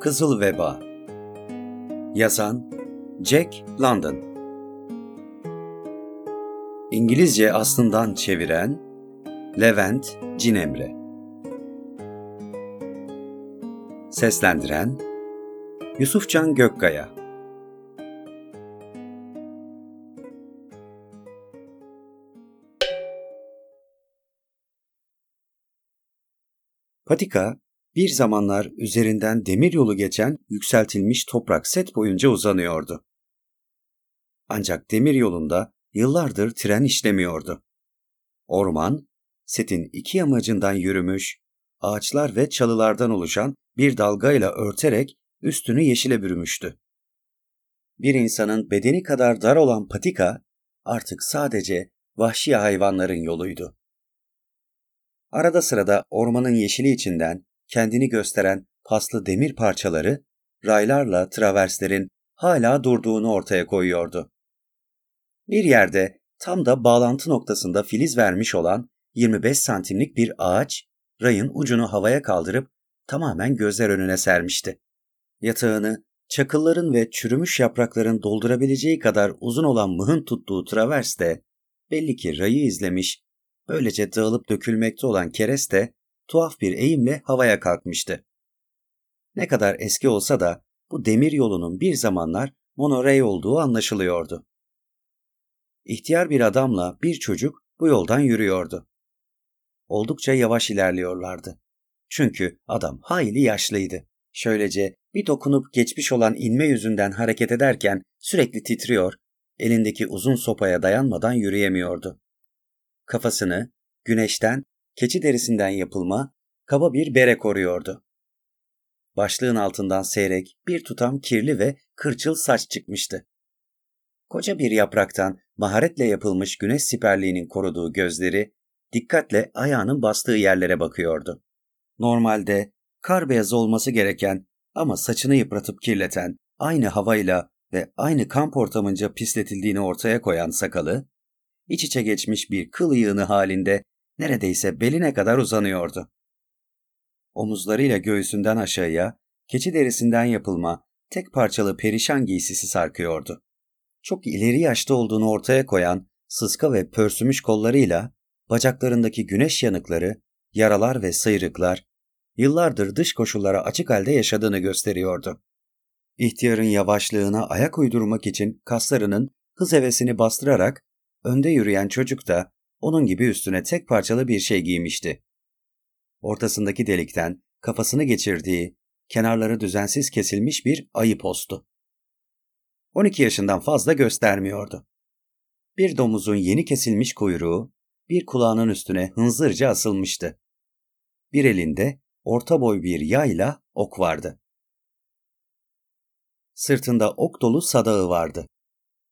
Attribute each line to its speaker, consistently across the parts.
Speaker 1: Kızıl Veba. Yazan Jack London. İngilizce aslından çeviren Levent Cinemre. Seslendiren Yusufcan Gökkaya. Patika bir zamanlar üzerinden demir yolu geçen yükseltilmiş toprak set boyunca uzanıyordu. Ancak demir yolunda yıllardır tren işlemiyordu. Orman, setin iki yamacından yürümüş, ağaçlar ve çalılardan oluşan bir dalgayla örterek üstünü yeşile bürümüştü. Bir insanın bedeni kadar dar olan patika artık sadece vahşi hayvanların yoluydu. Arada sırada ormanın yeşili içinden kendini gösteren paslı demir parçaları raylarla traverslerin hala durduğunu ortaya koyuyordu. Bir yerde tam da bağlantı noktasında filiz vermiş olan 25 santimlik bir ağaç rayın ucunu havaya kaldırıp tamamen gözler önüne sermişti. Yatağını çakılların ve çürümüş yaprakların doldurabileceği kadar uzun olan mıhın tuttuğu travers de belli ki rayı izlemiş, böylece dağılıp dökülmekte olan kereste tuhaf bir eğimle havaya kalkmıştı. Ne kadar eski olsa da bu demir yolunun bir zamanlar monoray olduğu anlaşılıyordu. İhtiyar bir adamla bir çocuk bu yoldan yürüyordu. Oldukça yavaş ilerliyorlardı. Çünkü adam hayli yaşlıydı. Şöylece bir dokunup geçmiş olan inme yüzünden hareket ederken sürekli titriyor, elindeki uzun sopaya dayanmadan yürüyemiyordu. Kafasını güneşten keçi derisinden yapılma kaba bir bere koruyordu. Başlığın altından seyrek bir tutam kirli ve kırçıl saç çıkmıştı. Koca bir yapraktan maharetle yapılmış güneş siperliğinin koruduğu gözleri dikkatle ayağının bastığı yerlere bakıyordu. Normalde kar beyazı olması gereken ama saçını yıpratıp kirleten, aynı havayla ve aynı kamp ortamınca pisletildiğini ortaya koyan sakalı, iç içe geçmiş bir kıl yığını halinde neredeyse beline kadar uzanıyordu. Omuzlarıyla göğsünden aşağıya keçi derisinden yapılma tek parçalı perişan giysisi sarkıyordu. Çok ileri yaşta olduğunu ortaya koyan sıska ve pörsümüş kollarıyla bacaklarındaki güneş yanıkları, yaralar ve sıyrıklar yıllardır dış koşullara açık halde yaşadığını gösteriyordu. İhtiyarın yavaşlığına ayak uydurmak için kaslarının hız hevesini bastırarak önde yürüyen çocuk da onun gibi üstüne tek parçalı bir şey giymişti. Ortasındaki delikten kafasını geçirdiği, kenarları düzensiz kesilmiş bir ayı postu. 12 yaşından fazla göstermiyordu. Bir domuzun yeni kesilmiş kuyruğu bir kulağının üstüne hınzırca asılmıştı. Bir elinde orta boy bir yayla ok vardı. Sırtında ok dolu sadağı vardı.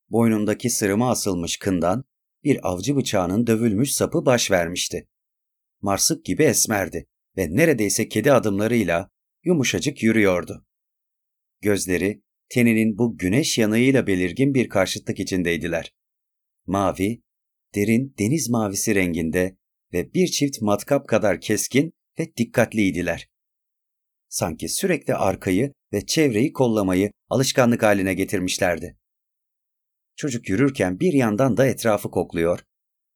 Speaker 1: Boynundaki sırıma asılmış kından bir avcı bıçağının dövülmüş sapı baş vermişti. Marsık gibi esmerdi ve neredeyse kedi adımlarıyla yumuşacık yürüyordu. Gözleri teninin bu güneş yanığıyla belirgin bir karşıtlık içindeydiler. Mavi, derin deniz mavisi renginde ve bir çift matkap kadar keskin ve dikkatliydiler. Sanki sürekli arkayı ve çevreyi kollamayı alışkanlık haline getirmişlerdi. Çocuk yürürken bir yandan da etrafı kokluyor.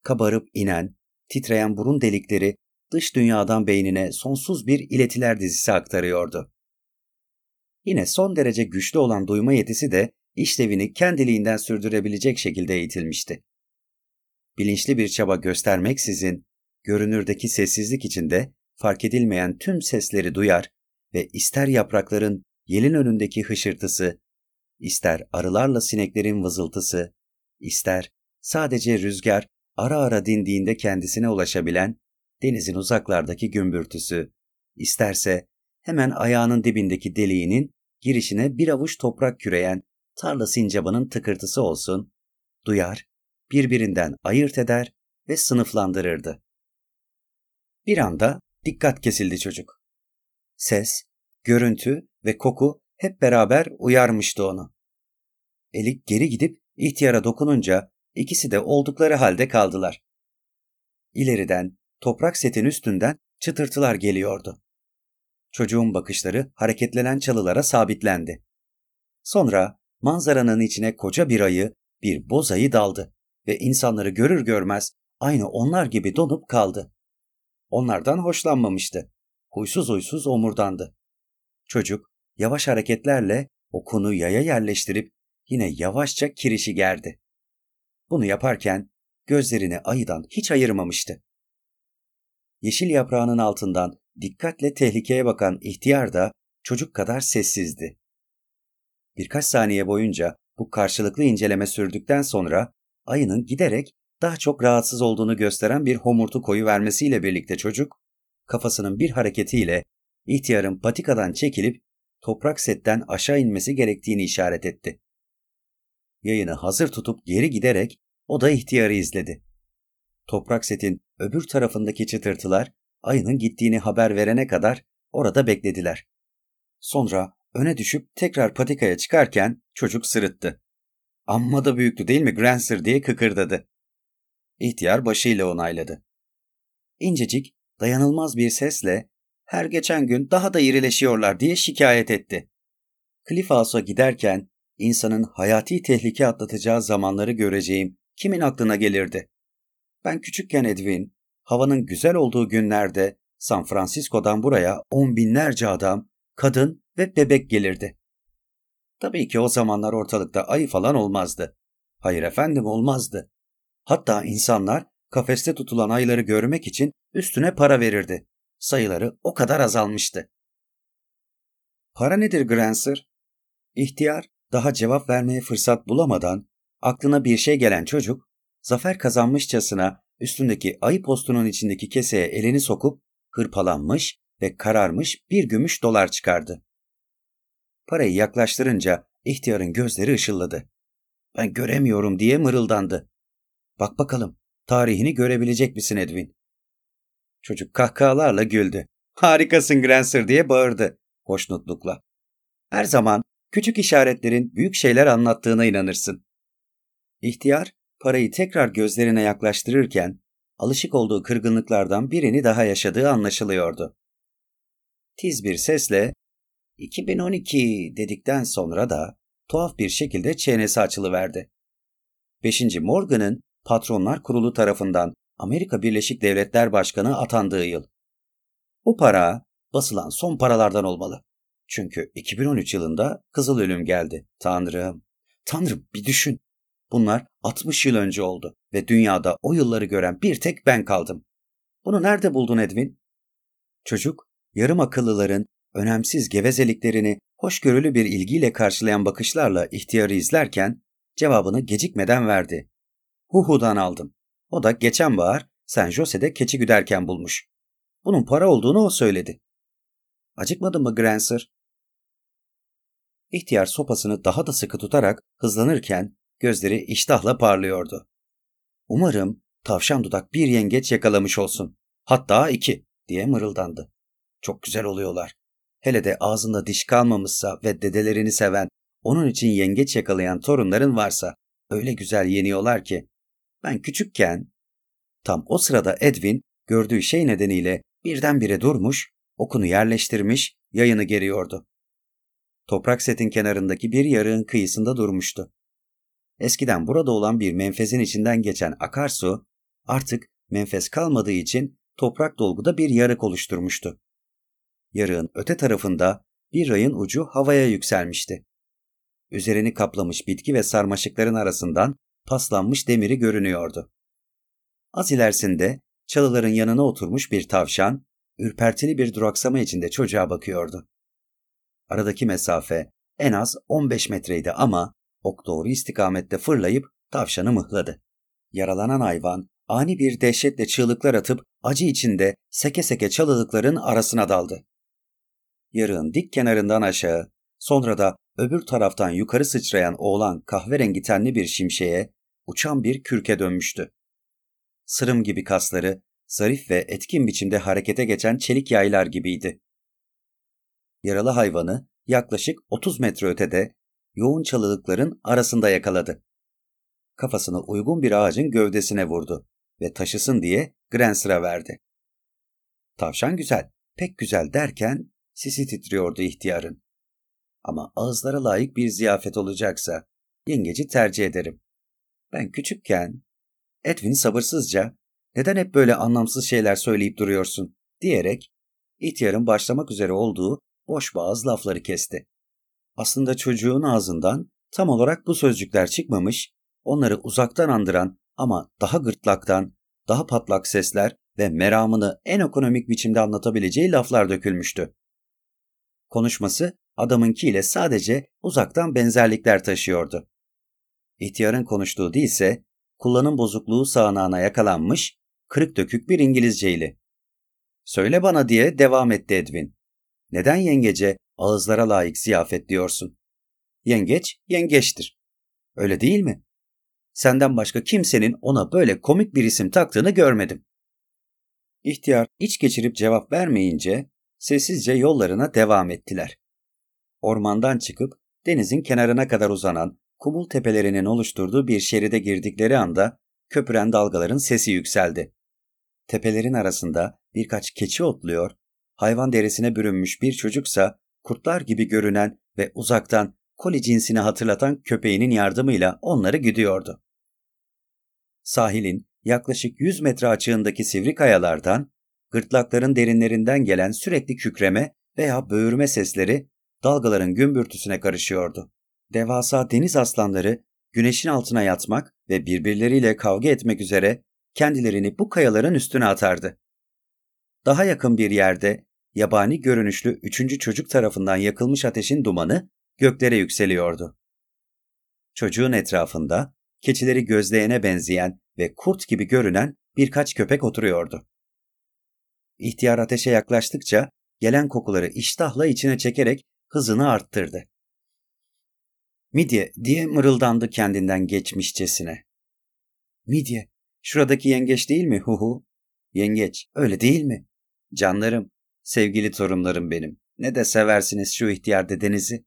Speaker 1: Kabarıp inen, titreyen burun delikleri dış dünyadan beynine sonsuz bir iletiler dizisi aktarıyordu. Yine son derece güçlü olan duyma yetisi de işlevini kendiliğinden sürdürebilecek şekilde eğitilmişti. Bilinçli bir çaba göstermeksizin görünürdeki sessizlik içinde fark edilmeyen tüm sesleri duyar ve ister yaprakların yelin önündeki hışırtısı, ister arılarla sineklerin vızıltısı, ister sadece rüzgar ara ara dindiğinde kendisine ulaşabilen denizin uzaklardaki gümbürtüsü, isterse hemen ayağının dibindeki deliğinin girişine bir avuç toprak küreyen tarla sincabının tıkırtısı olsun, duyar, birbirinden ayırt eder ve sınıflandırırdı. Bir anda dikkat kesildi çocuk. Ses, görüntü ve koku hep beraber uyarmıştı onu. Elik geri gidip ihtiyara dokununca ikisi de oldukları halde kaldılar. İleriden toprak setin üstünden çıtırtılar geliyordu. Çocuğun bakışları hareketlenen çalılara sabitlendi. Sonra manzaranın içine koca bir ayı, bir boz ayı daldı ve insanları görür görmez aynı onlar gibi donup kaldı. Onlardan hoşlanmamıştı. Huysuz huysuz omurdandı. Çocuk yavaş hareketlerle okunu yaya yerleştirip yine yavaşça kirişi gerdi. Bunu yaparken gözlerini ayıdan hiç ayırmamıştı. Yeşil yaprağının altından dikkatle tehlikeye bakan ihtiyar da çocuk kadar sessizdi. Birkaç saniye boyunca bu karşılıklı inceleme sürdükten sonra ayının giderek daha çok rahatsız olduğunu gösteren bir homurtu koyu vermesiyle birlikte çocuk, kafasının bir hareketiyle ihtiyarın patikadan çekilip toprak setten aşağı inmesi gerektiğini işaret etti. Yayını hazır tutup geri giderek o da ihtiyarı izledi. Toprak setin öbür tarafındaki çıtırtılar ayının gittiğini haber verene kadar orada beklediler. Sonra öne düşüp tekrar patikaya çıkarken çocuk sırıttı. Amma da büyüktü değil mi Grancer diye kıkırdadı. İhtiyar başıyla onayladı. İncecik, dayanılmaz bir sesle her geçen gün daha da irileşiyorlar diye şikayet etti. Cliff House'a giderken insanın hayati tehlike atlatacağı zamanları göreceğim kimin aklına gelirdi? Ben küçükken Edwin, havanın güzel olduğu günlerde San Francisco'dan buraya on binlerce adam, kadın ve bebek gelirdi. Tabii ki o zamanlar ortalıkta ayı falan olmazdı. Hayır efendim olmazdı. Hatta insanlar kafeste tutulan ayıları görmek için üstüne para verirdi. Sayıları o kadar azalmıştı. Para nedir Grancer? İhtiyar daha cevap vermeye fırsat bulamadan aklına bir şey gelen çocuk zafer kazanmışçasına üstündeki ayı postunun içindeki keseye elini sokup hırpalanmış ve kararmış bir gümüş dolar çıkardı. Parayı yaklaştırınca ihtiyarın gözleri ışılladı. Ben göremiyorum diye mırıldandı. Bak bakalım, tarihini görebilecek misin Edwin? Çocuk kahkahalarla güldü. Harikasın Grancer diye bağırdı hoşnutlukla. Her zaman küçük işaretlerin büyük şeyler anlattığına inanırsın. İhtiyar parayı tekrar gözlerine yaklaştırırken alışık olduğu kırgınlıklardan birini daha yaşadığı anlaşılıyordu. Tiz bir sesle 2012 dedikten sonra da tuhaf bir şekilde çenesi açılıverdi. 5. Morgan'ın Patronlar Kurulu tarafından Amerika Birleşik Devletler Başkanı atandığı yıl. Bu para basılan son paralardan olmalı. Çünkü 2013 yılında Kızıl Ölüm geldi. Tanrım, Tanrım bir düşün. Bunlar 60 yıl önce oldu ve dünyada o yılları gören bir tek ben kaldım. Bunu nerede buldun Edwin? Çocuk, yarım akıllıların önemsiz gevezeliklerini hoşgörülü bir ilgiyle karşılayan bakışlarla ihtiyarı izlerken cevabını gecikmeden verdi. Huhu'dan aldım. O da geçen bahar San Jose'de keçi güderken bulmuş. Bunun para olduğunu o söyledi. Acıkmadın mı Grancer? İhtiyar sopasını daha da sıkı tutarak hızlanırken gözleri iştahla parlıyordu. Umarım tavşan dudak bir yengeç yakalamış olsun. Hatta iki diye mırıldandı. Çok güzel oluyorlar. Hele de ağzında diş kalmamışsa ve dedelerini seven, onun için yengeç yakalayan torunların varsa öyle güzel yeniyorlar ki. Ben küçükken tam o sırada Edwin gördüğü şey nedeniyle birdenbire durmuş, okunu yerleştirmiş, yayını geriyordu. Toprak setin kenarındaki bir yarığın kıyısında durmuştu. Eskiden burada olan bir menfezin içinden geçen akarsu artık menfez kalmadığı için toprak dolguda bir yarık oluşturmuştu. Yarığın öte tarafında bir rayın ucu havaya yükselmişti. Üzerini kaplamış bitki ve sarmaşıkların arasından paslanmış demiri görünüyordu. Az ilerisinde çalıların yanına oturmuş bir tavşan, ürpertili bir duraksama içinde çocuğa bakıyordu. Aradaki mesafe en az 15 metreydi ama ok doğru istikamette fırlayıp tavşanı mıhladı. Yaralanan hayvan ani bir dehşetle çığlıklar atıp acı içinde seke seke çalılıkların arasına daldı. Yarığın dik kenarından aşağı, sonra da öbür taraftan yukarı sıçrayan oğlan kahverengi tenli bir şimşeğe, uçan bir kürke dönmüştü. Sırım gibi kasları, zarif ve etkin biçimde harekete geçen çelik yaylar gibiydi. Yaralı hayvanı yaklaşık 30 metre ötede yoğun çalılıkların arasında yakaladı. Kafasını uygun bir ağacın gövdesine vurdu ve taşısın diye Grancer'a verdi. Tavşan güzel, pek güzel derken sesi titriyordu ihtiyarın. Ama ağızlara layık bir ziyafet olacaksa yengeci tercih ederim. Ben küçükken Edwin sabırsızca neden hep böyle anlamsız şeyler söyleyip duruyorsun diyerek ihtiyarın başlamak üzere olduğu boş bazı lafları kesti. Aslında çocuğun ağzından tam olarak bu sözcükler çıkmamış, onları uzaktan andıran ama daha gırtlaktan, daha patlak sesler ve meramını en ekonomik biçimde anlatabileceği laflar dökülmüştü. Konuşması adamınkiyle sadece uzaktan benzerlikler taşıyordu. İhtiyarın konuştuğu değilse kullanım bozukluğu sağanağına yakalanmış, kırık dökük bir İngilizceyle. Söyle bana diye devam etti Edwin. Neden yengece ağızlara layık ziyafet diyorsun? Yengeç, yengeçtir. Öyle değil mi? Senden başka kimsenin ona böyle komik bir isim taktığını görmedim. İhtiyar iç geçirip cevap vermeyince sessizce yollarına devam ettiler. Ormandan çıkıp denizin kenarına kadar uzanan kumul tepelerinin oluşturduğu bir şeride girdikleri anda köpüren dalgaların sesi yükseldi. Tepelerin arasında birkaç keçi otluyor, hayvan derisine bürünmüş bir çocuksa kurtlar gibi görünen ve uzaktan koli cinsini hatırlatan köpeğinin yardımıyla onları güdüyordu. Sahilin yaklaşık 100 metre açığındaki sivri kayalardan, gırtlakların derinlerinden gelen sürekli kükreme veya böğürme sesleri dalgaların gümbürtüsüne karışıyordu. Devasa deniz aslanları güneşin altına yatmak ve birbirleriyle kavga etmek üzere kendilerini bu kayaların üstüne atardı. Daha yakın bir yerde yabani görünüşlü üçüncü çocuk tarafından yakılmış ateşin dumanı göklere yükseliyordu. Çocuğun etrafında keçileri gözleyene benzeyen ve kurt gibi görünen birkaç köpek oturuyordu. İhtiyar ateşe yaklaştıkça gelen kokuları iştahla içine çekerek hızını arttırdı. Midye diye mırıldandı kendinden geçmişçesine. Midye, şuradaki yengeç değil mi hu hu? Yengeç, öyle değil mi? Canlarım, sevgili torunlarım benim. Ne de seversiniz şu ihtiyar dedenizi.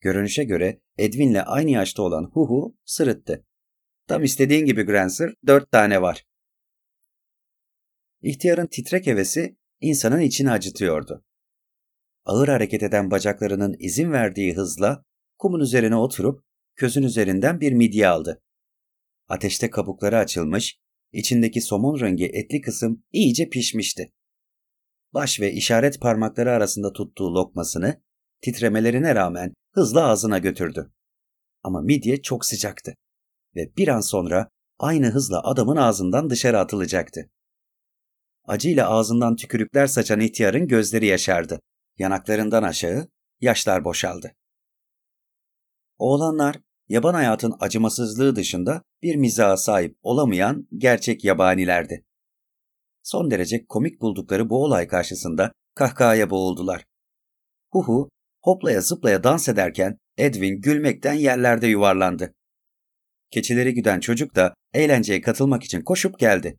Speaker 1: Görünüşe göre Edwin'le aynı yaşta olan Huhu sırıttı. Tam istediğin gibi Grancer, dört tane var. İhtiyarın titrek hevesi insanın içini acıtıyordu. Ağır hareket eden bacaklarının izin verdiği hızla kumun üzerine oturup közün üzerinden bir midye aldı. Ateşte kabukları açılmış, içindeki somon rengi etli kısım iyice pişmişti. Baş ve işaret parmakları arasında tuttuğu lokmasını titremelerine rağmen hızla ağzına götürdü. Ama midye çok sıcaktı ve bir an sonra aynı hızla adamın ağzından dışarı atılacaktı. Acıyla ağzından tükürükler saçan ihtiyarın gözleri yaşardı. Yanaklarından aşağı yaşlar boşaldı. Oğlanlar yaban hayatın acımasızlığı dışında bir mizaha sahip olamayan gerçek yabanilerdi. Son derece komik buldukları bu olay karşısında kahkahaya boğuldular. Huhu hoplaya zıplaya dans ederken Edwin gülmekten yerlerde yuvarlandı. Keçileri güden çocuk da eğlenceye katılmak için koşup geldi.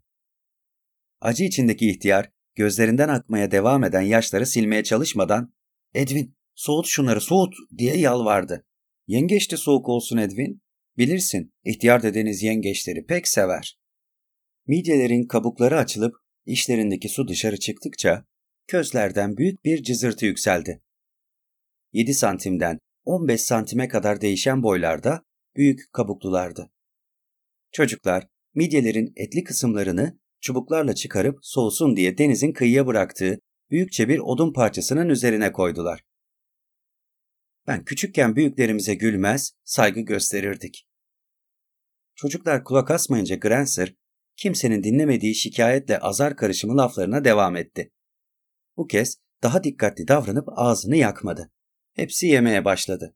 Speaker 1: Acı içindeki ihtiyar gözlerinden akmaya devam eden yaşları silmeye çalışmadan ''Edwin, soğut şunları soğut!'' diye yalvardı. ''Yengeç de soğuk olsun Edwin. Bilirsin, ihtiyar dedeniz yengeçleri pek sever.'' Midyelerin kabukları açılıp işlerindeki su dışarı çıktıkça közlerden büyük bir cızırtı yükseldi. 7 santimden 15 santime kadar değişen boylarda büyük kabuklulardı. Çocuklar midyelerin etli kısımlarını çubuklarla çıkarıp soğusun diye denizin kıyıya bıraktığı büyükçe bir odun parçasının üzerine koydular. Ben küçükken büyüklerimize gülmez, saygı gösterirdik. Çocuklar kulak asmayınca Grancer, kimsenin dinlemediği şikayetle azar karışımı laflarına devam etti. Bu kez daha dikkatli davranıp ağzını yakmadı. Hepsi yemeye başladı.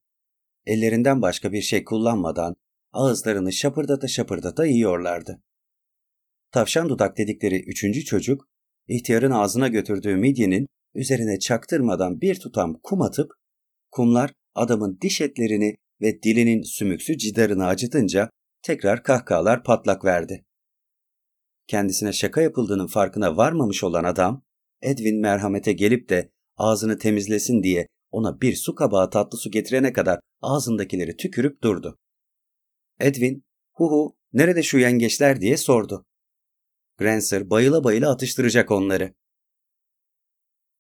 Speaker 1: Ellerinden başka bir şey kullanmadan ağızlarını şapırdata şapırdata yiyorlardı. Tavşan dudak dedikleri üçüncü çocuk, ihtiyarın ağzına götürdüğü midyenin üzerine çaktırmadan bir tutam kum atıp, kumlar adamın diş etlerini ve dilinin sümüksü cidarını acıtınca tekrar kahkahalar patlak verdi. Kendisine şaka yapıldığının farkına varmamış olan adam, Edwin merhamete gelip de ağzını temizlesin diye ona bir su kabağı tatlı su getirene kadar ağzındakileri tükürüp durdu. Edwin, hu hu nerede şu yengeçler diye sordu. Grancer bayıla bayıla atıştıracak onları.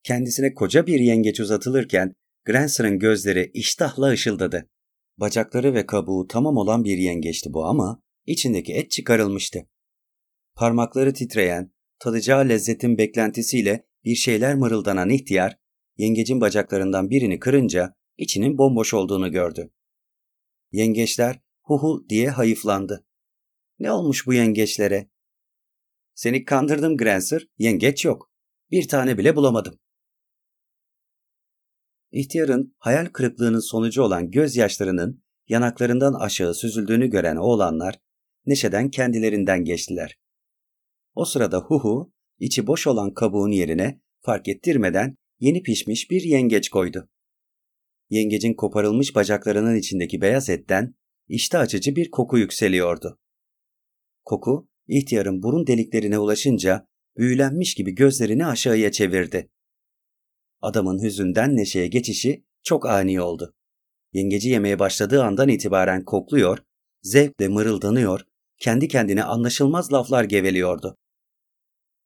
Speaker 1: Kendisine koca bir yengeç uzatılırken Granser'ın gözleri iştahla ışıldadı. Bacakları ve kabuğu tamam olan bir yengeçti bu ama içindeki et çıkarılmıştı. Parmakları titreyen, tadacağı lezzetin beklentisiyle bir şeyler mırıldanan ihtiyar, yengecin bacaklarından birini kırınca içinin bomboş olduğunu gördü. Yengeçler huhu diye hayıflandı. Ne olmuş bu yengeçlere? Seni kandırdım Grancer, yengeç yok. Bir tane bile bulamadım. İhtiyarın hayal kırıklığının sonucu olan gözyaşlarının yanaklarından aşağı süzüldüğünü gören oğlanlar neşeden kendilerinden geçtiler. O sırada Huhu, içi boş olan kabuğun yerine fark ettirmeden yeni pişmiş bir yengeç koydu. Yengecin koparılmış bacaklarının içindeki beyaz etten işte açıcı bir koku yükseliyordu. Koku, ihtiyarın burun deliklerine ulaşınca büyülenmiş gibi gözlerini aşağıya çevirdi. Adamın hüzünden neşeye geçişi çok ani oldu. Yengeci yemeye başladığı andan itibaren kokluyor, zevkle mırıldanıyor, kendi kendine anlaşılmaz laflar geveliyordu.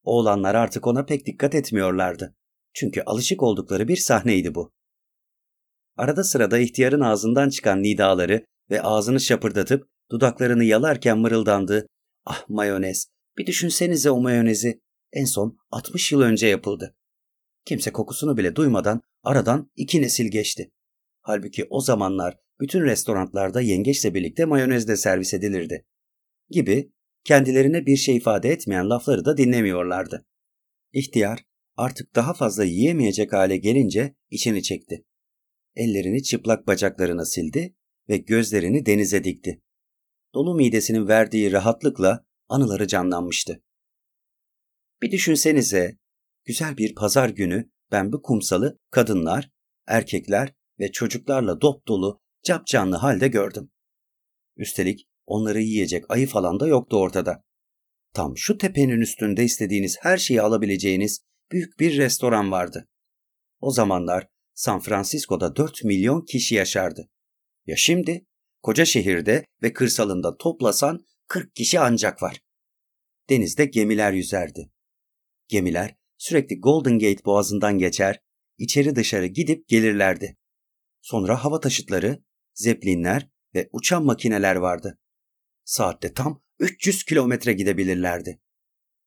Speaker 1: Oğlanlar artık ona pek dikkat etmiyorlardı. Çünkü alışık oldukları bir sahneydi bu. Arada sırada ihtiyarın ağzından çıkan nidaları ve ağzını şapırdatıp dudaklarını yalarken mırıldandığı ''Ah mayonez, bir düşünsenize o mayonezi. En son 60 yıl önce yapıldı. Kimse kokusunu bile duymadan aradan iki nesil geçti. Halbuki o zamanlar bütün restoranlarda yengeçle birlikte mayonez de servis edilirdi. Gibi kendilerine bir şey ifade etmeyen lafları da dinlemiyorlardı. İhtiyar artık daha fazla yiyemeyecek hale gelince içini çekti. Ellerini çıplak bacaklarına sildi ve gözlerini denize dikti. Dolu midesinin verdiği rahatlıkla anıları canlanmıştı. Bir düşünsenize, güzel bir pazar günü ben bu kumsalı kadınlar, erkekler ve çocuklarla dop dolu, capcanlı halde gördüm. Üstelik onları yiyecek ayı falan da yoktu ortada. Tam şu tepenin üstünde istediğiniz her şeyi alabileceğiniz büyük bir restoran vardı. O zamanlar San Francisco'da 4 milyon kişi yaşardı. Ya şimdi koca şehirde ve kırsalında toplasan 40 kişi ancak var. Denizde gemiler yüzerdi. Gemiler sürekli Golden Gate boğazından geçer, içeri dışarı gidip gelirlerdi. Sonra hava taşıtları, zeplinler ve uçan makineler vardı. Saatte tam 300 kilometre gidebilirlerdi.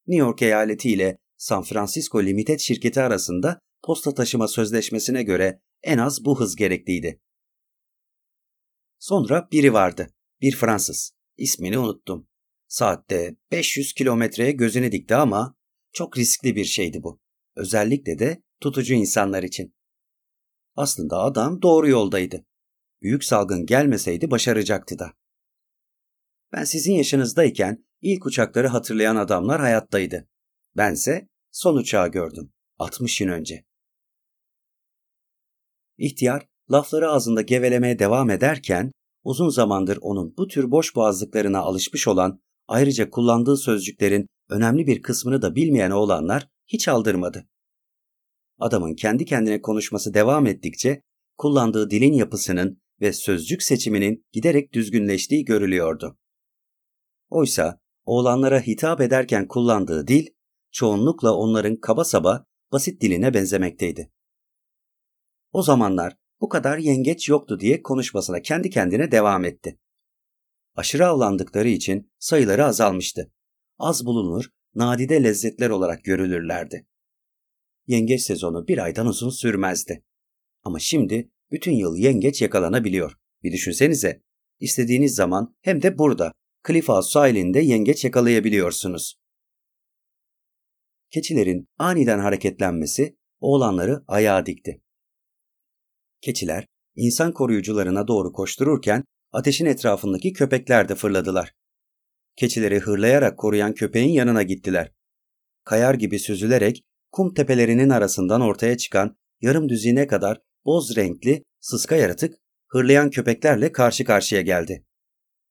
Speaker 1: New York eyaleti ile San Francisco Limited şirketi arasında posta taşıma sözleşmesine göre en az bu hız gerekliydi. Sonra biri vardı. Bir Fransız. İsmini unuttum. Saatte 500 kilometreye gözünü dikti ama çok riskli bir şeydi bu. Özellikle de tutucu insanlar için. Aslında adam doğru yoldaydı. Büyük salgın gelmeseydi başaracaktı da. Ben sizin yaşınızdayken ilk uçakları hatırlayan adamlar hayattaydı. Bense son uçağı gördüm. 60 yıl önce. İhtiyar lafları ağzında gevelemeye devam ederken uzun zamandır onun bu tür boş boğazlıklarına alışmış olan ayrıca kullandığı sözcüklerin önemli bir kısmını da bilmeyen oğlanlar hiç aldırmadı. Adamın kendi kendine konuşması devam ettikçe kullandığı dilin yapısının ve sözcük seçiminin giderek düzgünleştiği görülüyordu. Oysa oğlanlara hitap ederken kullandığı dil çoğunlukla onların kaba saba basit diline benzemekteydi. O zamanlar bu kadar yengeç yoktu diye konuşmasına kendi kendine devam etti. Aşırı avlandıkları için sayıları azalmıştı. Az bulunur, nadide lezzetler olarak görülürlerdi. Yengeç sezonu bir aydan uzun sürmezdi. Ama şimdi bütün yıl yengeç yakalanabiliyor. Bir düşünsenize. İstediğiniz zaman hem de burada, Cliff House sahilinde yengeç yakalayabiliyorsunuz. Keçilerin aniden hareketlenmesi oğlanları ayağa dikti. Keçiler insan koruyucularına doğru koştururken ateşin etrafındaki köpekler de fırladılar. Keçileri hırlayarak koruyan köpeğin yanına gittiler. Kayar gibi süzülerek kum tepelerinin arasından ortaya çıkan yarım düzine kadar boz renkli sıska yaratık hırlayan köpeklerle karşı karşıya geldi.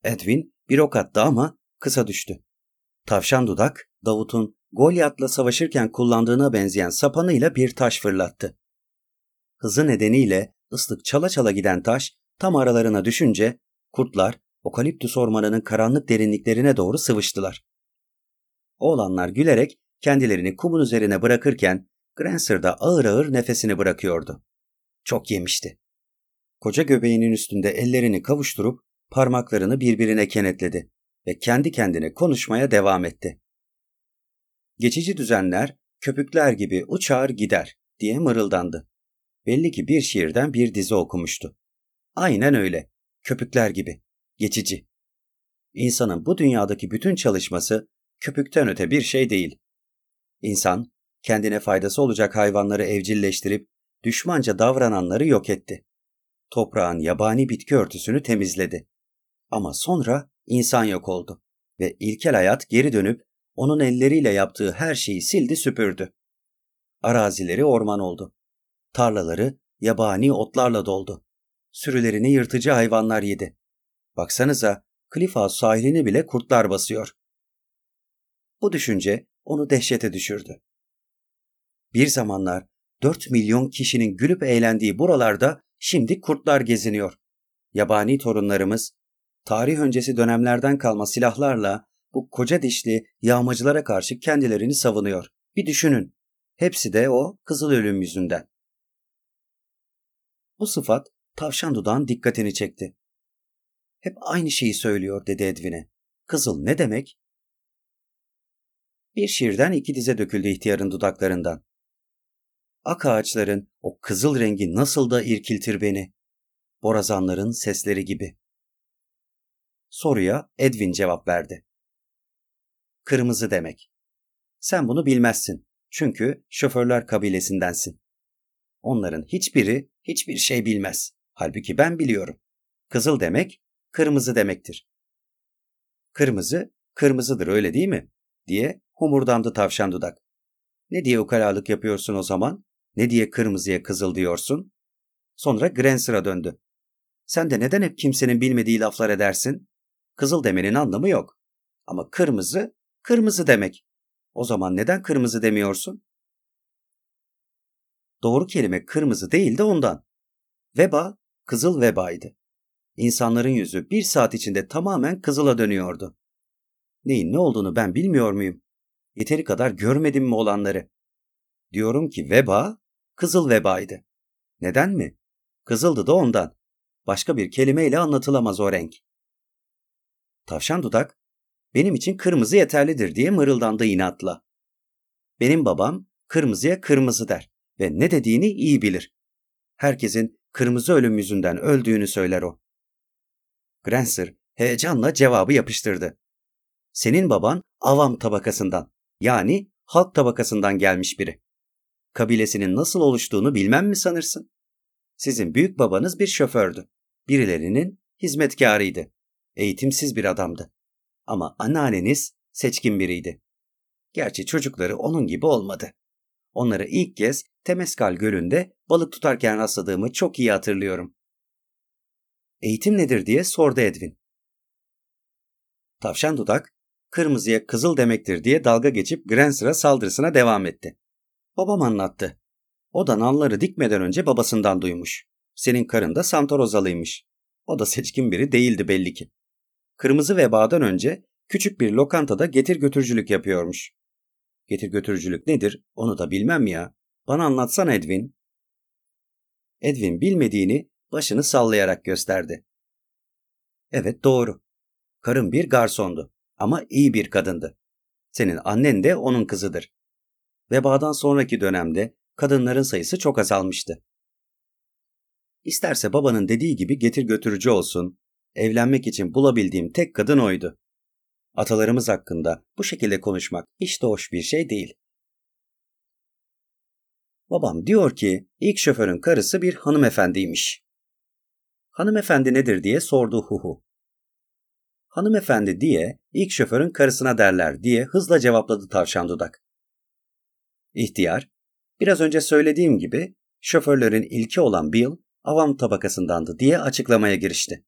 Speaker 1: Edwin bir ok attı ama kısa düştü. Tavşan dudak Davut'un Golyat'la savaşırken kullandığına benzeyen sapanıyla bir taş fırlattı. Hızı nedeniyle ıslık çala çala giden taş tam aralarına düşünce kurtlar okaliptüs ormanının karanlık derinliklerine doğru sıvıştılar. Oğlanlar gülerek kendilerini kumun üzerine bırakırken Granser da ağır ağır nefesini bırakıyordu. Çok yemişti. Koca göbeğinin üstünde ellerini kavuşturup parmaklarını birbirine kenetledi ve kendi kendine konuşmaya devam etti. Geçici düzenler köpükler gibi uçar gider diye mırıldandı. Belli ki bir şiirden bir dizi okumuştu. Aynen öyle. Köpükler gibi. Geçici. İnsanın bu dünyadaki bütün çalışması köpükten öte bir şey değil. İnsan kendine faydası olacak hayvanları evcilleştirip düşmanca davrananları yok etti. Toprağın yabani bitki örtüsünü temizledi. Ama sonra insan yok oldu ve ilkel hayat geri dönüp onun elleriyle yaptığı her şeyi sildi süpürdü. Arazileri orman oldu. Tarlaları yabani otlarla doldu. Sürülerini yırtıcı hayvanlar yedi. Baksanıza Cliff sahilini bile kurtlar basıyor. Bu düşünce onu dehşete düşürdü. Bir zamanlar 4 milyon kişinin gülüp eğlendiği buralarda şimdi kurtlar geziniyor. Yabani torunlarımız tarih öncesi dönemlerden kalma silahlarla bu koca dişli yağmacılara karşı kendilerini savunuyor. Bir düşünün. Hepsi de o kızıl ölüm yüzünden. Bu sıfat tavşan dudağın dikkatini çekti. Hep aynı şeyi söylüyor dedi Edwin'e. Kızıl ne demek? Bir şiirden iki dize döküldü ihtiyarın dudaklarından. Ak ağaçların o kızıl rengi nasıl da irkiltir beni. Borazanların sesleri gibi. Soruya Edwin cevap verdi. Kırmızı demek. Sen bunu bilmezsin. Çünkü şoförler kabilesindensin. Onların hiçbiri hiçbir şey bilmez. Halbuki ben biliyorum. Kızıl demek kırmızı demektir. Kırmızı kırmızıdır öyle değil mi? diye homurdandı tavşan dudak. Ne diye ukalalık yapıyorsun o zaman? Ne diye kırmızıya kızıl diyorsun? Sonra Granser'a döndü. Sen de neden hep kimsenin bilmediği laflar edersin? Kızıl demenin anlamı yok. Ama kırmızı, kırmızı demek. O zaman neden kırmızı demiyorsun? Doğru kelime kırmızı değil de ondan. Veba, kızıl vebaydı. İnsanların yüzü bir saat içinde tamamen kızıla dönüyordu. Neyin ne olduğunu ben bilmiyor muyum? Yeteri kadar görmedim mi olanları? Diyorum ki veba, kızıl vebaydı. Neden mi? Kızıldı da ondan. Başka bir kelimeyle anlatılamaz o renk. Tavşan dudak, benim için kırmızı yeterlidir diye mırıldandı inatla. Benim babam kırmızıya kırmızı der ve ne dediğini iyi bilir. Herkesin kırmızı ölüm yüzünden öldüğünü söyler o. Granser heyecanla cevabı yapıştırdı. Senin baban avam tabakasından yani halk tabakasından gelmiş biri. Kabilesinin nasıl oluştuğunu bilmem mi sanırsın? Sizin büyük babanız bir şofördü. Birilerinin hizmetkarıydı. Eğitimsiz bir adamdı. Ama anneanneniz seçkin biriydi. Gerçi çocukları onun gibi olmadı. Onları ilk kez Temeskal Gölü'nde balık tutarken rastladığımı çok iyi hatırlıyorum. Eğitim nedir diye sordu Edwin. Tavşan dudak, kırmızıya kızıl demektir diye dalga geçip Granser'a saldırısına devam etti. Babam anlattı. O da nalları dikmeden önce babasından duymuş. Senin karın da Santorozalıymış. O da seçkin biri değildi belli ki. Kırmızı vebadan önce küçük bir lokantada getir götürücülük yapıyormuş. Getir götürücülük nedir onu da bilmem ya. Bana anlatsana Edwin. Edwin bilmediğini başını sallayarak gösterdi. Evet doğru. Karım bir garsondu ama iyi bir kadındı. Senin annen de onun kızıdır. Vebadan sonraki dönemde kadınların sayısı çok azalmıştı. İsterse babanın dediği gibi getir götürücü olsun, evlenmek için bulabildiğim tek kadın oydu. Atalarımız hakkında bu şekilde konuşmak hiç de hoş bir şey değil. Babam diyor ki ilk şoförün karısı bir hanımefendiymiş. Hanımefendi nedir diye sordu Huhu. Hanımefendi diye ilk şoförün karısına derler diye hızla cevapladı tavşan dudak. İhtiyar, biraz önce söylediğim gibi şoförlerin ilki olan Bill avam tabakasındandı diye açıklamaya girişti.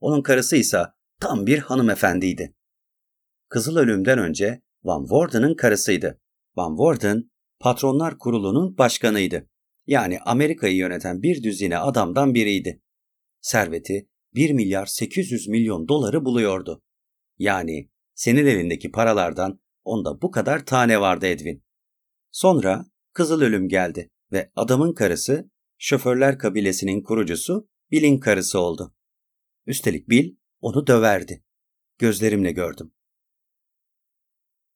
Speaker 1: Onun karısı ise tam bir hanımefendiydi. Kızıl ölümden önce Van Worden'ın karısıydı. Van Worden, Patronlar Kurulu'nun başkanıydı. Yani Amerika'yı yöneten bir düzine adamdan biriydi. Serveti 1 milyar 800 milyon doları buluyordu. Yani senin elindeki paralardan onda bu kadar tane vardı Edwin. Sonra Kızıl Ölüm geldi ve adamın karısı şoförler kabilesinin kurucusu Bill'in karısı oldu. Üstelik Bill onu döverdi. Gözlerimle gördüm.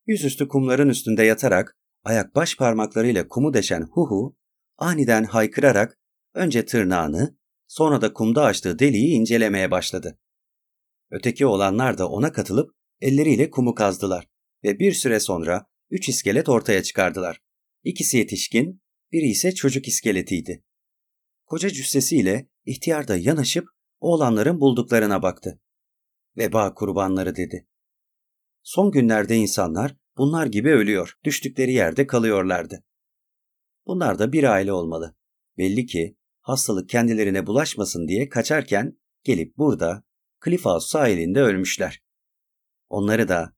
Speaker 1: Yüzüstü kumların üstünde yatarak ayak baş parmaklarıyla kumu deşen Huhu aniden haykırarak önce tırnağını sonra da kumda açtığı deliği incelemeye başladı. Öteki olanlar da ona katılıp elleriyle kumu kazdılar ve bir süre sonra üç iskelet ortaya çıkardılar. İkisi yetişkin, biri ise çocuk iskeletiydi. Koca cüssesiyle ihtiyar da yanaşıp oğlanların bulduklarına baktı. Veba kurbanları dedi. Son günlerde insanlar bunlar gibi ölüyor, düştükleri yerde kalıyorlardı. Bunlar da bir aile olmalı. Belli ki hastalık kendilerine bulaşmasın diye kaçarken gelip burada Cliff House sahilinde ölmüşler. Onları da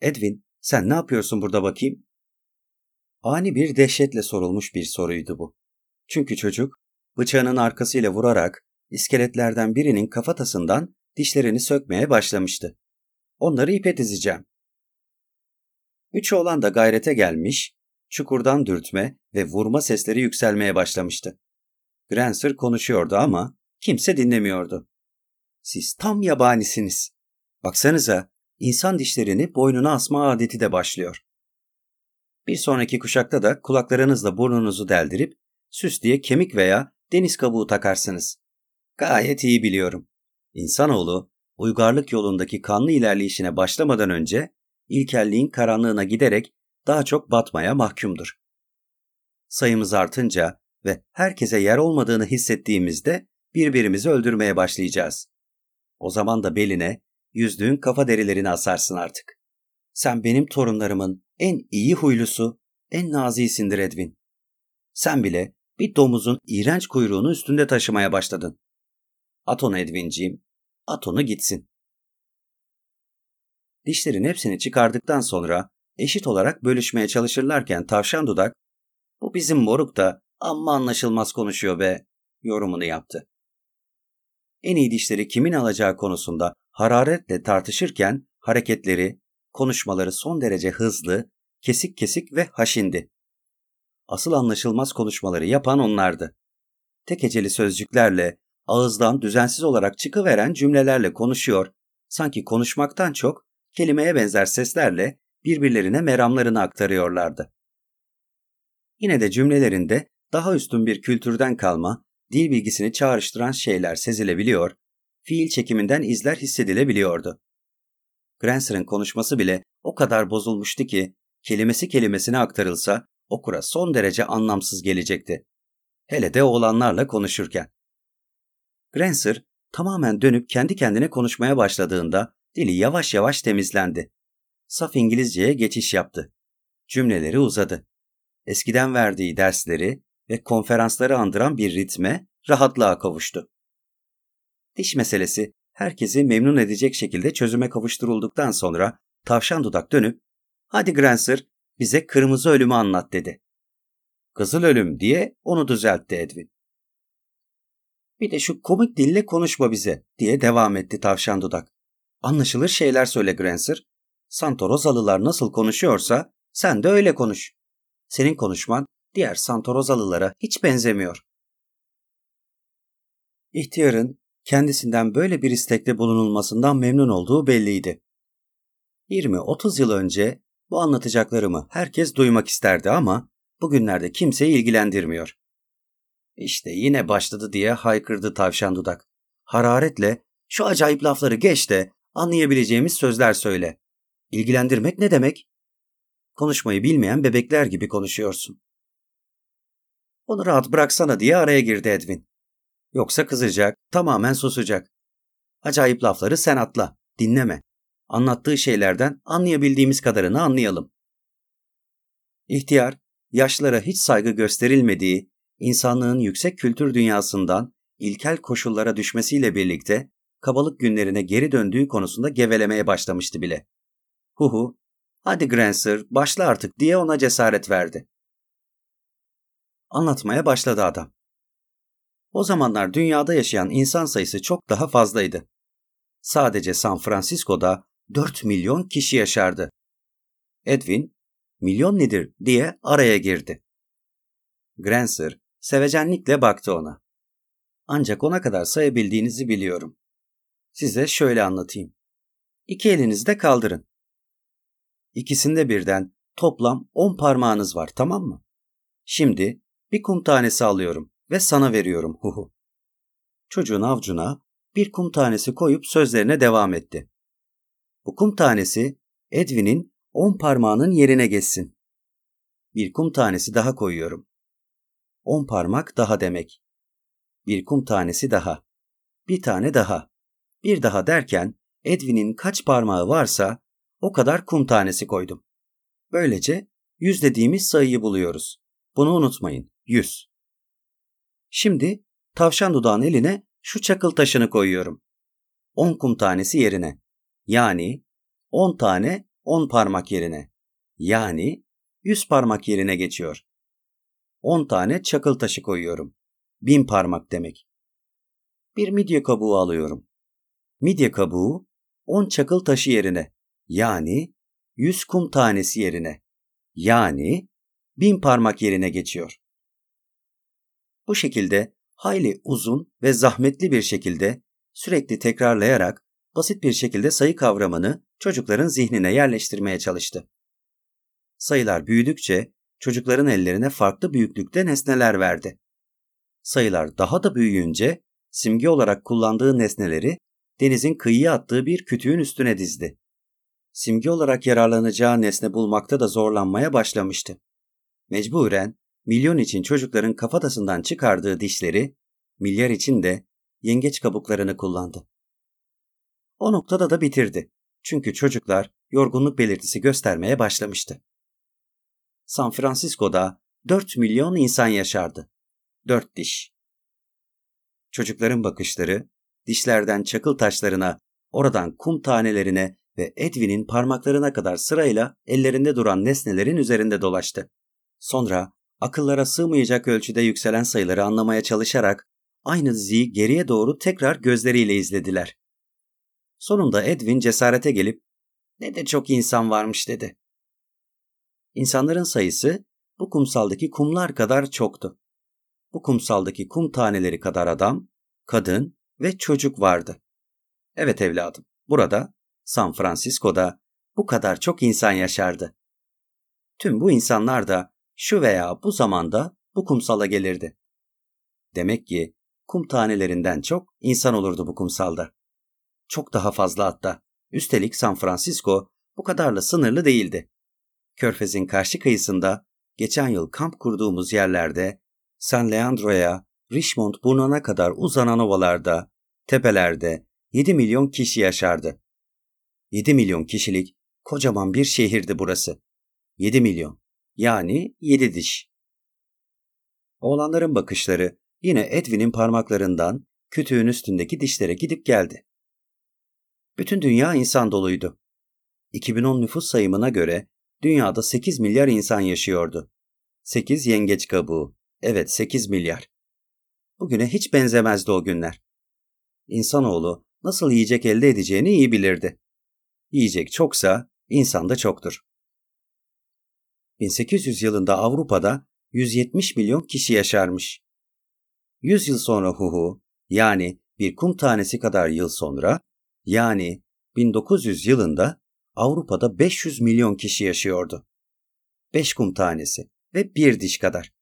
Speaker 1: Edwin sen ne yapıyorsun burada bakayım? Ani bir dehşetle sorulmuş bir soruydu bu. Çünkü çocuk bıçağının arkasıyla vurarak iskeletlerden birinin kafatasından dişlerini sökmeye başlamıştı. Onları ipe dizeceğim. Üç oğlan da gayrete gelmiş, çukurdan dürtme ve vurma sesleri yükselmeye başlamıştı. Granser konuşuyordu ama kimse dinlemiyordu. Siz tam yabanisiniz. Baksanıza, insan dişlerini boynuna asma adeti de başlıyor. Bir sonraki kuşakta da kulaklarınızla burnunuzu deldirip süs diye kemik veya deniz kabuğu takarsınız. Gayet iyi biliyorum. İnsanoğlu uygarlık yolundaki kanlı ilerleyişine başlamadan önce ilkelliğin karanlığına giderek daha çok batmaya mahkumdur. Sayımız artınca ve herkese yer olmadığını hissettiğimizde birbirimizi öldürmeye başlayacağız. O zaman da beline yüzdüğün kafa derilerini asarsın artık. Sen benim torunlarımın en iyi huylusu, en nazisindir Edwin. Sen bile bir domuzun iğrenç kuyruğunu üstünde taşımaya başladın. At onu Edwinciğim, at onu gitsin. Dişlerin hepsini çıkardıktan sonra eşit olarak bölüşmeye çalışırlarken tavşan dudak, bu bizim moruk da amma anlaşılmaz konuşuyor be, yorumunu yaptı. En iyi dişleri kimin alacağı konusunda hararetle tartışırken hareketleri, konuşmaları son derece hızlı, kesik kesik ve haşindi. Asıl anlaşılmaz konuşmaları yapan onlardı. Tek heceli sözcüklerle, ağızdan düzensiz olarak çıkıveren cümlelerle konuşuyor, sanki konuşmaktan çok kelimeye benzer seslerle birbirlerine meramlarını aktarıyorlardı. Yine de cümlelerinde daha üstün bir kültürden kalma, dil bilgisini çağrıştıran şeyler sezilebiliyor, fiil çekiminden izler hissedilebiliyordu. Granser'ın konuşması bile o kadar bozulmuştu ki kelimesi kelimesine aktarılsa okura son derece anlamsız gelecekti. Hele de oğlanlarla konuşurken. Granser tamamen dönüp kendi kendine konuşmaya başladığında dili yavaş yavaş temizlendi. Saf İngilizceye geçiş yaptı. Cümleleri uzadı. Eskiden verdiği dersleri ve konferansları andıran bir ritme rahatlığa kavuştu. Diş meselesi herkesi memnun edecek şekilde çözüme kavuşturulduktan sonra tavşan dudak dönüp ''Hadi Granser bize kırmızı ölümü anlat'' dedi. ''Kızıl ölüm'' diye onu düzeltti Edwin. ''Bir de şu komik dille konuşma bize'' diye devam etti tavşan dudak. ''Anlaşılır şeyler söyle Granser. Santorozalılar nasıl konuşuyorsa sen de öyle konuş. Senin konuşman diğer Santorozalılara hiç benzemiyor. İhtiyarın kendisinden böyle bir istekte bulunulmasından memnun olduğu belliydi. 20-30 yıl önce bu anlatacaklarımı herkes duymak isterdi ama bugünlerde kimseyi ilgilendirmiyor. İşte yine başladı diye haykırdı tavşan dudak. Hararetle şu acayip lafları geç de anlayabileceğimiz sözler söyle. İlgilendirmek ne demek? Konuşmayı bilmeyen bebekler gibi konuşuyorsun. Onu rahat bıraksana diye araya girdi Edwin. Yoksa kızacak, tamamen susacak. Acayip lafları sen atla, dinleme. Anlattığı şeylerden anlayabildiğimiz kadarını anlayalım. İhtiyar, yaşlara hiç saygı gösterilmediği, insanlığın yüksek kültür dünyasından ilkel koşullara düşmesiyle birlikte kabalık günlerine geri döndüğü konusunda gevelemeye başlamıştı bile. Huhu, hadi Grancer başla artık diye ona cesaret verdi. Anlatmaya başladı adam. O zamanlar dünyada yaşayan insan sayısı çok daha fazlaydı. Sadece San Francisco'da 4 milyon kişi yaşardı. Edwin, milyon nedir diye araya girdi. Grancer sevecenlikle baktı ona. Ancak ona kadar sayabildiğinizi biliyorum. Size şöyle anlatayım. İki elinizi de kaldırın. İkisinde birden toplam on parmağınız var tamam mı? Şimdi bir kum tanesi alıyorum ve sana veriyorum huhu. Çocuğun avcuna bir kum tanesi koyup sözlerine devam etti. Bu kum tanesi Edwin'in on parmağının yerine geçsin. Bir kum tanesi daha koyuyorum. On parmak daha demek. Bir kum tanesi daha. Bir tane daha. Bir daha derken Edwin'in kaç parmağı varsa o kadar kum tanesi koydum. Böylece yüz dediğimiz sayıyı buluyoruz. Bunu unutmayın. Yüz. Şimdi tavşan dudağın eline şu çakıl taşını koyuyorum. On kum tanesi yerine. Yani on tane on parmak yerine. Yani yüz parmak yerine geçiyor. On tane çakıl taşı koyuyorum. Bin parmak demek. Bir midye kabuğu alıyorum. Midye kabuğu on çakıl taşı yerine. Yani yüz kum tanesi yerine. Yani bin parmak yerine geçiyor. Bu şekilde hayli uzun ve zahmetli bir şekilde sürekli tekrarlayarak basit bir şekilde sayı kavramını çocukların zihnine yerleştirmeye çalıştı. Sayılar büyüdükçe çocukların ellerine farklı büyüklükte nesneler verdi. Sayılar daha da büyüyünce simge olarak kullandığı nesneleri denizin kıyıya attığı bir kütüğün üstüne dizdi. Simge olarak yararlanacağı nesne bulmakta da zorlanmaya başlamıştı. Mecburen milyon için çocukların kafatasından çıkardığı dişleri, milyar için de yengeç kabuklarını kullandı. O noktada da bitirdi. Çünkü çocuklar yorgunluk belirtisi göstermeye başlamıştı. San Francisco'da 4 milyon insan yaşardı. 4 diş. Çocukların bakışları dişlerden çakıl taşlarına, oradan kum tanelerine ve Edwin'in parmaklarına kadar sırayla ellerinde duran nesnelerin üzerinde dolaştı. Sonra akıllara sığmayacak ölçüde yükselen sayıları anlamaya çalışarak aynı diziyi geriye doğru tekrar gözleriyle izlediler. Sonunda Edwin cesarete gelip ne de çok insan varmış dedi. İnsanların sayısı bu kumsaldaki kumlar kadar çoktu. Bu kumsaldaki kum taneleri kadar adam, kadın ve çocuk vardı. Evet evladım, burada San Francisco'da bu kadar çok insan yaşardı. Tüm bu insanlar da şu veya bu zamanda bu kumsala gelirdi. Demek ki kum tanelerinden çok insan olurdu bu kumsalda. Çok daha fazla hatta. Üstelik San Francisco bu kadarla sınırlı değildi. Körfez'in karşı kıyısında geçen yıl kamp kurduğumuz yerlerde San Leandro'ya, Richmond burnuna kadar uzanan ovalarda, tepelerde 7 milyon kişi yaşardı. 7 milyon kişilik kocaman bir şehirdi burası. 7 milyon. Yani 7 diş. Oğlanların bakışları yine Edwin'in parmaklarından kütüğün üstündeki dişlere gidip geldi. Bütün dünya insan doluydu. 2010 nüfus sayımına göre dünyada 8 milyar insan yaşıyordu. 8 yengeç kabuğu. Evet 8 milyar. Bugüne hiç benzemezdi o günler. İnsanoğlu nasıl yiyecek elde edeceğini iyi bilirdi. Yiyecek çoksa insan da çoktur. 1800 yılında Avrupa'da 170 milyon kişi yaşarmış. 100 yıl sonra Huhu yani bir kum tanesi kadar yıl sonra yani 1900 yılında Avrupa'da 500 milyon kişi yaşıyordu. 5 kum tanesi ve bir diş kadar.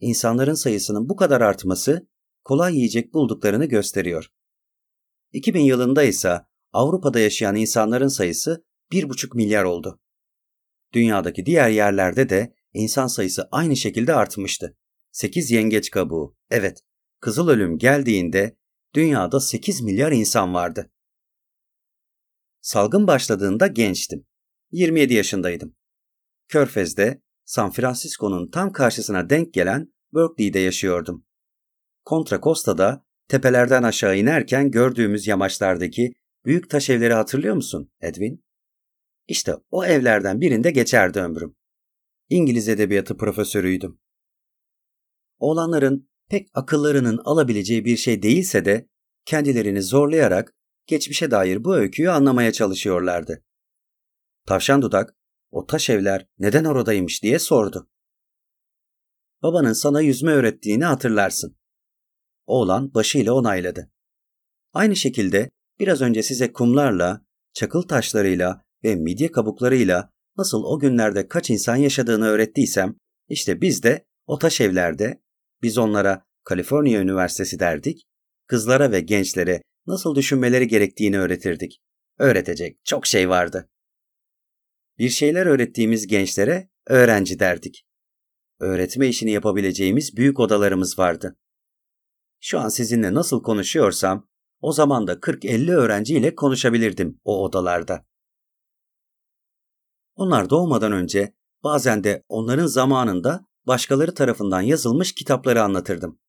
Speaker 1: İnsanların sayısının bu kadar artması kolay yiyecek bulduklarını gösteriyor. 2000 yılında ise Avrupa'da yaşayan insanların sayısı 1,5 milyar oldu. Dünyadaki diğer yerlerde de insan sayısı aynı şekilde artmıştı. 8 yengeç kabuğu. Evet, kızıl ölüm geldiğinde dünyada 8 milyar insan vardı. Salgın başladığında gençtim. 27 yaşındaydım. Körfez'de San Francisco'nun tam karşısına denk gelen Berkeley'de yaşıyordum. Contra Costa'da tepelerden aşağı inerken gördüğümüz yamaçlardaki büyük taş evleri hatırlıyor musun Edwin? İşte o evlerden birinde geçerdi ömrüm. İngiliz edebiyatı profesörüydüm. Oğlanların pek akıllarının alabileceği bir şey değilse de kendilerini zorlayarak geçmişe dair bu öyküyü anlamaya çalışıyorlardı. Tavşan Dudak, o taş evler neden oradaymış diye sordu. babanın sana yüzme öğrettiğini hatırlarsın. Oğlan başıyla onayladı. Aynı şekilde biraz önce size kumlarla, çakıl taşlarıyla ve midye kabuklarıyla nasıl o günlerde kaç insan yaşadığını öğrettiysem, işte biz de o taş evlerde, biz onlara Kaliforniya Üniversitesi derdik, kızlara ve gençlere nasıl düşünmeleri gerektiğini öğretirdik. Öğretecek çok şey vardı. Bir şeyler öğrettiğimiz gençlere öğrenci derdik. Öğretme işini yapabileceğimiz büyük odalarımız vardı. Şu an sizinle nasıl konuşuyorsam, o zaman da 40-50 öğrenciyle konuşabilirdim o odalarda. Onlar doğmadan önce bazen de onların zamanında başkaları tarafından yazılmış kitapları anlatırdım.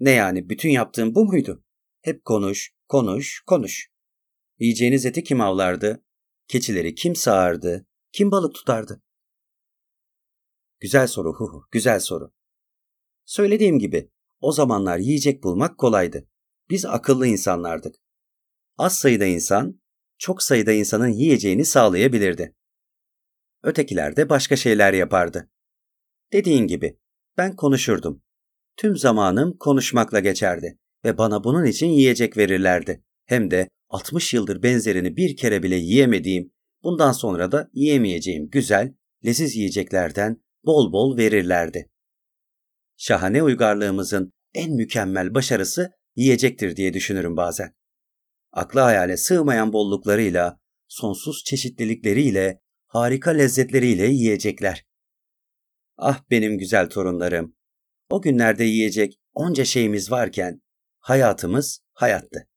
Speaker 1: Ne yani bütün yaptığım bu muydu? Hep konuş, konuş, konuş. Yiyeceğiniz eti kim avlardı? Keçileri kim sağardı? Kim balık tutardı? Güzel soru hu hu, güzel soru. Söylediğim gibi o zamanlar yiyecek bulmak kolaydı. Biz akıllı insanlardık. Az sayıda insan, çok sayıda insanın yiyeceğini sağlayabilirdi. Ötekiler de başka şeyler yapardı. Dediğin gibi ben konuşurdum. Tüm zamanım konuşmakla geçerdi ve bana bunun için yiyecek verirlerdi. Hem de 60 yıldır benzerini bir kere bile yiyemediğim, bundan sonra da yiyemeyeceğim güzel, leziz yiyeceklerden bol bol verirlerdi. Şahane uygarlığımızın en mükemmel başarısı yiyecektir diye düşünürüm bazen. Akla hayale sığmayan bolluklarıyla, sonsuz çeşitlilikleriyle, harika lezzetleriyle yiyecekler. Ah benim güzel torunlarım. O günlerde yiyecek onca şeyimiz varken hayatımız hayattı.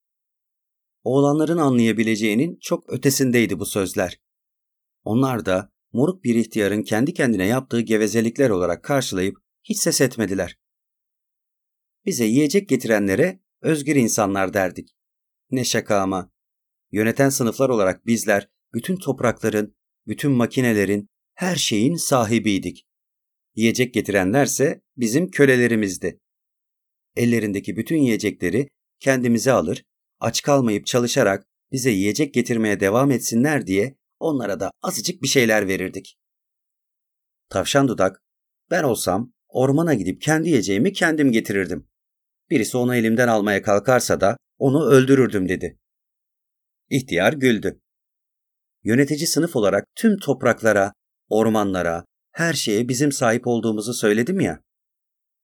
Speaker 1: Oğlanların anlayabileceğinin çok ötesindeydi bu sözler. Onlar da moruk bir ihtiyarın kendi kendine yaptığı gevezelikler olarak karşılayıp hiç ses etmediler. Bize yiyecek getirenlere özgür insanlar derdik. Ne şaka ama. Yöneten sınıflar olarak bizler bütün toprakların, bütün makinelerin, her şeyin sahibiydik. Yiyecek getirenlerse bizim kölelerimizdi. Ellerindeki bütün yiyecekleri kendimize alır, aç kalmayıp çalışarak bize yiyecek getirmeye devam etsinler diye onlara da azıcık bir şeyler verirdik. Tavşan dudak, ben olsam ormana gidip kendi yiyeceğimi kendim getirirdim. Birisi onu elimden almaya kalkarsa da onu öldürürdüm dedi. İhtiyar güldü. Yönetici sınıf olarak tüm topraklara, ormanlara, her şeye bizim sahip olduğumuzu söyledim ya.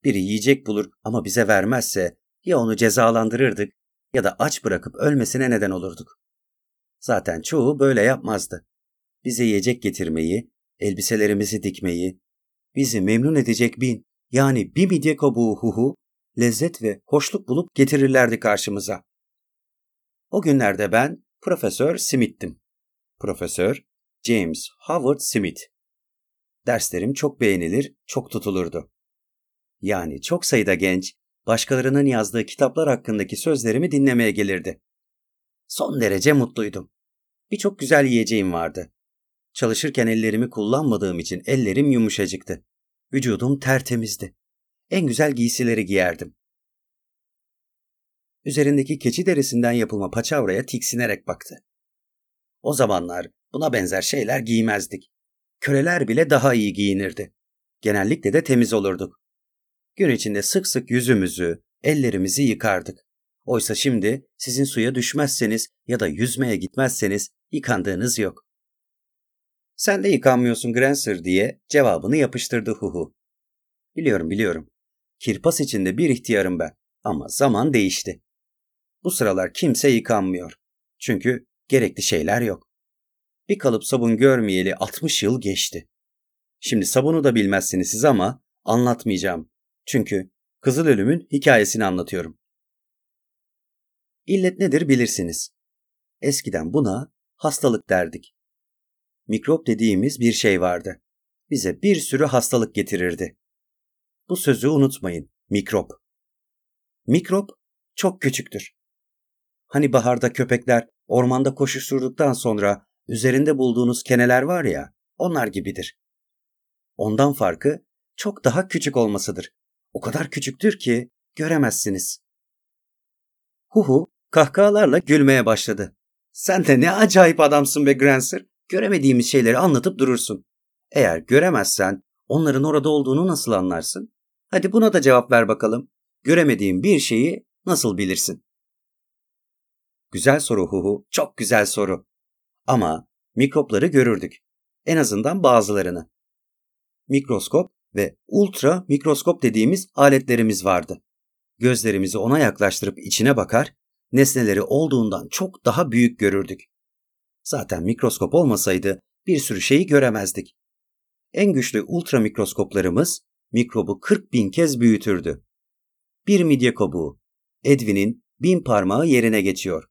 Speaker 1: Biri yiyecek bulur ama bize vermezse ya onu cezalandırırdık ya da aç bırakıp ölmesine neden olurduk. Zaten çoğu böyle yapmazdı. Bize yiyecek getirmeyi, elbiselerimizi dikmeyi, bizi memnun edecek bin, yani bir midye kabuğu huhu, lezzet ve hoşluk bulup getirirlerdi karşımıza. O günlerde ben Profesör Smith'tim. Profesör James Howard Smith. Derslerim çok beğenilir, çok tutulurdu. Yani çok sayıda genç, başkalarının yazdığı kitaplar hakkındaki sözlerimi dinlemeye gelirdi. Son derece mutluydum. Birçok güzel yiyeceğim vardı. Çalışırken ellerimi kullanmadığım için ellerim yumuşacıktı. Vücudum tertemizdi. En güzel giysileri giyerdim. Üzerindeki keçi derisinden yapılma paçavraya tiksinerek baktı. O zamanlar buna benzer şeyler giymezdik. Köleler bile daha iyi giyinirdi. Genellikle de temiz olurduk. Gün içinde sık sık yüzümüzü, ellerimizi yıkardık. Oysa şimdi sizin suya düşmezseniz ya da yüzmeye gitmezseniz yıkandığınız yok. Sen de yıkanmıyorsun Grancer diye cevabını yapıştırdı Huhu. Biliyorum biliyorum. Kirpas içinde bir ihtiyarım ben ama zaman değişti. Bu sıralar kimse yıkanmıyor. Çünkü gerekli şeyler yok. Bir kalıp sabun görmeyeli 60 yıl geçti. Şimdi sabunu da bilmezsiniz siz ama anlatmayacağım. Çünkü Kızıl Ölüm'ün hikayesini anlatıyorum. İllet nedir bilirsiniz. Eskiden buna hastalık derdik. Mikrop dediğimiz bir şey vardı. Bize bir sürü hastalık getirirdi. Bu sözü unutmayın. Mikrop. Mikrop çok küçüktür. Hani baharda köpekler ormanda koşuşturduktan sonra üzerinde bulduğunuz keneler var ya, onlar gibidir. Ondan farkı çok daha küçük olmasıdır. O kadar küçüktür ki göremezsiniz. Huhu kahkahalarla gülmeye başladı. Sen de ne acayip adamsın be Grancer. Göremediğimiz şeyleri anlatıp durursun. Eğer göremezsen onların orada olduğunu nasıl anlarsın? Hadi buna da cevap ver bakalım. Göremediğin bir şeyi nasıl bilirsin? Güzel soru Huhu, çok güzel soru. Ama mikropları görürdük. En azından bazılarını. Mikroskop ve ultra mikroskop dediğimiz aletlerimiz vardı. Gözlerimizi ona yaklaştırıp içine bakar, nesneleri olduğundan çok daha büyük görürdük. Zaten mikroskop olmasaydı bir sürü şeyi göremezdik. En güçlü ultra mikroskoplarımız mikrobu 40 bin kez büyütürdü. Bir midye kabuğu, Edwin'in bin parmağı yerine geçiyor.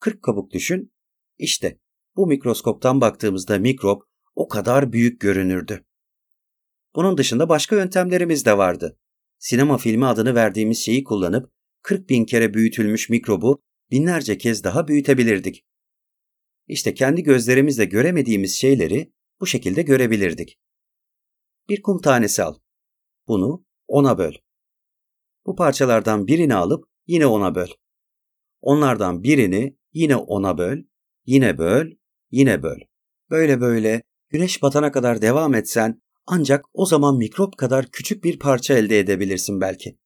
Speaker 1: 40 kabuk düşün, işte bu mikroskoptan baktığımızda mikrop o kadar büyük görünürdü. Bunun dışında başka yöntemlerimiz de vardı. Sinema filmi adını verdiğimiz şeyi kullanıp 40 bin kere büyütülmüş mikrobu binlerce kez daha büyütebilirdik. İşte kendi gözlerimizle göremediğimiz şeyleri bu şekilde görebilirdik. Bir kum tanesi al. Bunu ona böl. Bu parçalardan birini alıp yine ona böl. Onlardan birini yine ona böl, yine böl, yine böl. Böyle böyle güneş batana kadar devam etsen ancak o zaman mikrop kadar küçük bir parça elde edebilirsin belki.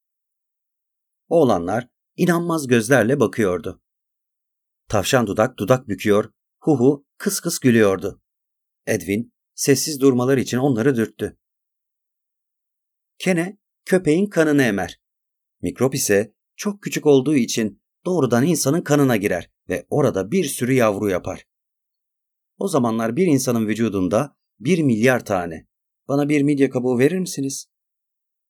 Speaker 1: Oğlanlar inanmaz gözlerle bakıyordu. Tavşan dudak dudak büküyor, Huhu kıs kıs gülüyordu. Edwin sessiz durmalar için onları dürttü. Kene köpeğin kanını emer. Mikrop ise çok küçük olduğu için doğrudan insanın kanına girer ve orada bir sürü yavru yapar. O zamanlar bir insanın vücudunda bir milyar tane. Bana bir midye kabuğu verir misiniz?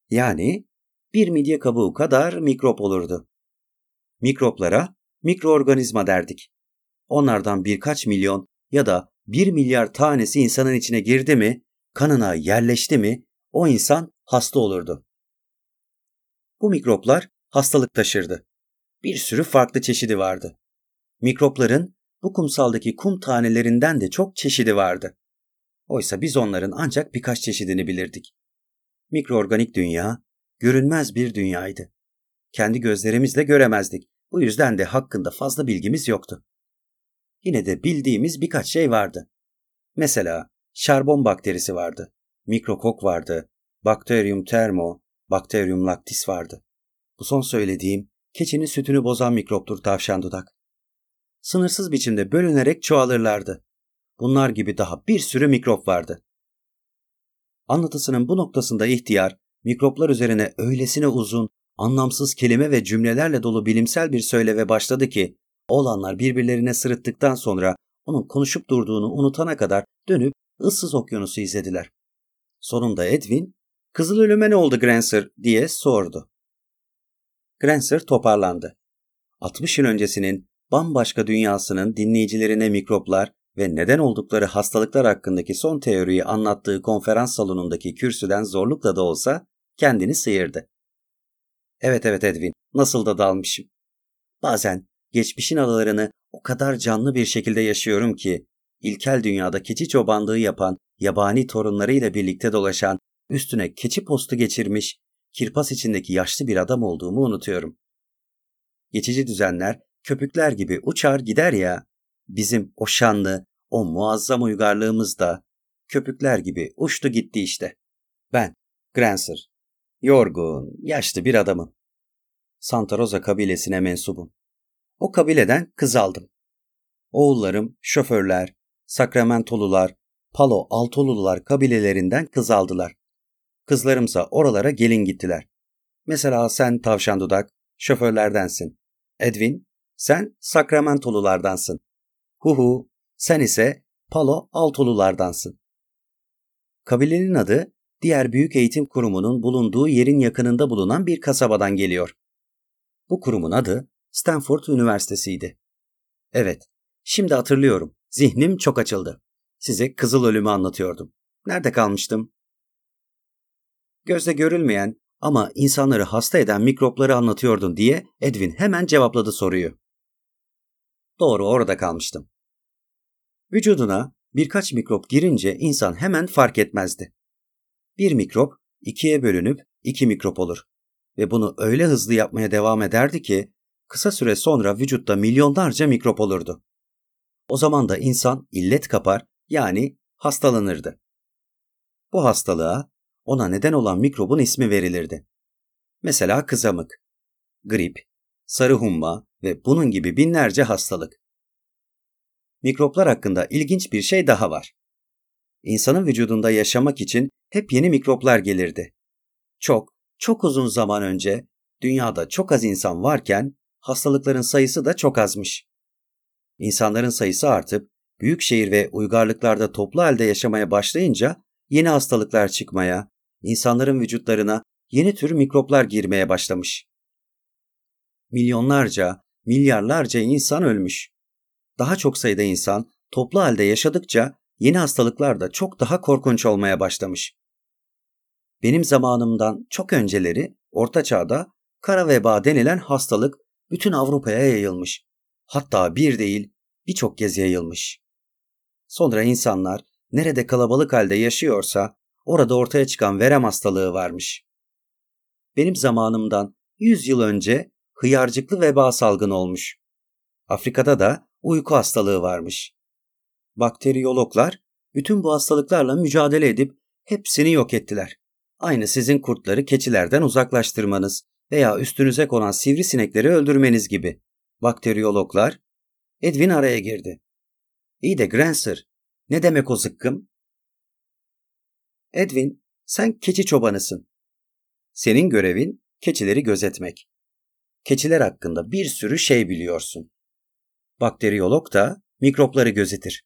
Speaker 1: Yani bir midye kabuğu kadar mikrop olurdu. Mikroplara mikroorganizma derdik. Onlardan birkaç milyon ya da bir milyar tanesi insanın içine girdi mi, kanına yerleşti mi, o insan hasta olurdu. Bu mikroplar hastalık taşırdı. Bir sürü farklı çeşidi vardı. Mikropların bu kumsaldaki kum tanelerinden de çok çeşidi vardı. Oysa biz onların ancak birkaç çeşidini bilirdik. Mikroorganik dünya görünmez bir dünyaydı. Kendi gözlerimizle göremezdik. Bu yüzden de hakkında fazla bilgimiz yoktu. Yine de bildiğimiz birkaç şey vardı. Mesela şarbon bakterisi vardı, mikrokok vardı, Bacterium thermo, Bacterium lactis vardı. Bu son söylediğim keçinin sütünü bozan mikroptur tavşan dudak. Sınırsız biçimde bölünerek çoğalırlardı. Bunlar gibi daha bir sürü mikrop vardı. Anlatısının bu noktasında ihtiyar, mikroplar üzerine öylesine uzun, anlamsız kelime ve cümlelerle dolu bilimsel bir söyleve başladı ki, oğlanlar birbirlerine sırıttıktan sonra onun konuşup durduğunu unutana kadar dönüp ıssız okyanusu izlediler. Sonunda Edwin, Kızıl ölüme ne oldu Granser diye sordu. Granser toparlandı. 60 yıl öncesinin bambaşka dünyasının dinleyicilerine mikroplar ve neden oldukları hastalıklar hakkındaki son teoriyi anlattığı konferans salonundaki kürsüden zorlukla da olsa kendini sıyırdı. Evet evet Edwin, nasıl da dalmışım. Bazen geçmişin adalarını o kadar canlı bir şekilde yaşıyorum ki, ilkel dünyada keçi çobanlığı yapan, yabani torunlarıyla birlikte dolaşan, üstüne keçi postu geçirmiş, kirpas içindeki yaşlı bir adam olduğumu unutuyorum. Geçici düzenler köpükler gibi uçar gider ya, bizim o şanlı, o muazzam uygarlığımız da köpükler gibi uçtu gitti işte. Ben, Granser, yorgun, yaşlı bir adamım. Santa Rosa kabilesine mensubum. O kabileden kız aldım. Oğullarım şoförler, Sakramentolular, Palo Altolular kabilelerinden kız aldılar. Kızlarımsa oralara gelin gittiler. Mesela sen tavşan dudak, şoförlerdensin. Edwin, sen Sakramentolulardansın. Huhu, sen ise Palo Altolulardansın. Kabilenin adı diğer büyük eğitim kurumunun bulunduğu yerin yakınında bulunan bir kasabadan geliyor. Bu kurumun adı Stanford Üniversitesi'ydi. Evet, şimdi hatırlıyorum. Zihnim çok açıldı. Size Kızıl Ölüm'ü anlatıyordum. Nerede kalmıştım? Gözle görülmeyen ama insanları hasta eden mikropları anlatıyordun diye Edwin hemen cevapladı soruyu. Doğru orada kalmıştım. Vücuduna birkaç mikrop girince insan hemen fark etmezdi. Bir mikrop ikiye bölünüp iki mikrop olur ve bunu öyle hızlı yapmaya devam ederdi ki kısa süre sonra vücutta milyonlarca mikrop olurdu. O zaman da insan illet kapar yani hastalanırdı. Bu hastalığa ona neden olan mikrobun ismi verilirdi. Mesela kızamık, grip, sarı humma ve bunun gibi binlerce hastalık. Mikroplar hakkında ilginç bir şey daha var. İnsanın vücudunda yaşamak için hep yeni mikroplar gelirdi. Çok, çok uzun zaman önce dünyada çok az insan varken hastalıkların sayısı da çok azmış. İnsanların sayısı artıp büyük şehir ve uygarlıklarda toplu halde yaşamaya başlayınca yeni hastalıklar çıkmaya, insanların vücutlarına yeni tür mikroplar girmeye başlamış. Milyonlarca, milyarlarca insan ölmüş. Daha çok sayıda insan toplu halde yaşadıkça yeni hastalıklar da çok daha korkunç olmaya başlamış. Benim zamanımdan çok önceleri Orta Çağ'da kara veba denilen hastalık bütün Avrupa'ya yayılmış. Hatta bir değil birçok kez yayılmış. Sonra insanlar nerede kalabalık halde yaşıyorsa orada ortaya çıkan verem hastalığı varmış. Benim zamanımdan 100 yıl önce hıyarcıklı veba salgını olmuş. Afrika'da da uyku hastalığı varmış. Bakteriyologlar bütün bu hastalıklarla mücadele edip hepsini yok ettiler. Aynı sizin kurtları keçilerden uzaklaştırmanız veya üstünüze konan sivrisinekleri öldürmeniz gibi. Bakteriyologlar Edwin araya girdi. İyi de Granser, ne demek o zıkkım? Edwin, sen keçi çobanısın. Senin görevin keçileri gözetmek. Keçiler hakkında bir sürü şey biliyorsun. Bakteriyolog da mikropları gözetir.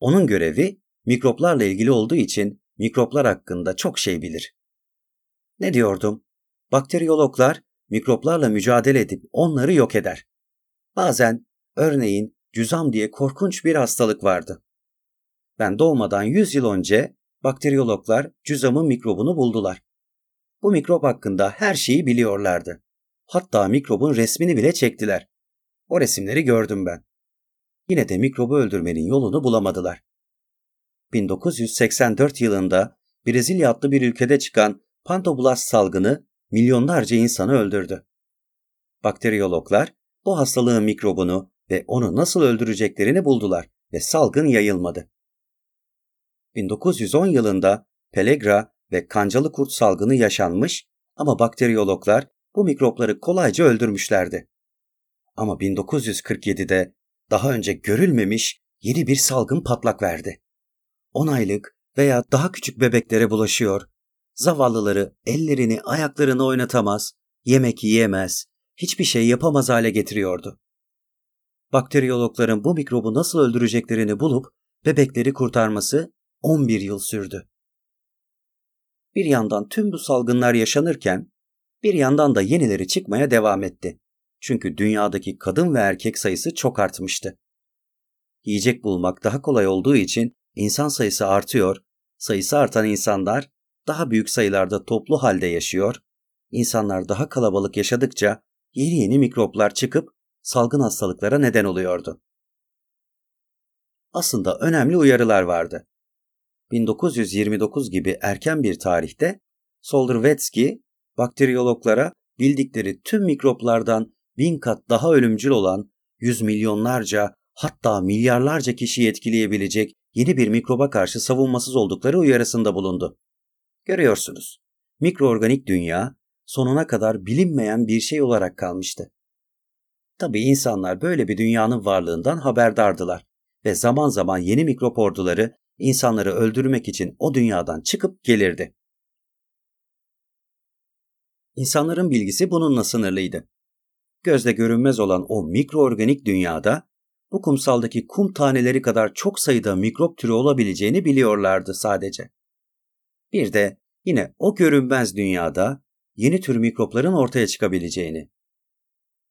Speaker 1: Onun görevi mikroplarla ilgili olduğu için mikroplar hakkında çok şey bilir. Ne diyordum? Bakteriyologlar mikroplarla mücadele edip onları yok eder. Bazen örneğin cüzam diye korkunç bir hastalık vardı. Ben doğmadan 100 yıl önce bakteriyologlar cüzamın mikrobunu buldular. Bu mikrop hakkında her şeyi biliyorlardı. Hatta mikrobun resmini bile çektiler. O resimleri gördüm ben. Yine de mikrobu öldürmenin yolunu bulamadılar. 1984 yılında Brezilya adlı bir ülkede çıkan pantoblast salgını milyonlarca insanı öldürdü. Bakteriyologlar bu hastalığın mikrobunu ve onu nasıl öldüreceklerini buldular ve salgın yayılmadı. 1910 yılında Pelegra ve kancalı kurt salgını yaşanmış ama bakteriyologlar bu mikropları kolayca öldürmüşlerdi. Ama 1947'de daha önce görülmemiş yeni bir salgın patlak verdi. 10 aylık veya daha küçük bebeklere bulaşıyor. Zavallıları ellerini, ayaklarını oynatamaz, yemek yiyemez, hiçbir şey yapamaz hale getiriyordu. Bakteriyologların bu mikrobu nasıl öldüreceklerini bulup bebekleri kurtarması 11 yıl sürdü. Bir yandan tüm bu salgınlar yaşanırken bir yandan da yenileri çıkmaya devam etti. Çünkü dünyadaki kadın ve erkek sayısı çok artmıştı. Yiyecek bulmak daha kolay olduğu için insan sayısı artıyor, sayısı artan insanlar daha büyük sayılarda toplu halde yaşıyor, insanlar daha kalabalık yaşadıkça yeni yeni mikroplar çıkıp salgın hastalıklara neden oluyordu. Aslında önemli uyarılar vardı. 1929 gibi erken bir tarihte Soldervetsky bakteriyologlara bildikleri tüm mikroplardan bin kat daha ölümcül olan yüz milyonlarca hatta milyarlarca kişiyi etkileyebilecek yeni bir mikroba karşı savunmasız oldukları uyarısında bulundu. Görüyorsunuz, mikroorganik dünya sonuna kadar bilinmeyen bir şey olarak kalmıştı. Tabi insanlar böyle bir dünyanın varlığından haberdardılar ve zaman zaman yeni mikrop orduları insanları öldürmek için o dünyadan çıkıp gelirdi. İnsanların bilgisi bununla sınırlıydı. Gözle görünmez olan o mikroorganik dünyada bu kumsaldaki kum taneleri kadar çok sayıda mikrop türü olabileceğini biliyorlardı sadece. Bir de yine o görünmez dünyada yeni tür mikropların ortaya çıkabileceğini.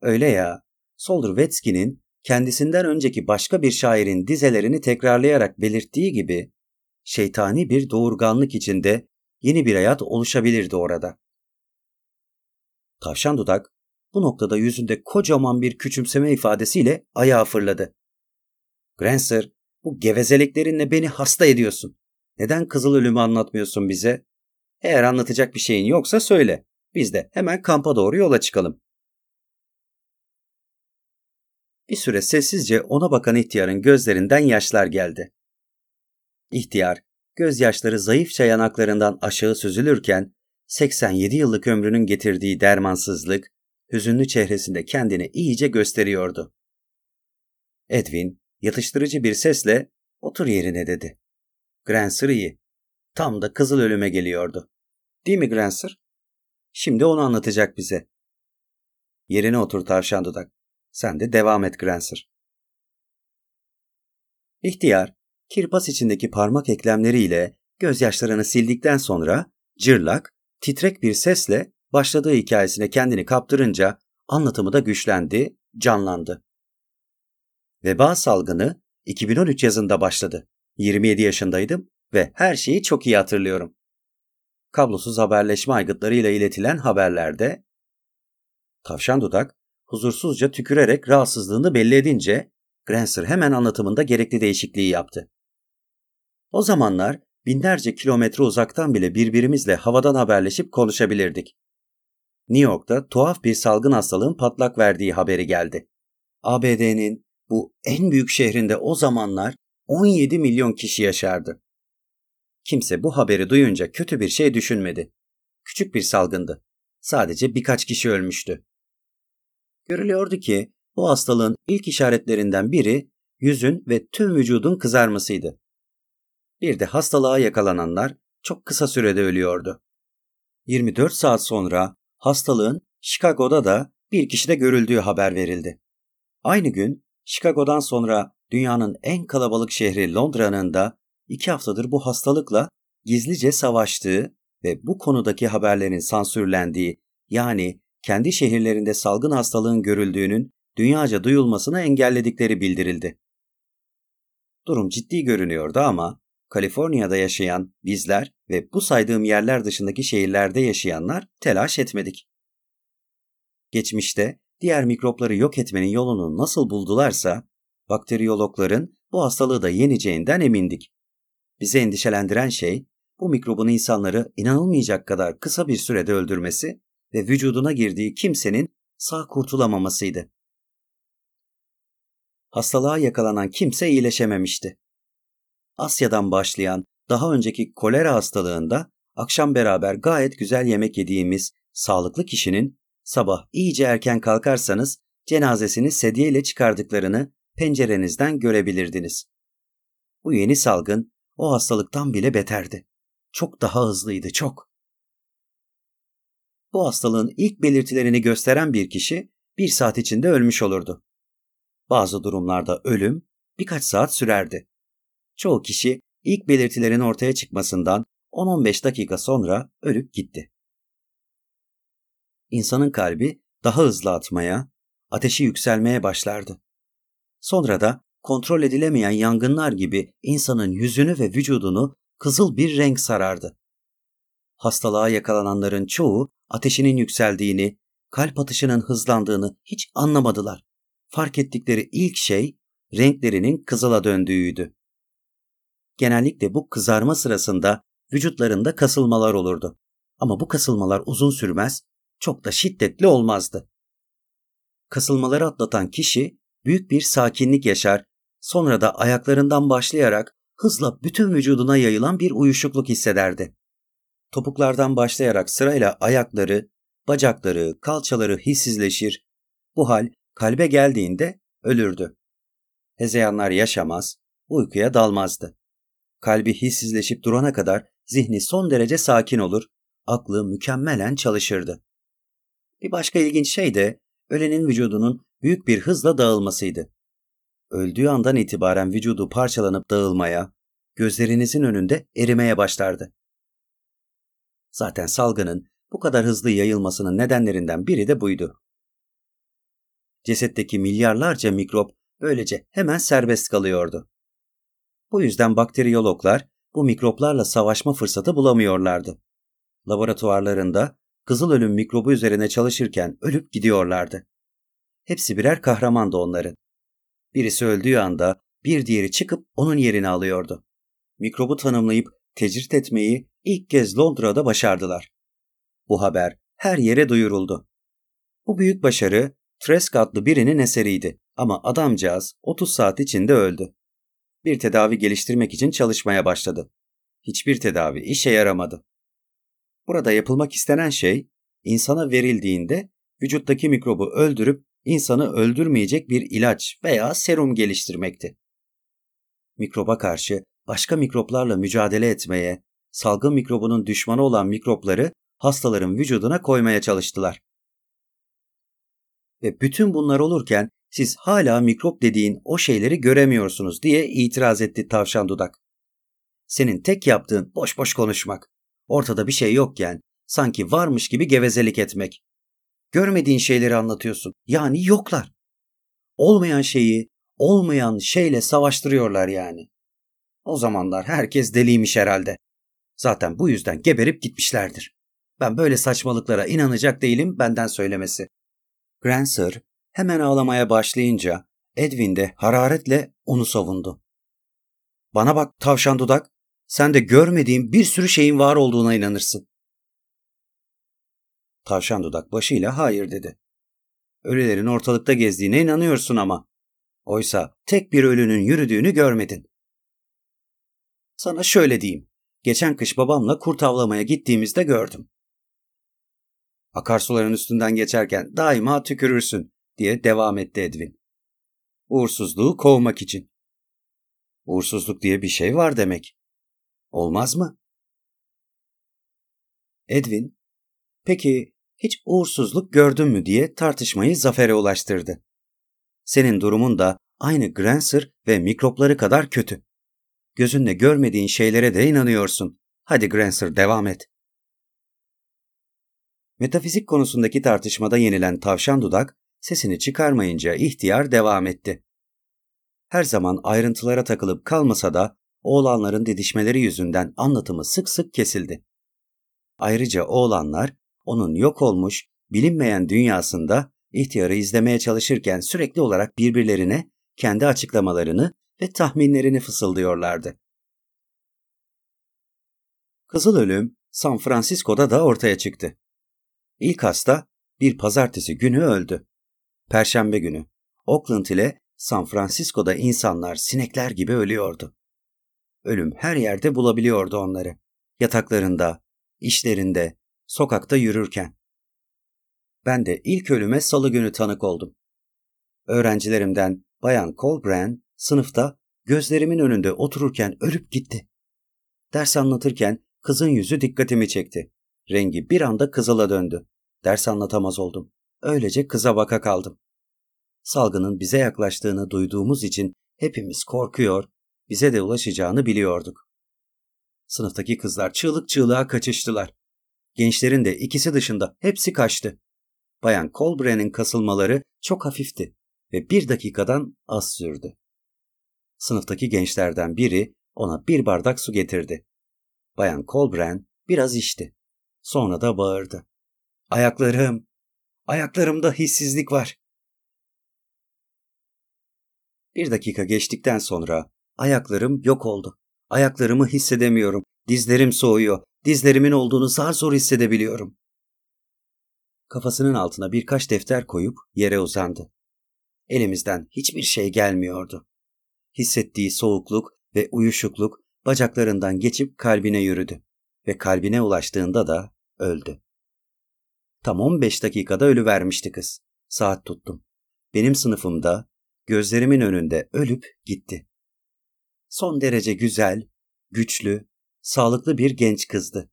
Speaker 1: Öyle ya, Soldervetsky'nin kendisinden önceki başka bir şairin dizelerini tekrarlayarak belirttiği gibi şeytani bir doğurganlık içinde yeni bir hayat oluşabilirdi orada. Tavşan dudak bu noktada yüzünde kocaman bir küçümseme ifadesiyle ayağa fırladı. Grancer, bu gevezeliklerinle beni hasta ediyorsun. Neden kızıl ölümü anlatmıyorsun bize? Eğer anlatacak bir şeyin yoksa söyle. Biz de hemen kampa doğru yola çıkalım. Bir süre sessizce ona bakan ihtiyarın gözlerinden yaşlar geldi. İhtiyar gözyaşları zayıfça yanaklarından aşağı süzülürken 87 yıllık ömrünün getirdiği dermansızlık hüzünlü çehresinde kendini iyice gösteriyordu. Edwin yatıştırıcı bir sesle otur yerine dedi. Granser iyi. Tam da kızıl ölüme geliyordu. Değil mi Granser? Şimdi onu anlatacak bize. Yerine otur tavşan dudak. Sen de devam et Granser. İhtiyar, kirpas içindeki parmak eklemleriyle gözyaşlarını sildikten sonra cırlak, titrek bir sesle başladığı hikayesine kendini kaptırınca anlatımı da güçlendi, canlandı. Veba salgını 2013 yazında başladı. 27 yaşındaydım ve her şeyi çok iyi hatırlıyorum. Kablosuz haberleşme aygıtlarıyla iletilen haberlerde Tavşan Dudak huzursuzca tükürerek rahatsızlığını belli edince Granser hemen anlatımında gerekli değişikliği yaptı. O zamanlar binlerce kilometre uzaktan bile birbirimizle havadan haberleşip konuşabilirdik. New York'ta tuhaf bir salgın hastalığın patlak verdiği haberi geldi. ABD'nin bu en büyük şehrinde o zamanlar 17 milyon kişi yaşardı. Kimse bu haberi duyunca kötü bir şey düşünmedi. Küçük bir salgındı. Sadece birkaç kişi ölmüştü. Görülüyordu ki bu hastalığın ilk işaretlerinden biri yüzün ve tüm vücudun kızarmasıydı. Bir de hastalığa yakalananlar çok kısa sürede ölüyordu. 24 saat sonra hastalığın Chicago'da da bir kişide görüldüğü haber verildi. Aynı gün Chicago'dan sonra dünyanın en kalabalık şehri Londra'nın da iki haftadır bu hastalıkla gizlice savaştığı ve bu konudaki haberlerin sansürlendiği yani kendi şehirlerinde salgın hastalığın görüldüğünün dünyaca duyulmasını engelledikleri bildirildi. Durum ciddi görünüyordu ama Kaliforniya'da yaşayan bizler ve bu saydığım yerler dışındaki şehirlerde yaşayanlar telaş etmedik. Geçmişte diğer mikropları yok etmenin yolunu nasıl buldularsa, bakteriyologların bu hastalığı da yeneceğinden emindik. Bizi endişelendiren şey, bu mikrobun insanları inanılmayacak kadar kısa bir sürede öldürmesi ve vücuduna girdiği kimsenin sağ kurtulamamasıydı. Hastalığa yakalanan kimse iyileşememişti. Asya'dan başlayan daha önceki kolera hastalığında akşam beraber gayet güzel yemek yediğimiz sağlıklı kişinin sabah iyice erken kalkarsanız cenazesini sedyeyle çıkardıklarını pencerenizden görebilirdiniz. Bu yeni salgın o hastalıktan bile beterdi. Çok daha hızlıydı, çok. Bu hastalığın ilk belirtilerini gösteren bir kişi bir saat içinde ölmüş olurdu. Bazı durumlarda ölüm birkaç saat sürerdi. Çoğu kişi ilk belirtilerin ortaya çıkmasından 10-15 dakika sonra ölüp gitti. İnsanın kalbi daha hızlı atmaya, ateşi yükselmeye başlardı. Sonra da kontrol edilemeyen yangınlar gibi insanın yüzünü ve vücudunu kızıl bir renk sarardı. Hastalığa yakalananların çoğu ateşinin yükseldiğini, kalp atışının hızlandığını hiç anlamadılar. Fark ettikleri ilk şey renklerinin kızıla döndüğüydü. Genellikle bu kızarma sırasında vücutlarında kasılmalar olurdu. Ama bu kasılmalar uzun sürmez, çok da şiddetli olmazdı. Kasılmaları atlatan kişi büyük bir sakinlik yaşar, sonra da ayaklarından başlayarak hızla bütün vücuduna yayılan bir uyuşukluk hissederdi. Topuklardan başlayarak sırayla ayakları, bacakları, kalçaları hissizleşir. Bu hal kalbe geldiğinde ölürdü. Hezeyanlar yaşamaz, uykuya dalmazdı. Kalbi hissizleşip durana kadar zihni son derece sakin olur, aklı mükemmelen çalışırdı. Bir başka ilginç şey de ölenin vücudunun büyük bir hızla dağılmasıydı. Öldüğü andan itibaren vücudu parçalanıp dağılmaya, gözlerinizin önünde erimeye başlardı. Zaten salgının bu kadar hızlı yayılmasının nedenlerinden biri de buydu. Cesetteki milyarlarca mikrop böylece hemen serbest kalıyordu. Bu yüzden bakteriyologlar bu mikroplarla savaşma fırsatı bulamıyorlardı. Laboratuvarlarında kızıl ölüm mikrobu üzerine çalışırken ölüp gidiyorlardı. Hepsi birer kahramandı onların. Birisi öldüğü anda bir diğeri çıkıp onun yerini alıyordu. Mikrobu tanımlayıp tecrit etmeyi ilk kez Londra'da başardılar. Bu haber her yere duyuruldu. Bu büyük başarı Tresk adlı birinin eseriydi ama adamcağız 30 saat içinde öldü. Bir tedavi geliştirmek için çalışmaya başladı. Hiçbir tedavi işe yaramadı. Burada yapılmak istenen şey insana verildiğinde vücuttaki mikrobu öldürüp insanı öldürmeyecek bir ilaç veya serum geliştirmekti. Mikroba karşı başka mikroplarla mücadele etmeye, salgın mikrobunun düşmanı olan mikropları hastaların vücuduna koymaya çalıştılar. Ve bütün bunlar olurken siz hala mikrop dediğin o şeyleri göremiyorsunuz diye itiraz etti tavşan dudak. Senin tek yaptığın boş boş konuşmak. Ortada bir şey yokken sanki varmış gibi gevezelik etmek. Görmediğin şeyleri anlatıyorsun. Yani yoklar. Olmayan şeyi olmayan şeyle savaştırıyorlar yani. O zamanlar herkes deliymiş herhalde. Zaten bu yüzden geberip gitmişlerdir. Ben böyle saçmalıklara inanacak değilim benden söylemesi. Grancer hemen ağlamaya başlayınca Edwin de hararetle onu savundu. Bana bak tavşan dudak, sen de görmediğin bir sürü şeyin var olduğuna inanırsın. Tavşan dudak başıyla hayır dedi. Ölülerin ortalıkta gezdiğine inanıyorsun ama. Oysa tek bir ölünün yürüdüğünü görmedin. Sana şöyle diyeyim. Geçen kış babamla kurt avlamaya gittiğimizde gördüm. Akarsuların üstünden geçerken daima tükürürsün diye devam etti Edwin. Uğursuzluğu kovmak için. Uğursuzluk diye bir şey var demek. Olmaz mı? Edwin, peki hiç uğursuzluk gördün mü diye tartışmayı zafere ulaştırdı. Senin durumun da aynı Grancer ve mikropları kadar kötü. Gözünle görmediğin şeylere de inanıyorsun. Hadi Grancer devam et. Metafizik konusundaki tartışmada yenilen tavşan dudak sesini çıkarmayınca ihtiyar devam etti. Her zaman ayrıntılara takılıp kalmasa da oğlanların didişmeleri yüzünden anlatımı sık sık kesildi. Ayrıca oğlanlar onun yok olmuş, bilinmeyen dünyasında ihtiyarı izlemeye çalışırken sürekli olarak birbirlerine kendi açıklamalarını ve tahminlerini fısıldıyorlardı. Kızıl Ölüm San Francisco'da da ortaya çıktı. İlk hasta bir pazartesi günü öldü. Perşembe günü Oakland ile San Francisco'da insanlar sinekler gibi ölüyordu. Ölüm her yerde bulabiliyordu onları. Yataklarında, işlerinde, sokakta yürürken. Ben de ilk ölüme salı günü tanık oldum. Öğrencilerimden Bayan Colbrand sınıfta gözlerimin önünde otururken ölüp gitti. Ders anlatırken kızın yüzü dikkatimi çekti. Rengi bir anda kızıla döndü. Ders anlatamaz oldum. Öylece kıza baka kaldım. Salgının bize yaklaştığını duyduğumuz için hepimiz korkuyor, bize de ulaşacağını biliyorduk. Sınıftaki kızlar çığlık çığlığa kaçıştılar. Gençlerin de ikisi dışında hepsi kaçtı. Bayan Colbrane'in kasılmaları çok hafifti ve bir dakikadan az sürdü. Sınıftaki gençlerden biri ona bir bardak su getirdi. Bayan Colbrane biraz içti. Sonra da bağırdı. Ayaklarım, ayaklarımda hissizlik var. Bir dakika geçtikten sonra ayaklarım yok oldu. Ayaklarımı hissedemiyorum. Dizlerim soğuyor. Dizlerimin olduğunu zar zor hissedebiliyorum. Kafasının altına birkaç defter koyup yere uzandı. Elimizden hiçbir şey gelmiyordu. Hissettiği soğukluk ve uyuşukluk bacaklarından geçip kalbine yürüdü ve kalbine ulaştığında da öldü. Tam 15 dakikada ölü vermişti kız. Saat tuttum. Benim sınıfımda gözlerimin önünde ölüp gitti. Son derece güzel, güçlü, sağlıklı bir genç kızdı.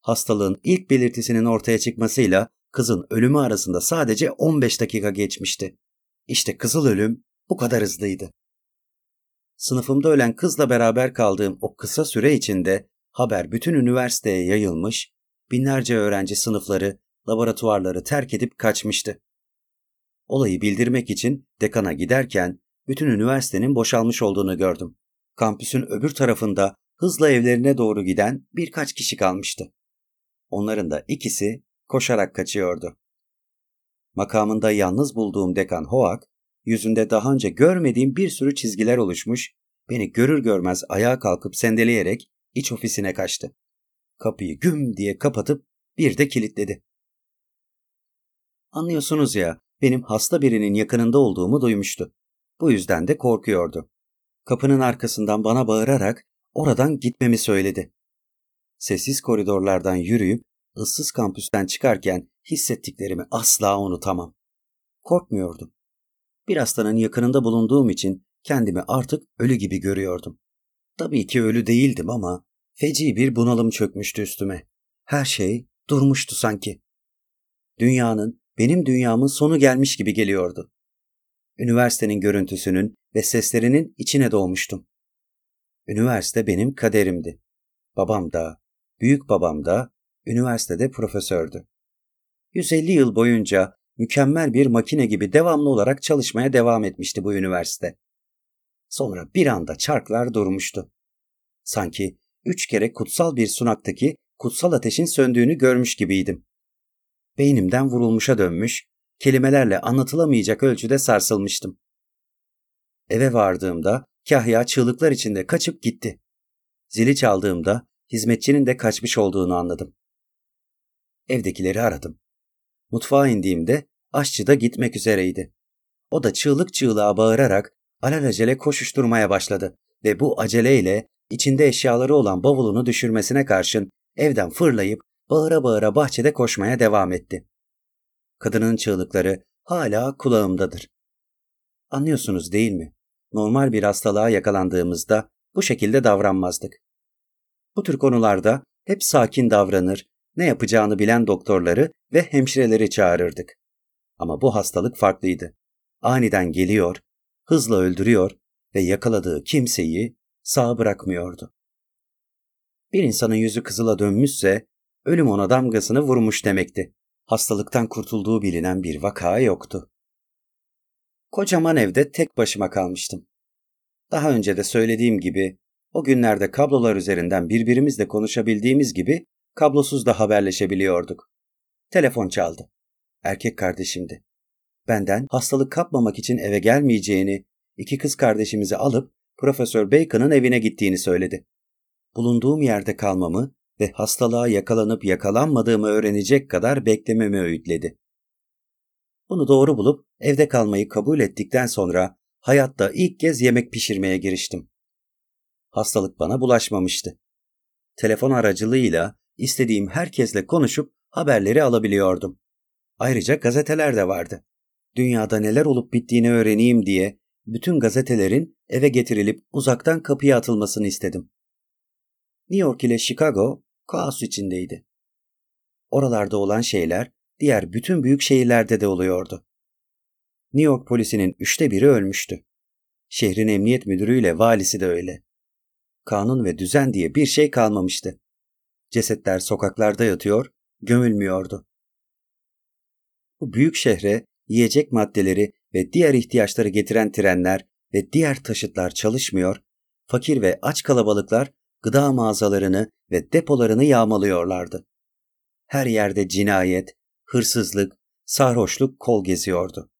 Speaker 1: Hastalığın ilk belirtisinin ortaya çıkmasıyla kızın ölümü arasında sadece 15 dakika geçmişti. İşte kızıl ölüm bu kadar hızlıydı. Sınıfımda ölen kızla beraber kaldığım o kısa süre içinde haber bütün üniversiteye yayılmış, binlerce öğrenci sınıfları, laboratuvarları terk edip kaçmıştı. Olayı bildirmek için dekana giderken bütün üniversitenin boşalmış olduğunu gördüm. Kampüsün öbür tarafında hızla evlerine doğru giden birkaç kişi kalmıştı. Onların da ikisi koşarak kaçıyordu. Makamında yalnız bulduğum dekan Hoak, yüzünde daha önce görmediğim bir sürü çizgiler oluşmuş, beni görür görmez ayağa kalkıp sendeleyerek iç ofisine kaçtı. Kapıyı güm diye kapatıp bir de kilitledi. Anlıyorsunuz ya, benim hasta birinin yakınında olduğumu duymuştu. Bu yüzden de korkuyordu. Kapının arkasından bana bağırarak oradan gitmemi söyledi. Sessiz koridorlardan yürüyüp ıssız kampüsten çıkarken hissettiklerimi asla unutamam. Korkmuyordum. Bir hastanın yakınında bulunduğum için kendimi artık ölü gibi görüyordum. Tabii ki ölü değildim ama feci bir bunalım çökmüştü üstüme. Her şey durmuştu sanki. Dünyanın, benim dünyamın sonu gelmiş gibi geliyordu. Üniversitenin görüntüsünün ve seslerinin içine doğmuştum. Üniversite benim kaderimdi. Babam da, büyük babam da üniversitede profesördü. 150 yıl boyunca mükemmel bir makine gibi devamlı olarak çalışmaya devam etmişti bu üniversite. Sonra bir anda çarklar durmuştu. Sanki üç kere kutsal bir sunaktaki kutsal ateşin söndüğünü görmüş gibiydim. Beynimden vurulmuşa dönmüş, kelimelerle anlatılamayacak ölçüde sarsılmıştım. Eve vardığımda Kahya çığlıklar içinde kaçıp gitti. Zili çaldığımda hizmetçinin de kaçmış olduğunu anladım. Evdekileri aradım. Mutfağa indiğimde aşçı da gitmek üzereydi. O da çığlık çığlığa bağırarak alelacele koşuşturmaya başladı ve bu aceleyle içinde eşyaları olan bavulunu düşürmesine karşın evden fırlayıp bağıra bağıra bahçede koşmaya devam etti. Kadının çığlıkları hala kulağımdadır. Anlıyorsunuz değil mi? Normal bir hastalığa yakalandığımızda bu şekilde davranmazdık. Bu tür konularda hep sakin davranır, ne yapacağını bilen doktorları ve hemşireleri çağırırdık. Ama bu hastalık farklıydı. Aniden geliyor, hızla öldürüyor ve yakaladığı kimseyi sağ bırakmıyordu. Bir insanın yüzü kızıla dönmüşse ölüm ona damgasını vurmuş demekti. Hastalıktan kurtulduğu bilinen bir vaka yoktu. Kocaman evde tek başıma kalmıştım. Daha önce de söylediğim gibi o günlerde kablolar üzerinden birbirimizle konuşabildiğimiz gibi kablosuz da haberleşebiliyorduk. Telefon çaldı. Erkek kardeşimdi. Benden hastalık kapmamak için eve gelmeyeceğini, iki kız kardeşimizi alıp Profesör Bacon'ın evine gittiğini söyledi. Bulunduğum yerde kalmamı ve hastalığa yakalanıp yakalanmadığımı öğrenecek kadar beklememi öğütledi. Bunu doğru bulup evde kalmayı kabul ettikten sonra hayatta ilk kez yemek pişirmeye giriştim. Hastalık bana bulaşmamıştı. Telefon aracılığıyla istediğim herkesle konuşup haberleri alabiliyordum. Ayrıca gazeteler de vardı. Dünyada neler olup bittiğini öğreneyim diye bütün gazetelerin eve getirilip uzaktan kapıya atılmasını istedim. New York ile Chicago kaos içindeydi. Oralarda olan şeyler diğer bütün büyük şehirlerde de oluyordu. New York polisinin üçte biri ölmüştü. Şehrin emniyet müdürüyle valisi de öyle. Kanun ve düzen diye bir şey kalmamıştı. Cesetler sokaklarda yatıyor, gömülmüyordu. Bu büyük şehre yiyecek maddeleri ve diğer ihtiyaçları getiren trenler ve diğer taşıtlar çalışmıyor, fakir ve aç kalabalıklar gıda mağazalarını ve depolarını yağmalıyorlardı. Her yerde cinayet, hırsızlık, sarhoşluk kol geziyordu.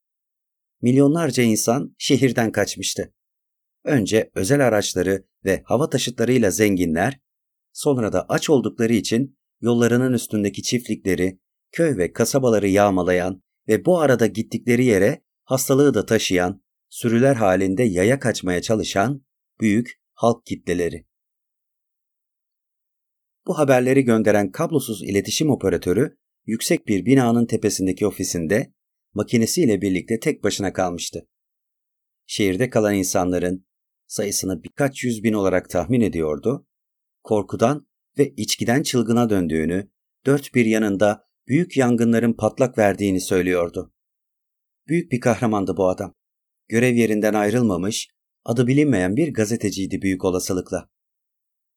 Speaker 1: Milyonlarca insan şehirden kaçmıştı. Önce özel araçları ve hava taşıtlarıyla zenginler, sonra da aç oldukları için yollarının üstündeki çiftlikleri, köy ve kasabaları yağmalayan ve bu arada gittikleri yere hastalığı da taşıyan, sürüler halinde yaya kaçmaya çalışan büyük halk kitleleri. Bu haberleri gönderen kablosuz iletişim operatörü yüksek bir binanın tepesindeki ofisinde makinesiyle birlikte tek başına kalmıştı. Şehirde kalan insanların sayısını birkaç yüz bin olarak tahmin ediyordu, korkudan ve içkiden çılgına döndüğünü, dört bir yanında büyük yangınların patlak verdiğini söylüyordu. Büyük bir kahramandı bu adam. Görev yerinden ayrılmamış, adı bilinmeyen bir gazeteciydi büyük olasılıkla.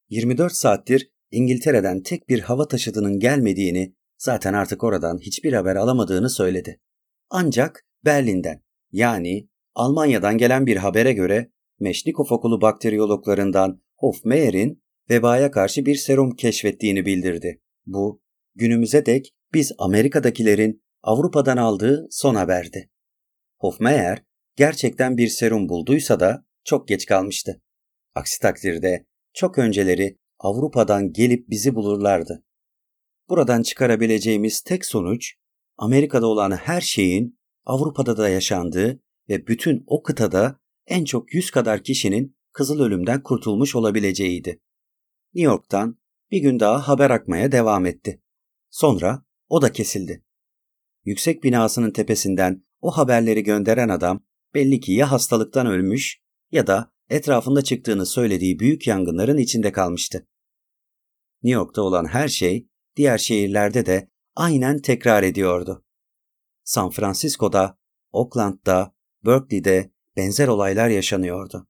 Speaker 1: 24 saattir İngiltere'den tek bir hava taşıtının gelmediğini, zaten artık oradan hiçbir haber alamadığını söyledi. Ancak Berlin'den yani Almanya'dan gelen bir habere göre Meşnikov Okulu bakteriyologlarından Hofmeyer'in vebaya karşı bir serum keşfettiğini bildirdi. Bu günümüze dek biz Amerika'dakilerin Avrupa'dan aldığı son haberdi. Hofmeyer gerçekten bir serum bulduysa da çok geç kalmıştı. Aksi takdirde çok önceleri Avrupa'dan gelip bizi bulurlardı. Buradan çıkarabileceğimiz tek sonuç Amerika'da olan her şeyin Avrupa'da da yaşandığı ve bütün o kıtada en çok yüz kadar kişinin kızıl ölümden kurtulmuş olabileceğiydi. New York'tan bir gün daha haber akmaya devam etti. Sonra o da kesildi. Yüksek binasının tepesinden o haberleri gönderen adam belli ki ya hastalıktan ölmüş ya da etrafında çıktığını söylediği büyük yangınların içinde kalmıştı. New York'ta olan her şey diğer şehirlerde de aynen tekrar ediyordu. San Francisco'da, Oakland'da, Berkeley'de benzer olaylar yaşanıyordu.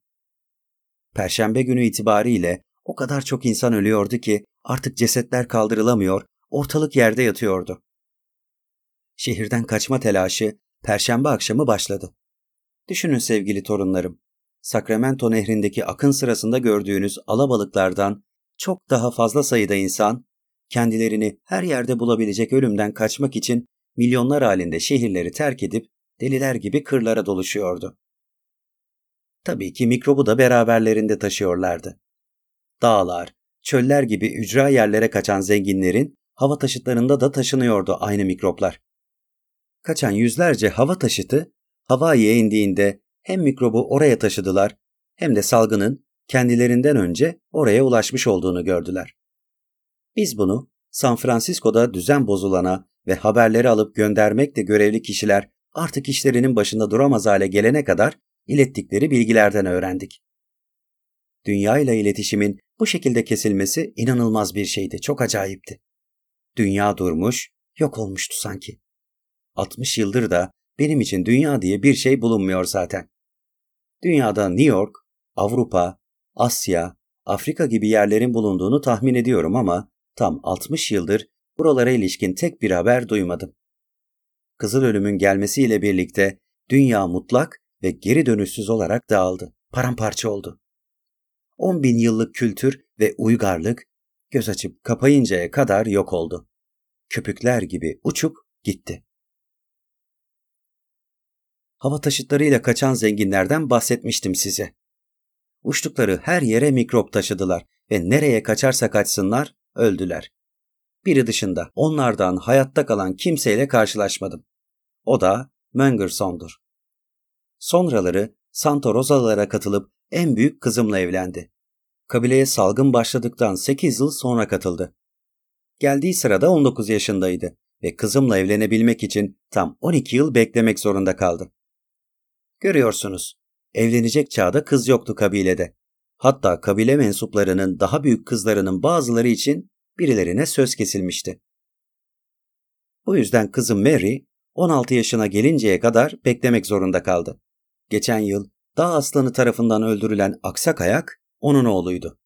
Speaker 1: Perşembe günü itibariyle o kadar çok insan ölüyordu ki artık cesetler kaldırılamıyor, ortalık yerde yatıyordu. Şehirden kaçma telaşı perşembe akşamı başladı. Düşünün sevgili torunlarım, Sacramento nehrindeki akın sırasında gördüğünüz alabalıklardan çok daha fazla sayıda insan kendilerini her yerde bulabilecek ölümden kaçmak için milyonlar halinde şehirleri terk edip deliler gibi kırlara doluşuyordu. Tabii ki mikrobu da beraberlerinde taşıyorlardı. Dağlar, çöller gibi ücra yerlere kaçan zenginlerin hava taşıtlarında da taşınıyordu aynı mikroplar. Kaçan yüzlerce hava taşıtı Hawaii'ye indiğinde hem mikrobu oraya taşıdılar hem de salgının kendilerinden önce oraya ulaşmış olduğunu gördüler. Biz bunu San Francisco'da düzen bozulana ve haberleri alıp göndermekle görevli kişiler artık işlerinin başında duramaz hale gelene kadar ilettikleri bilgilerden öğrendik. Dünya ile iletişimin bu şekilde kesilmesi inanılmaz bir şeydi, çok acayipti. Dünya durmuş, yok olmuştu sanki. 60 yıldır da benim için dünya diye bir şey bulunmuyor zaten. Dünyada New York, Avrupa, Asya, Afrika gibi yerlerin bulunduğunu tahmin ediyorum ama tam 60 yıldır buralara ilişkin tek bir haber duymadım. Kızıl ölümün gelmesiyle birlikte dünya mutlak ve geri dönüşsüz olarak dağıldı, paramparça oldu. 10 bin yıllık kültür ve uygarlık göz açıp kapayıncaya kadar yok oldu. Köpükler gibi uçup gitti. Hava taşıtlarıyla kaçan zenginlerden bahsetmiştim size. Uçtukları her yere mikrop taşıdılar ve nereye kaçarsa kaçsınlar öldüler. Biri dışında onlardan hayatta kalan kimseyle karşılaşmadım. O da Möngerson'dur. Sonraları Santa Rosalara katılıp en büyük kızımla evlendi. Kabileye salgın başladıktan 8 yıl sonra katıldı. Geldiği sırada 19 yaşındaydı ve kızımla evlenebilmek için tam 12 yıl beklemek zorunda kaldı. Görüyorsunuz, evlenecek çağda kız yoktu kabilede. Hatta kabile mensuplarının daha büyük kızlarının bazıları için birilerine söz kesilmişti. Bu yüzden kızım Mary 16 yaşına gelinceye kadar beklemek zorunda kaldı. Geçen yıl dağ aslanı tarafından öldürülen aksak ayak onun oğluydu.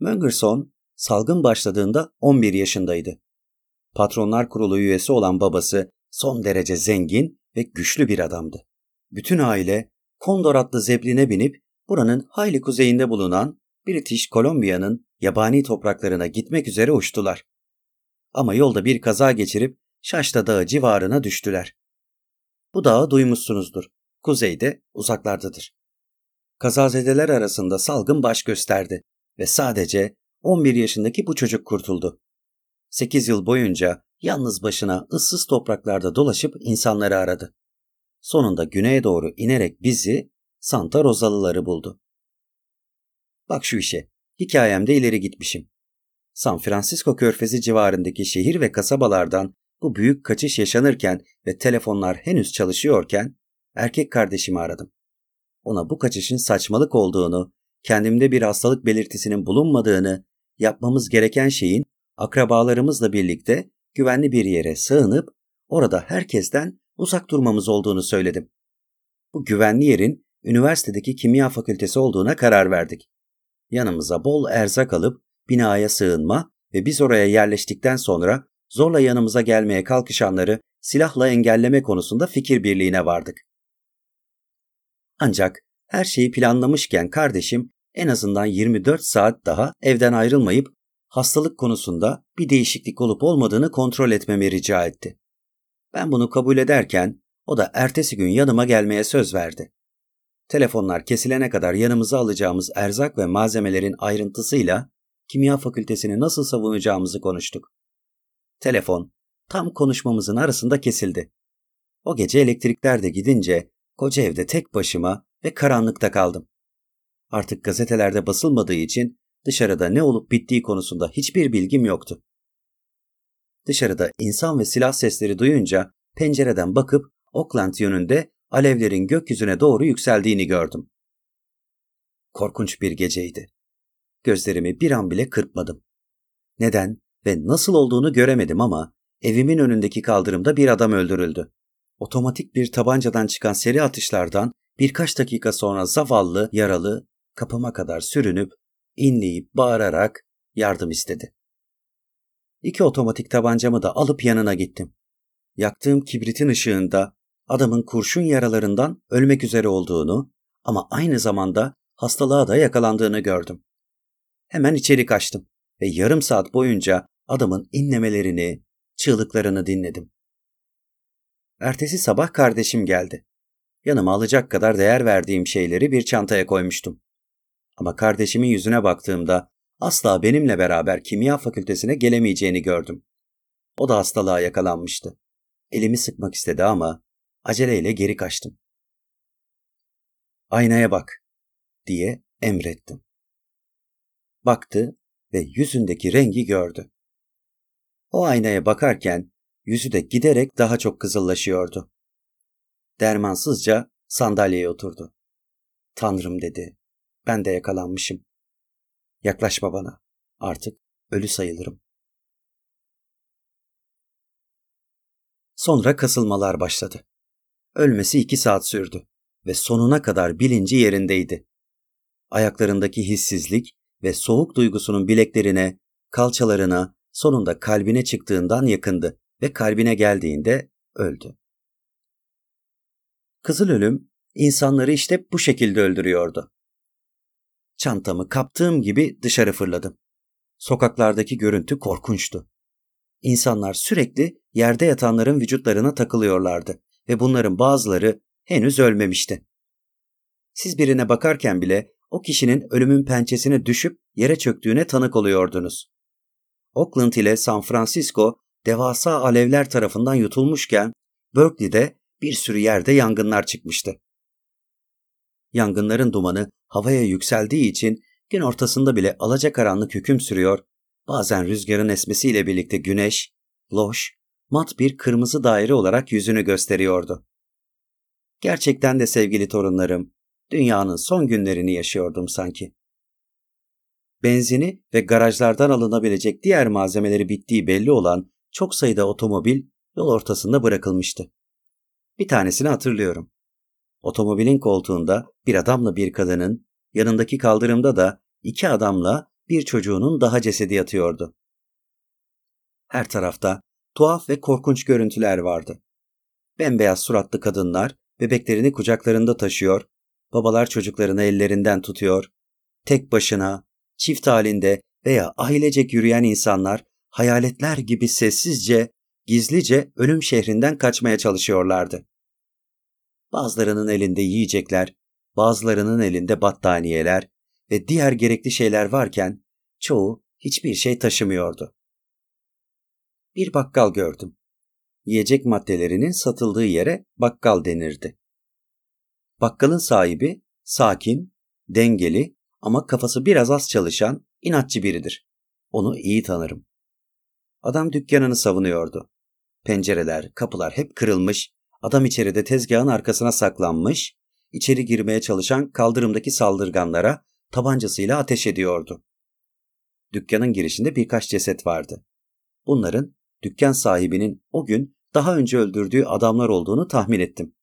Speaker 1: Möngerson salgın başladığında 11 yaşındaydı. Patronlar Kurulu üyesi olan babası son derece zengin ve güçlü bir adamdı. Bütün aile Kondor adlı zepline binip buranın hayli kuzeyinde bulunan British Columbia'nın yabani topraklarına gitmek üzere uçtular. Ama yolda bir kaza geçirip Şaşta Dağı civarına düştüler. Bu dağı duymuşsunuzdur. Kuzeyde, uzaklardadır. Kazazedeler arasında salgın baş gösterdi ve sadece 11 yaşındaki bu çocuk kurtuldu. 8 yıl boyunca yalnız başına ıssız topraklarda dolaşıp insanları aradı. Sonunda güneye doğru inerek bizi Santa Rosalıları buldu. Bak şu işe, hikayemde ileri gitmişim. San Francisco körfezi civarındaki şehir ve kasabalardan bu büyük kaçış yaşanırken ve telefonlar henüz çalışıyorken erkek kardeşimi aradım. Ona bu kaçışın saçmalık olduğunu, kendimde bir hastalık belirtisinin bulunmadığını, yapmamız gereken şeyin akrabalarımızla birlikte güvenli bir yere sığınıp orada herkesten uzak durmamız olduğunu söyledim. Bu güvenli yerin üniversitedeki kimya fakültesi olduğuna karar verdik. Yanımıza bol erzak alıp binaya sığınma ve biz oraya yerleştikten sonra zorla yanımıza gelmeye kalkışanları silahla engelleme konusunda fikir birliğine vardık. Ancak her şeyi planlamışken kardeşim en azından 24 saat daha evden ayrılmayıp hastalık konusunda bir değişiklik olup olmadığını kontrol etmemi rica etti. Ben bunu kabul ederken o da ertesi gün yanıma gelmeye söz verdi. Telefonlar kesilene kadar yanımıza alacağımız erzak ve malzemelerin ayrıntısıyla kimya fakültesini nasıl savunacağımızı konuştuk. Telefon tam konuşmamızın arasında kesildi. O gece elektrikler de gidince koca evde tek başıma ve karanlıkta kaldım. Artık gazetelerde basılmadığı için dışarıda ne olup bittiği konusunda hiçbir bilgim yoktu. Dışarıda insan ve silah sesleri duyunca pencereden bakıp Oakland yönünde alevlerin gökyüzüne doğru yükseldiğini gördüm. Korkunç bir geceydi. Gözlerimi bir an bile kırpmadım. Neden ve nasıl olduğunu göremedim ama evimin önündeki kaldırımda bir adam öldürüldü. Otomatik bir tabancadan çıkan seri atışlardan birkaç dakika sonra zavallı, yaralı kapıma kadar sürünüp, inleyip bağırarak yardım istedi. İki otomatik tabancamı da alıp yanına gittim. Yaktığım kibritin ışığında adamın kurşun yaralarından ölmek üzere olduğunu ama aynı zamanda hastalığa da yakalandığını gördüm. Hemen içeri kaçtım ve yarım saat boyunca adamın inlemelerini, çığlıklarını dinledim. Ertesi sabah kardeşim geldi. Yanıma alacak kadar değer verdiğim şeyleri bir çantaya koymuştum. Ama kardeşimin yüzüne baktığımda asla benimle beraber kimya fakültesine gelemeyeceğini gördüm. O da hastalığa yakalanmıştı. Elimi sıkmak istedi ama aceleyle geri kaçtım. Aynaya bak diye emrettim. Baktı ve yüzündeki rengi gördü. O aynaya bakarken yüzü de giderek daha çok kızıllaşıyordu. Dermansızca sandalyeye oturdu. Tanrım dedi. Ben de yakalanmışım. Yaklaşma bana. Artık ölü sayılırım. Sonra kasılmalar başladı. Ölmesi iki saat sürdü ve sonuna kadar bilinci yerindeydi. Ayaklarındaki hissizlik ve soğuk duygusunun bileklerine, kalçalarına, sonunda kalbine çıktığından yakındı ve kalbine geldiğinde öldü. Kızıl ölüm insanları işte bu şekilde öldürüyordu. Çantamı kaptığım gibi dışarı fırladım. Sokaklardaki görüntü korkunçtu. İnsanlar sürekli yerde yatanların vücutlarına takılıyorlardı ve bunların bazıları henüz ölmemişti. Siz birine bakarken bile o kişinin ölümün pençesine düşüp yere çöktüğüne tanık oluyordunuz. Oakland ile San Francisco devasa alevler tarafından yutulmuşken Berkeley'de bir sürü yerde yangınlar çıkmıştı. Yangınların dumanı havaya yükseldiği için gün ortasında bile alacakaranlık hüküm sürüyor, bazen rüzgarın esmesiyle birlikte güneş, loş, mat bir kırmızı daire olarak yüzünü gösteriyordu. Gerçekten de sevgili torunlarım, dünyanın son günlerini yaşıyordum sanki. Benzini ve garajlardan alınabilecek diğer malzemeleri bittiği belli olan çok sayıda otomobil yol ortasında bırakılmıştı. Bir tanesini hatırlıyorum. Otomobilin koltuğunda bir adamla bir kadının, yanındaki kaldırımda da iki adamla bir çocuğunun daha cesedi yatıyordu. Her tarafta tuhaf ve korkunç görüntüler vardı. Bembeyaz suratlı kadınlar bebeklerini kucaklarında taşıyor, babalar çocuklarını ellerinden tutuyor, tek başına, çift halinde veya ailecek yürüyen insanlar hayaletler gibi sessizce, gizlice ölüm şehrinden kaçmaya çalışıyorlardı. Bazılarının elinde yiyecekler, bazılarının elinde battaniyeler ve diğer gerekli şeyler varken çoğu hiçbir şey taşımıyordu. Bir bakkal gördüm. Yiyecek maddelerinin satıldığı yere bakkal denirdi. Bakkalın sahibi sakin, dengeli ama kafası biraz az çalışan inatçı biridir. Onu iyi tanırım. Adam dükkanını savunuyordu. Pencereler, kapılar hep kırılmış, Adam içeride tezgahın arkasına saklanmış, içeri girmeye çalışan kaldırımdaki saldırganlara tabancasıyla ateş ediyordu. Dükkanın girişinde birkaç ceset vardı. Bunların dükkan sahibinin o gün daha önce öldürdüğü adamlar olduğunu tahmin ettim.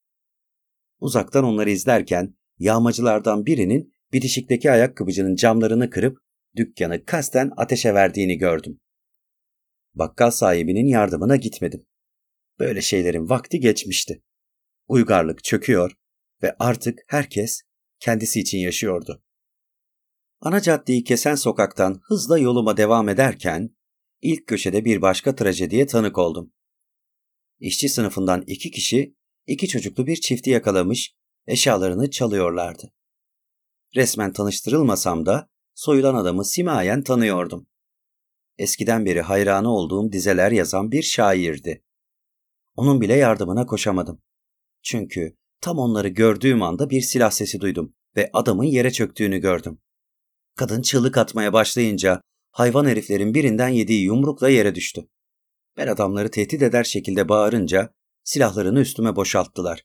Speaker 1: Uzaktan onları izlerken yağmacılardan birinin bitişikteki ayakkabıcının camlarını kırıp dükkanı kasten ateşe verdiğini gördüm. Bakkal sahibinin yardımına gitmedim. Böyle şeylerin vakti geçmişti. Uygarlık çöküyor ve artık herkes kendisi için yaşıyordu. Ana caddeyi kesen sokaktan hızla yoluma devam ederken ilk köşede bir başka trajediye tanık oldum. İşçi sınıfından iki kişi iki çocuklu bir çifti yakalamış eşyalarını çalıyorlardı. Resmen tanıştırılmasam da soyulan adamı simayen tanıyordum. Eskiden beri hayranı olduğum dizeler yazan bir şairdi. Onun bile yardımına koşamadım. Çünkü tam onları gördüğüm anda bir silah sesi duydum ve adamın yere çöktüğünü gördüm. Kadın çığlık atmaya başlayınca hayvan heriflerin birinden yediği yumrukla yere düştü. Ben adamları tehdit eder şekilde bağırınca silahlarını üstüme boşalttılar.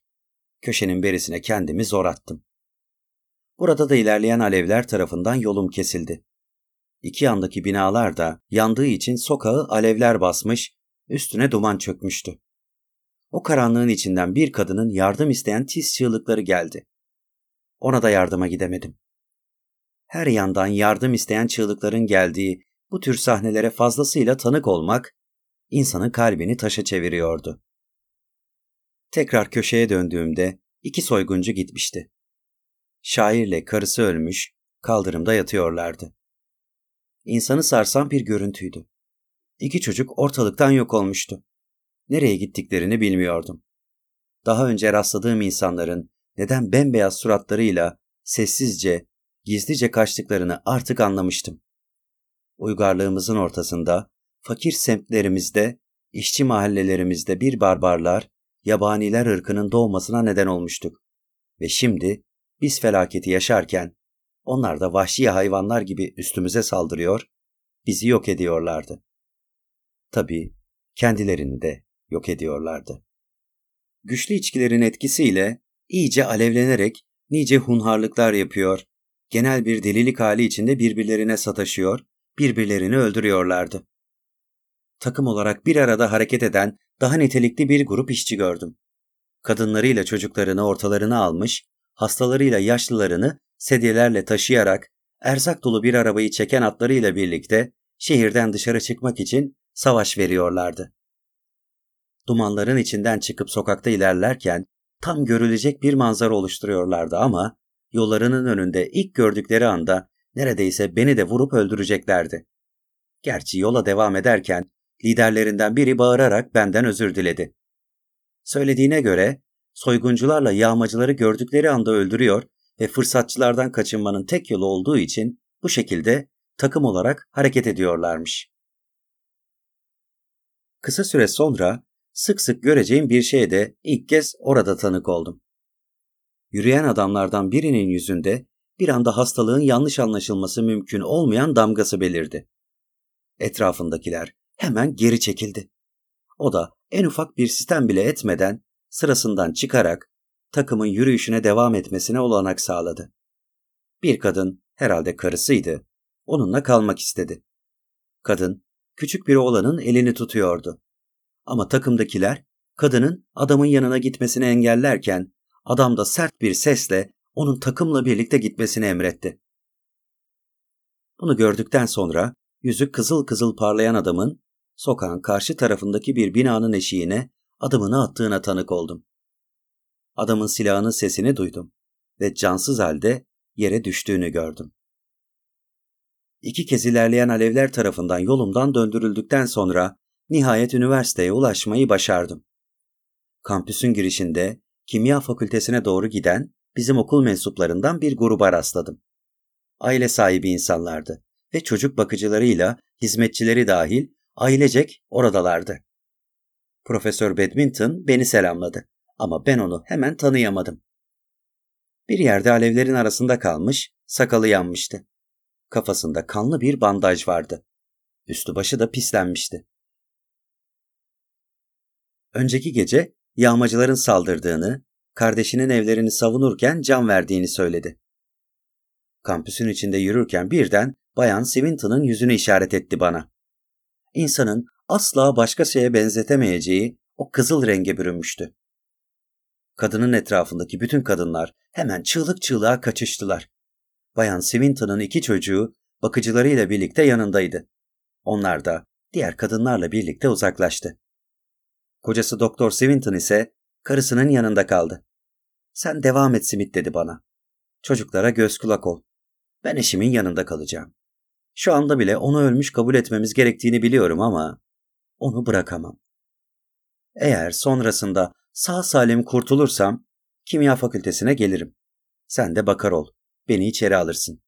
Speaker 1: Köşenin berisine kendimi zor attım. Burada da ilerleyen alevler tarafından yolum kesildi. İki yandaki binalar da yandığı için sokağı alevler basmış, üstüne duman çökmüştü. O karanlığın içinden bir kadının yardım isteyen tiz çığlıkları geldi. Ona da yardıma gidemedim. Her yandan yardım isteyen çığlıkların geldiği bu tür sahnelere fazlasıyla tanık olmak insanın kalbini taşa çeviriyordu. Tekrar köşeye döndüğümde iki soyguncu gitmişti. Şairle karısı ölmüş, kaldırımda yatıyorlardı. İnsanı sarsan bir görüntüydü. İki çocuk ortalıktan yok olmuştu. Nereye gittiklerini bilmiyordum. Daha önce rastladığım insanların neden bembeyaz suratlarıyla sessizce, gizlice kaçtıklarını artık anlamıştım. Uygarlığımızın ortasında, fakir semtlerimizde, işçi mahallelerimizde bir barbarlar, yabaniler ırkının doğmasına neden olmuştuk. Ve şimdi biz felaketi yaşarken onlar da vahşi hayvanlar gibi üstümüze saldırıyor, bizi yok ediyorlardı. Tabii kendilerini de yok ediyorlardı. Güçlü içkilerin etkisiyle iyice alevlenerek nice hunharlıklar yapıyor, genel bir delilik hali içinde birbirlerine sataşıyor, birbirlerini öldürüyorlardı. Takım olarak bir arada hareket eden daha nitelikli bir grup işçi gördüm. Kadınlarıyla çocuklarını ortalarına almış, hastalarıyla yaşlılarını sedyelerle taşıyarak erzak dolu bir arabayı çeken atlarıyla birlikte şehirden dışarı çıkmak için savaş veriyorlardı. Dumanların içinden çıkıp sokakta ilerlerken tam görülecek bir manzara oluşturuyorlardı ama yollarının önünde ilk gördükleri anda neredeyse beni de vurup öldüreceklerdi. Gerçi yola devam ederken liderlerinden biri bağırarak benden özür diledi. Söylediğine göre soyguncularla yağmacıları gördükleri anda öldürüyor ve fırsatçılardan kaçınmanın tek yolu olduğu için bu şekilde takım olarak hareket ediyorlarmış. Kısa süre sonra sık sık göreceğim bir şeye de ilk kez orada tanık oldum. Yürüyen adamlardan birinin yüzünde bir anda hastalığın yanlış anlaşılması mümkün olmayan damgası belirdi. Etrafındakiler hemen geri çekildi. O da en ufak bir sistem bile etmeden sırasından çıkarak takımın yürüyüşüne devam etmesine olanak sağladı. Bir kadın, herhalde karısıydı, onunla kalmak istedi. Kadın, küçük bir oğlanın elini tutuyordu. Ama takımdakiler, kadının adamın yanına gitmesini engellerken, adam da sert bir sesle onun takımla birlikte gitmesini emretti. Bunu gördükten sonra yüzü kızıl kızıl parlayan adamın sokağın karşı tarafındaki bir binanın eşiğine adımını attığına tanık oldum. Adamın silahının sesini duydum ve cansız halde yere düştüğünü gördüm. İki kez ilerleyen alevler tarafından yolumdan döndürüldükten sonra nihayet üniversiteye ulaşmayı başardım. Kampüsün girişinde kimya fakültesine doğru giden bizim okul mensuplarından bir gruba rastladım. Aile sahibi insanlardı ve çocuk bakıcılarıyla hizmetçileri dahil ailecek oradalardı. Profesör Badminton beni selamladı ama ben onu hemen tanıyamadım. Bir yerde alevlerin arasında kalmış, sakalı yanmıştı. Kafasında kanlı bir bandaj vardı. Üstü başı da pislenmişti. Önceki gece yağmacıların saldırdığını, kardeşinin evlerini savunurken can verdiğini söyledi. Kampüsün içinde yürürken birden Bayan Swinton'ın yüzünü işaret etti bana. İnsanın asla başka şeye benzetemeyeceği o kızıl renge bürünmüştü. Kadının etrafındaki bütün kadınlar hemen çığlık çığlığa kaçıştılar. Bayan Swinton'ın iki çocuğu bakıcılarıyla birlikte yanındaydı. Onlar da diğer kadınlarla birlikte uzaklaştı. Kocası Doktor Swinton ise karısının yanında kaldı. Sen devam et Smith dedi bana. Çocuklara göz kulak ol. Ben eşimin yanında kalacağım. Şu anda bile onu ölmüş kabul etmemiz gerektiğini biliyorum ama onu bırakamam. Eğer sonrasında sağ salim kurtulursam kimya fakültesine gelirim. Sen de bakar ol. Beni içeri alırsın.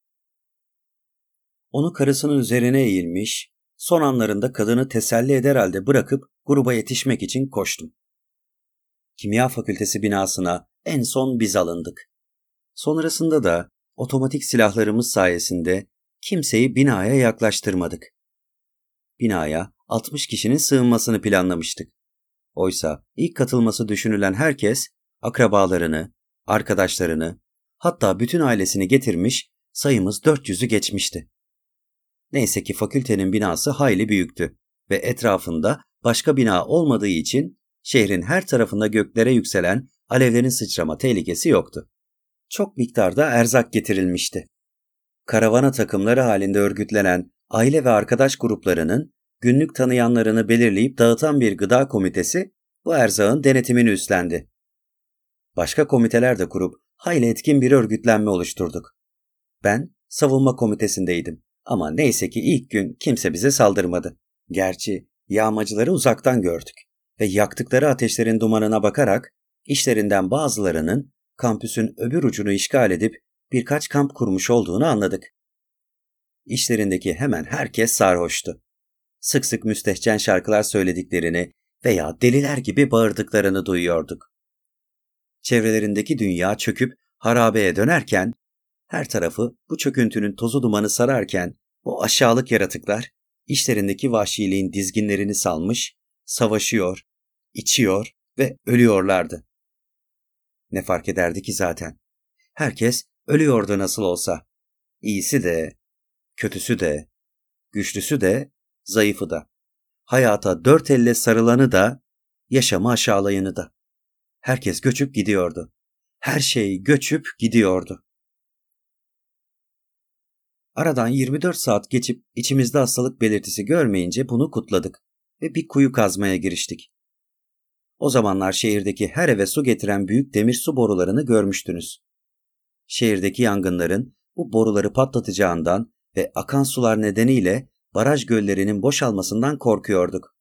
Speaker 1: Onu karısının üzerine eğilmiş, son anlarında kadını teselli eder halde bırakıp gruba yetişmek için koştum. Kimya fakültesi binasına en son biz alındık. Sonrasında da otomatik silahlarımız sayesinde kimseyi binaya yaklaştırmadık. Binaya 60 kişinin sığınmasını planlamıştık. Oysa ilk katılması düşünülen herkes akrabalarını, arkadaşlarını, hatta bütün ailesini getirmiş, sayımız 400'ü geçmişti. Neyse ki fakültenin binası hayli büyüktü ve etrafında başka bina olmadığı için şehrin her tarafında göklere yükselen alevlerin sıçrama tehlikesi yoktu. Çok miktarda erzak getirilmişti. Karavana takımları halinde örgütlenen aile ve arkadaş gruplarının günlük tanıyanlarını belirleyip dağıtan bir gıda komitesi bu erzağın denetimini üstlendi. Başka komiteler de kurup hayli etkin bir örgütlenme oluşturduk. Ben savunma komitesindeydim ama neyse ki ilk gün kimse bize saldırmadı. Gerçi yağmacıları uzaktan gördük ve yaktıkları ateşlerin dumanına bakarak işlerinden bazılarının kampüsün öbür ucunu işgal edip birkaç kamp kurmuş olduğunu anladık. İşlerindeki hemen herkes sarhoştu. Sık sık müstehcen şarkılar söylediklerini veya deliler gibi bağırdıklarını duyuyorduk. Çevrelerindeki dünya çöküp harabeye dönerken, her tarafı bu çöküntünün tozu dumanı sararken o aşağılık yaratıklar işlerindeki vahşiliğin dizginlerini salmış, savaşıyor, içiyor ve ölüyorlardı. Ne fark ederdi ki zaten? Herkes ölüyordu nasıl olsa. İyisi de, kötüsü de, güçlüsü de, zayıfı da. Hayata dört elle sarılanı da, yaşamı aşağılayanı da. Herkes göçüp gidiyordu. Her şey göçüp gidiyordu. Aradan 24 saat geçip içimizde hastalık belirtisi görmeyince bunu kutladık ve bir kuyu kazmaya giriştik. O zamanlar şehirdeki her eve su getiren büyük demir su borularını görmüştünüz. Şehirdeki yangınların bu boruları patlatacağından ve akan sular nedeniyle baraj göllerinin boşalmasından korkuyorduk.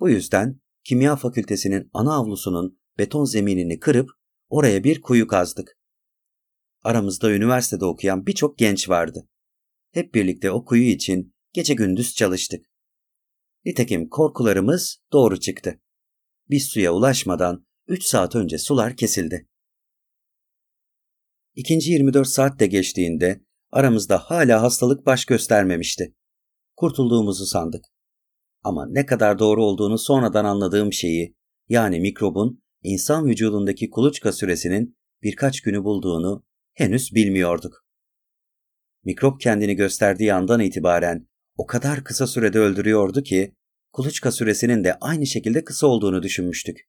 Speaker 1: Bu yüzden kimya fakültesinin ana avlusunun beton zeminini kırıp oraya bir kuyu kazdık. Aramızda üniversitede okuyan birçok genç vardı. Hep birlikte o kuyu için gece gündüz çalıştık. Nitekim korkularımız doğru çıktı. Biz suya ulaşmadan 3 saat önce sular kesildi. İkinci 24 saat de geçtiğinde aramızda hala hastalık baş göstermemişti. Kurtulduğumuzu sandık. Ama ne kadar doğru olduğunu sonradan anladığım şeyi, yani mikrobun insan vücudundaki kuluçka süresinin birkaç günü bulduğunu henüz bilmiyorduk. Mikrop kendini gösterdiği andan itibaren o kadar kısa sürede öldürüyordu ki kuluçka süresinin de aynı şekilde kısa olduğunu düşünmüştük.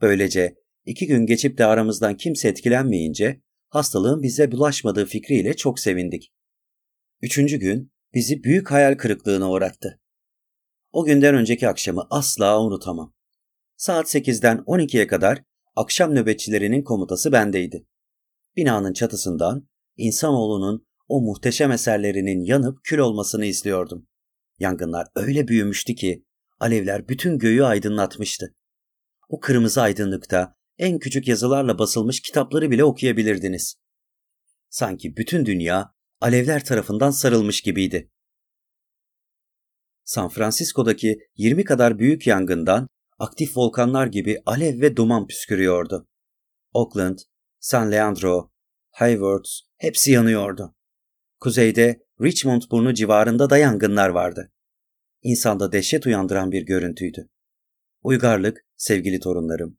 Speaker 1: Böylece iki gün geçip de aramızdan kimse etkilenmeyince hastalığın bize bulaşmadığı fikriyle çok sevindik. Üçüncü gün bizi büyük hayal kırıklığına uğrattı. O günden önceki akşamı asla unutamam. Saat 8'den 12'ye kadar akşam nöbetçilerinin komutası bendeydi. Binanın çatısından insanoğlunun o muhteşem eserlerinin yanıp kül olmasını izliyordum. Yangınlar öyle büyümüştü ki alevler bütün göğü aydınlatmıştı. O kırmızı aydınlıkta en küçük yazılarla basılmış kitapları bile okuyabilirdiniz. Sanki bütün dünya alevler tarafından sarılmış gibiydi. San Francisco'daki 20 kadar büyük yangından aktif volkanlar gibi alev ve duman püskürüyordu. Oakland, San Leandro, Hayward hepsi yanıyordu. Kuzeyde Richmond burnu civarında da yangınlar vardı. İnsanda dehşet uyandıran bir görüntüydü. Uygarlık, sevgili torunlarım,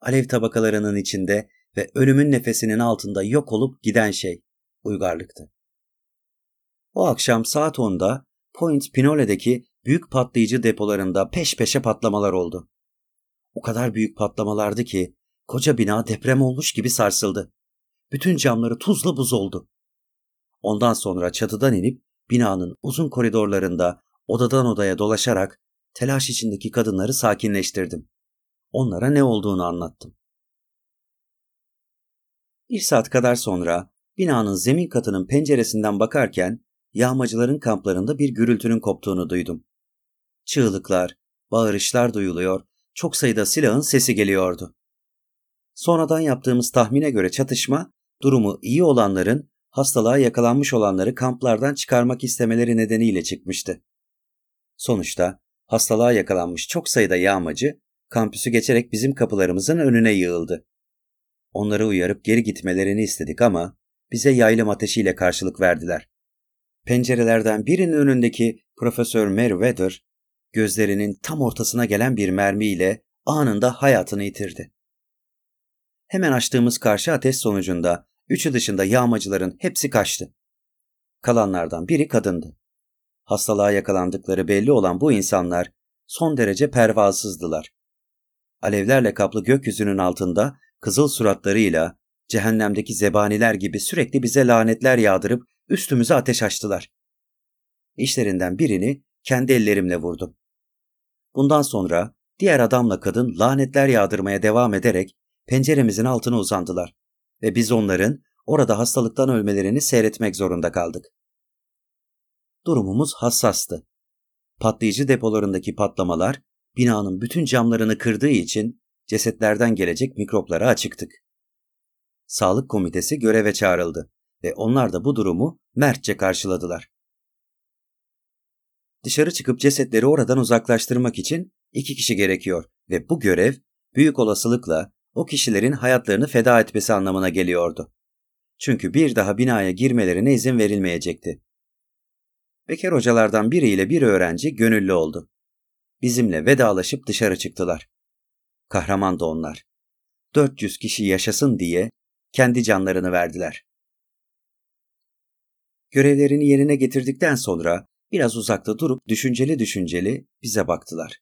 Speaker 1: alev tabakalarının içinde ve ölümün nefesinin altında yok olup giden şey, uygarlıktı. O akşam saat 10'da Point Pinole'deki büyük patlayıcı depolarında peş peşe patlamalar oldu. O kadar büyük patlamalardı ki koca bina deprem olmuş gibi sarsıldı. Bütün camları tuzla buz oldu. Ondan sonra çatıdan inip binanın uzun koridorlarında odadan odaya dolaşarak telaş içindeki kadınları sakinleştirdim. Onlara ne olduğunu anlattım. Bir saat kadar sonra binanın zemin katının penceresinden bakarken yağmacıların kamplarında bir gürültünün koptuğunu duydum. Çığlıklar, bağırışlar duyuluyor, çok sayıda silahın sesi geliyordu. Sonradan yaptığımız tahmine göre çatışma, durumu iyi olanların hastalığa yakalanmış olanları kamplardan çıkarmak istemeleri nedeniyle çıkmıştı. Sonuçta hastalığa yakalanmış çok sayıda yağmacı kampüsü geçerek bizim kapılarımızın önüne yığıldı. Onları uyarıp geri gitmelerini istedik ama bize yaylım ateşiyle karşılık verdiler. pencerelerden birinin önündeki Profesör Meriwether, gözlerinin tam ortasına gelen bir mermiyle anında hayatını yitirdi. Hemen açtığımız karşı ateş sonucunda üçü dışında yağmacıların hepsi kaçtı. Kalanlardan biri kadındı. Hastalığa yakalandıkları belli olan bu insanlar son derece pervasızdılar. Alevlerle kaplı gökyüzünün altında kızıl suratlarıyla cehennemdeki zebaniler gibi sürekli bize lanetler yağdırıp üstümüze ateş açtılar. İşlerinden birini kendi ellerimle vurdum. Bundan sonra diğer adamla kadın lanetler yağdırmaya devam ederek penceremizin altına uzandılar ve biz onların orada hastalıktan ölmelerini seyretmek zorunda kaldık. Durumumuz hassastı. Patlayıcı depolarındaki patlamalar binanın bütün camlarını kırdığı için cesetlerden gelecek mikroplara açıktık. Sağlık komitesi göreve çağrıldı ve onlar da bu durumu mertçe karşıladılar. Dışarı çıkıp cesetleri oradan uzaklaştırmak için iki kişi gerekiyor ve bu görev büyük olasılıkla o kişilerin hayatlarını feda etmesi anlamına geliyordu. Çünkü bir daha binaya girmelerine izin verilmeyecekti. Bekar hocalardan biriyle bir öğrenci gönüllü oldu. Bizimle vedalaşıp dışarı çıktılar. Kahraman da onlar. 400 kişi yaşasın diye kendi canlarını verdiler. Görevlerini yerine getirdikten sonra biraz uzakta durup düşünceli düşünceli bize baktılar.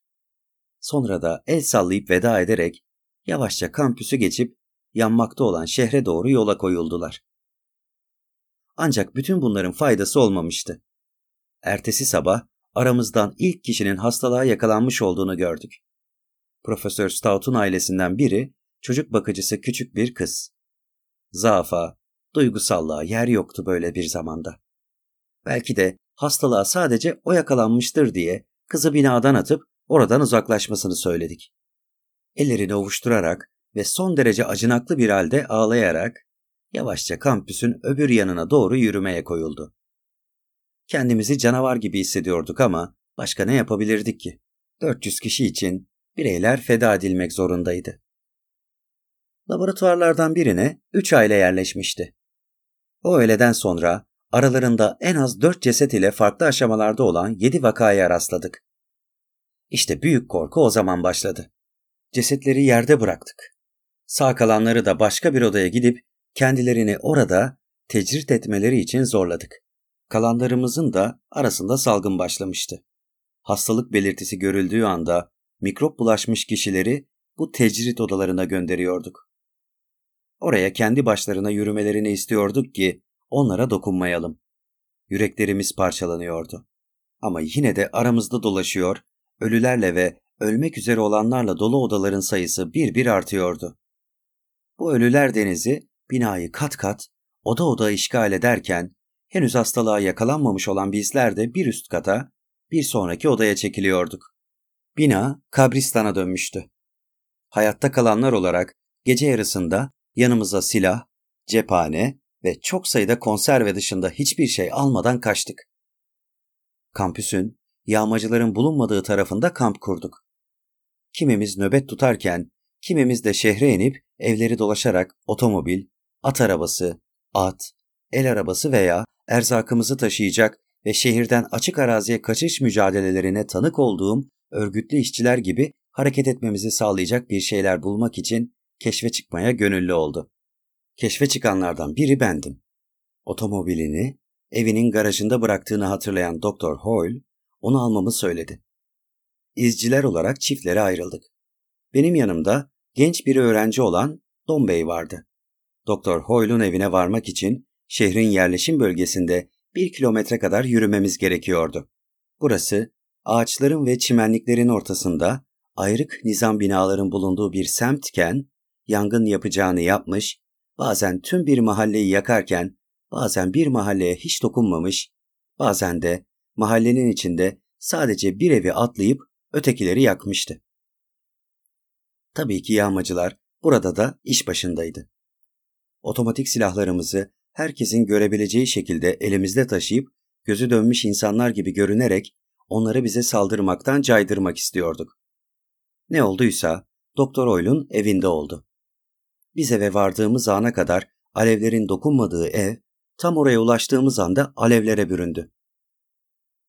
Speaker 1: Sonra da el sallayıp veda ederek yavaşça kampüsü geçip yanmakta olan şehre doğru yola koyuldular. Ancak bütün bunların faydası olmamıştı. Ertesi sabah aramızdan ilk kişinin hastalığa yakalanmış olduğunu gördük. Profesör Stout'un ailesinden biri çocuk bakıcısı küçük bir kız. Zaafa, duygusallığa yer yoktu böyle bir zamanda. Belki de hastalığa sadece o yakalanmıştır diye kızı binadan atıp oradan uzaklaşmasını söyledik. Ellerini ovuşturarak ve son derece acınaklı bir halde ağlayarak yavaşça kampüsün öbür yanına doğru yürümeye koyuldu. Kendimizi canavar gibi hissediyorduk ama başka ne yapabilirdik ki? 400 kişi için bireyler feda edilmek zorundaydı. Laboratuvarlardan birine üç aile yerleşmişti. O öğleden sonra aralarında en az dört ceset ile farklı aşamalarda olan yedi vakaya rastladık. İşte büyük korku o zaman başladı. Cesetleri yerde bıraktık. Sağ kalanları da başka bir odaya gidip kendilerini orada tecrit etmeleri için zorladık. Kalanlarımızın da arasında salgın başlamıştı. Hastalık belirtisi görüldüğü anda mikrop bulaşmış kişileri bu tecrit odalarına gönderiyorduk. Oraya kendi başlarına yürümelerini istiyorduk ki onlara dokunmayalım. Yüreklerimiz parçalanıyordu. Ama yine de aramızda dolaşıyor, ölülerle ve ölmek üzere olanlarla dolu odaların sayısı bir bir artıyordu. Bu ölüler denizi binayı kat kat, oda oda işgal ederken henüz hastalığa yakalanmamış olan bizler de bir üst kata, bir sonraki odaya çekiliyorduk. Bina kabristana dönmüştü. Hayatta kalanlar olarak gece yarısında yanımıza silah, cephane ve çok sayıda konserve dışında hiçbir şey almadan kaçtık. Kampüsün, yağmacıların bulunmadığı tarafında kamp kurduk. Kimimiz nöbet tutarken, kimimiz de şehre inip evleri dolaşarak otomobil, at arabası, at, el arabası veya erzakımızı taşıyacak ve şehirden açık araziye kaçış mücadelelerine tanık olduğum örgütlü işçiler gibi hareket etmemizi sağlayacak bir şeyler bulmak için keşfe çıkmaya gönüllü oldu. Keşfe çıkanlardan biri bendim. Otomobilini evinin garajında bıraktığını hatırlayan Doktor Hoyle onu almamı söyledi. İzciler olarak çiftlere ayrıldık. Benim yanımda genç bir öğrenci olan Don Bey vardı. Doktor Hoyle'un evine varmak için şehrin yerleşim bölgesinde bir kilometre kadar yürümemiz gerekiyordu. Burası ağaçların ve çimenliklerin ortasında ayrık nizam binaların bulunduğu bir semtken yangın yapacağını yapmış, bazen tüm bir mahalleyi yakarken bazen bir mahalleye hiç dokunmamış, bazen de mahallenin içinde sadece bir evi atlayıp ötekileri yakmıştı. Tabii ki yağmacılar burada da iş başındaydı. Otomatik silahlarımızı herkesin görebileceği şekilde elimizde taşıyıp gözü dönmüş insanlar gibi görünerek onları bize saldırmaktan caydırmak istiyorduk. Ne olduysa Doktor Oyl'un evinde oldu. Biz eve vardığımız ana kadar alevlerin dokunmadığı ev Tam oraya ulaştığımız anda alevlere büründü.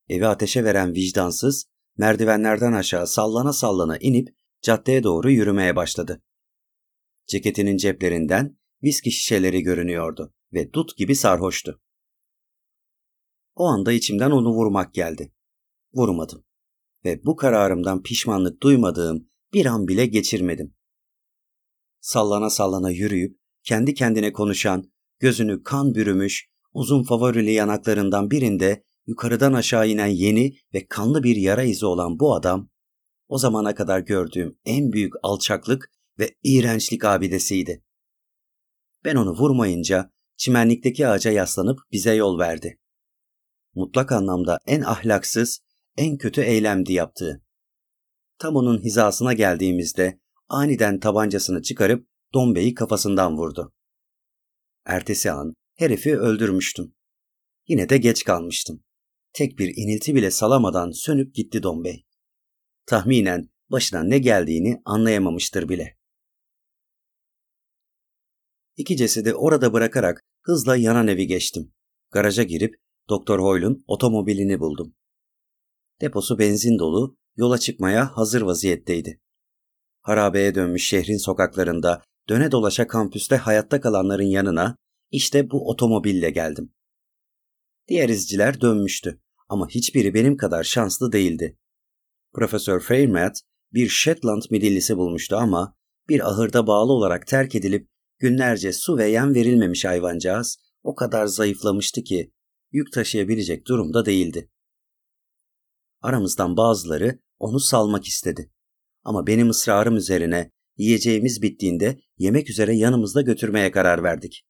Speaker 1: Evi ateşe veren vicdansız, merdivenlerden aşağı sallana sallana inip caddeye doğru yürümeye başladı. Ceketinin ceplerinden viski şişeleri görünüyordu ve dut gibi sarhoştu. O anda içimden onu vurmak geldi. Vurmadım ve bu kararımdan pişmanlık duymadığım bir an bile geçirmedim. Sallana sallana yürüyüp kendi kendine konuşan, gözünü kan bürümüş, uzun favorili yanaklarından birinde yukarıdan aşağı inen yeni ve kanlı bir yara izi olan bu adam, o zamana kadar gördüğüm en büyük alçaklık ve iğrençlik abidesiydi. Ben onu vurmayınca çimenlikteki ağaca yaslanıp bize yol verdi. Mutlak anlamda en ahlaksız, en kötü eylemdi yaptığı. Tam onun hizasına geldiğimizde aniden tabancasını çıkarıp Dombe'yi kafasından vurdu. Ertesi an herifi öldürmüştüm. Yine de geç kalmıştım. Tek bir inilti bile salamadan sönüp gitti Dombey. Tahminen başına ne geldiğini anlayamamıştır bile. İki cesedi orada bırakarak hızla yanan evi geçtim. Garaja girip Doktor Hoyle'un otomobilini buldum. Deposu benzin dolu, yola çıkmaya hazır vaziyetteydi. Harabeye dönmüş şehrin sokaklarında döne dolaşa kampüste hayatta kalanların yanına işte bu otomobille geldim. Diğer izciler dönmüştü ama hiçbiri benim kadar şanslı değildi. Profesör Fairmat bir Shetland midillisi bulmuştu ama bir ahırda bağlı olarak terk edilip günlerce su ve yem verilmemiş hayvancağız o kadar zayıflamıştı ki yük taşıyabilecek durumda değildi. Aramızdan bazıları onu salmak istedi. Ama benim ısrarım üzerine yiyeceğimiz bittiğinde yemek üzere yanımızda götürmeye karar verdik.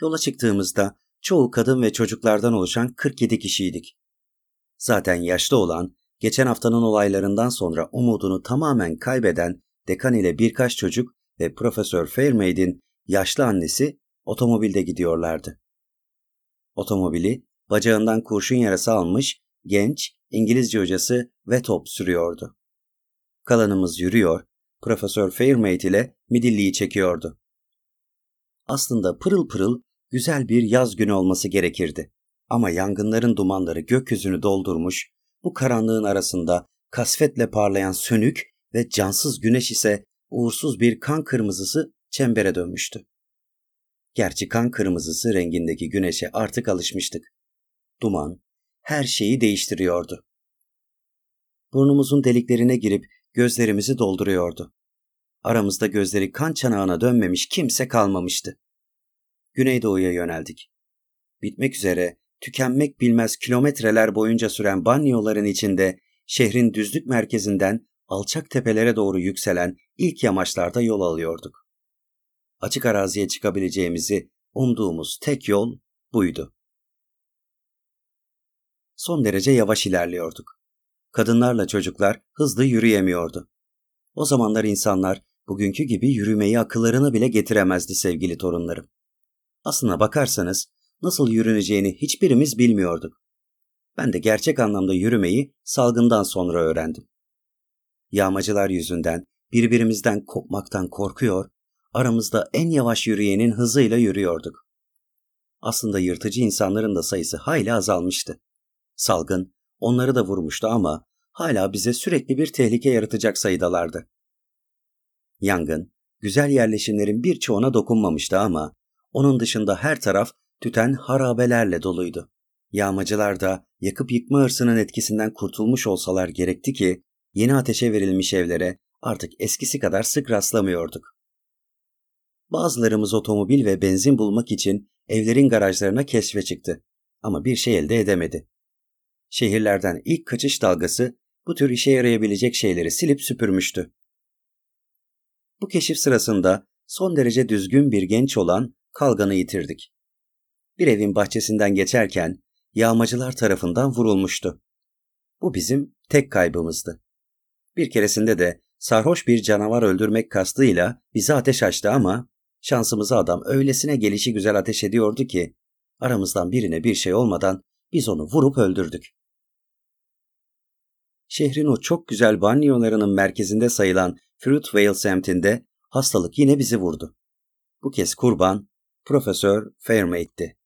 Speaker 1: Yola çıktığımızda çoğu kadın ve çocuklardan oluşan 47 kişiydik. Zaten yaşlı olan, geçen haftanın olaylarından sonra umudunu tamamen kaybeden dekan ile birkaç çocuk ve Profesör Fairmaid'in yaşlı annesi otomobilde gidiyorlardı. Otomobili bacağından kurşun yarası almış genç İngilizce hocası Vetop sürüyordu. Kalanımız yürüyor, Profesör Fairmaid ile midilliyi çekiyordu. Aslında pırıl pırıl güzel bir yaz günü olması gerekirdi. Ama yangınların dumanları gökyüzünü doldurmuş, bu karanlığın arasında kasvetle parlayan sönük ve cansız güneş ise uğursuz bir kan kırmızısı çembere dönmüştü. Gerçi kan kırmızısı rengindeki güneşe artık alışmıştık. Duman her şeyi değiştiriyordu. Burnumuzun deliklerine girip gözlerimizi dolduruyordu. Aramızda gözleri kan çanağına dönmemiş kimse kalmamıştı. Güneydoğuya yöneldik. Bitmek üzere, tükenmek bilmez kilometreler boyunca süren banyoların içinde şehrin düzlük merkezinden alçak tepelere doğru yükselen ilk yamaçlarda yol alıyorduk. Açık araziye çıkabileceğimizi umduğumuz tek yol buydu. Son derece yavaş ilerliyorduk. Kadınlarla çocuklar hızlı yürüyemiyordu. O zamanlar insanlar bugünkü gibi yürümeyi akıllarına bile getiremezdi sevgili torunlarım. Aslına bakarsanız nasıl yürüneceğini hiçbirimiz bilmiyorduk. Ben de gerçek anlamda yürümeyi salgından sonra öğrendim. Yağmacılar yüzünden birbirimizden kopmaktan korkuyor, aramızda en yavaş yürüyenin hızıyla yürüyorduk. Aslında yırtıcı insanların da sayısı hayli azalmıştı. Salgın onları da vurmuştu ama hala bize sürekli bir tehlike yaratacak sayıdalardı. Yangın, güzel yerleşimlerin birçoğuna dokunmamıştı ama onun dışında her taraf tüten harabelerle doluydu. Yağmacılar da yakıp yıkma hırsının etkisinden kurtulmuş olsalar gerekti ki yeni ateşe verilmiş evlere artık eskisi kadar sık rastlamıyorduk. Bazılarımız otomobil ve benzin bulmak için evlerin garajlarına keşfe çıktı ama bir şey elde edemedi. Şehirlerden ilk kaçış dalgası bu tür işe yarayabilecek şeyleri silip süpürmüştü. Bu keşif sırasında son derece düzgün bir genç olan Kalgan'ı yitirdik. Bir evin bahçesinden geçerken yağmacılar tarafından vurulmuştu. Bu bizim tek kaybımızdı. Bir keresinde de sarhoş bir canavar öldürmek kastıyla bize ateş açtı ama şansımıza adam öylesine gelişi güzel ateş ediyordu ki aramızdan birine bir şey olmadan biz onu vurup öldürdük. Şehrin o çok güzel banyolarının merkezinde sayılan Fruitvale semtinde hastalık yine bizi vurdu. Bu kez kurban Profesör Fairmate'di.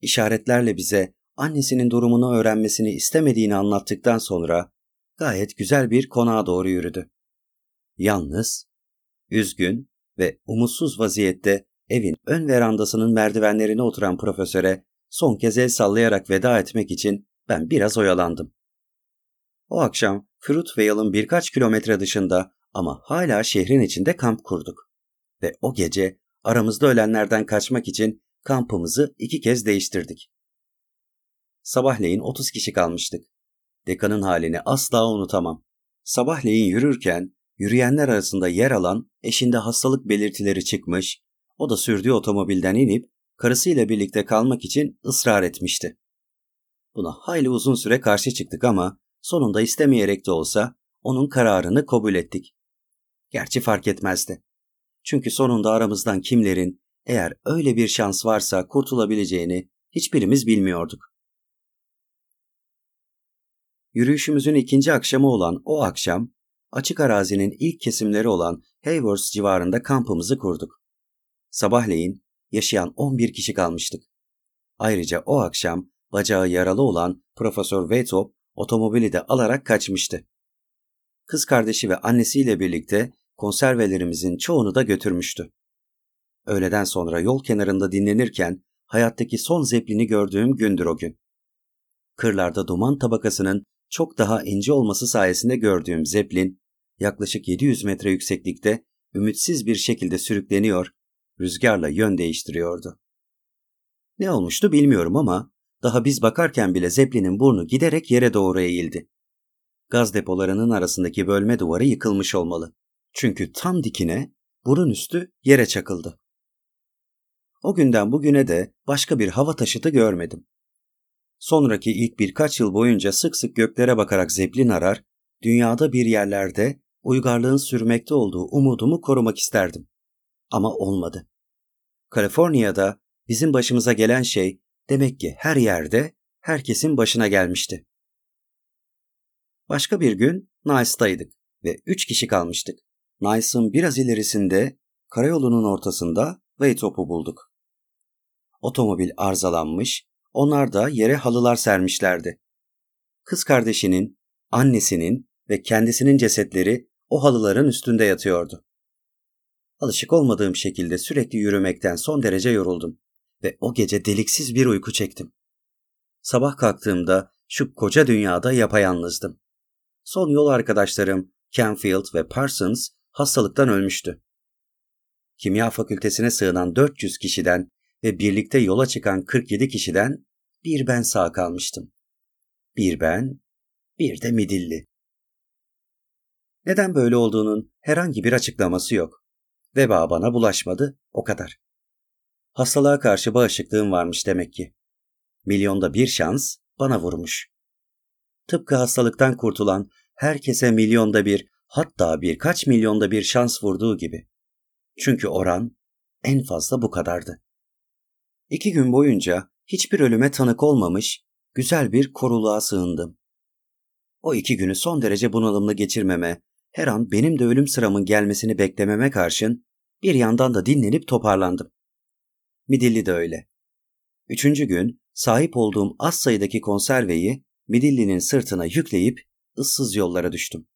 Speaker 1: İşaretlerle bize annesinin durumunu öğrenmesini istemediğini anlattıktan sonra gayet güzel bir konağa doğru yürüdü. Yalnız, üzgün ve umutsuz vaziyette evin ön verandasının merdivenlerine oturan profesöre son kez el sallayarak veda etmek için ben biraz oyalandım. O akşam Fruitvale'ın birkaç kilometre dışında ama hala şehrin içinde kamp kurduk. Ve o gece aramızda ölenlerden kaçmak için kampımızı iki kez değiştirdik. Sabahleyin 30 kişi kalmıştık. Dekanın halini asla unutamam. Sabahleyin yürürken yürüyenler arasında yer alan eşinde hastalık belirtileri çıkmış, o da sürdüğü otomobilden inip karısıyla birlikte kalmak için ısrar etmişti. Buna hayli uzun süre karşı çıktık ama sonunda istemeyerek de olsa onun kararını kabul ettik. Gerçi fark etmezdi. Çünkü sonunda aramızdan kimlerin eğer öyle bir şans varsa kurtulabileceğini hiçbirimiz bilmiyorduk. Yürüyüşümüzün ikinci akşamı olan o akşam, açık arazinin ilk kesimleri olan Hayworth civarında kampımızı kurduk. Sabahleyin yaşayan 11 kişi kalmıştık. Ayrıca o akşam bacağı yaralı olan Profesör Wetop otomobili de alarak kaçmıştı. Kız kardeşi ve annesiyle birlikte konservelerimizin çoğunu da götürmüştü. Öğleden sonra yol kenarında dinlenirken hayattaki son zeplini gördüğüm gündür o gün. Kırlarda duman tabakasının çok daha ince olması sayesinde gördüğüm zeplin yaklaşık 700 metre yükseklikte ümitsiz bir şekilde sürükleniyor, rüzgarla yön değiştiriyordu. Ne olmuştu bilmiyorum ama daha biz bakarken bile zeplinin burnu giderek yere doğru eğildi. Gaz depolarının arasındaki bölme duvarı yıkılmış olmalı. Çünkü tam dikine burun üstü yere çakıldı. O günden bugüne de başka bir hava taşıtı görmedim. Sonraki ilk birkaç yıl boyunca sık sık göklere bakarak zeplin arar, dünyada bir yerlerde uygarlığın sürmekte olduğu umudumu korumak isterdim. Ama olmadı. Kaliforniya'da bizim başımıza gelen şey demek ki her yerde herkesin başına gelmişti. Başka bir gün Nice'daydık ve üç kişi kalmıştık. Nice'ın biraz ilerisinde karayolunun ortasında Waytop'u bulduk. Otomobil arızalanmış, onlar da yere halılar sermişlerdi. Kız kardeşinin, annesinin ve kendisinin cesetleri o halıların üstünde yatıyordu. Alışık olmadığım şekilde sürekli yürümekten son derece yoruldum ve o gece deliksiz bir uyku çektim. Sabah kalktığımda şu koca dünyada yapayalnızdım. Son yol arkadaşlarım Canfield ve Parsons hastalıktan ölmüştü. Kimya fakültesine sığınan 400 kişiden ve birlikte yola çıkan 47 kişiden bir ben sağ kalmıştım. Bir ben, bir de midilli. Neden böyle olduğunun herhangi bir açıklaması yok. Veba bana bulaşmadı, o kadar. Hastalığa karşı bağışıklığım varmış demek ki. Milyonda bir şans bana vurmuş. Tıpkı hastalıktan kurtulan herkese milyonda bir, hatta birkaç milyonda bir şans vurduğu gibi. Çünkü oran en fazla bu kadardı. İki gün boyunca hiçbir ölüme tanık olmamış, güzel bir koruluğa sığındım. O iki günü son derece bunalımlı geçirmeme, her an benim de ölüm sıramın gelmesini beklememe karşın bir yandan da dinlenip toparlandım. Midilli de öyle. Üçüncü gün sahip olduğum az sayıdaki konserveyi Midilli'nin sırtına yükleyip ıssız yollara düştüm.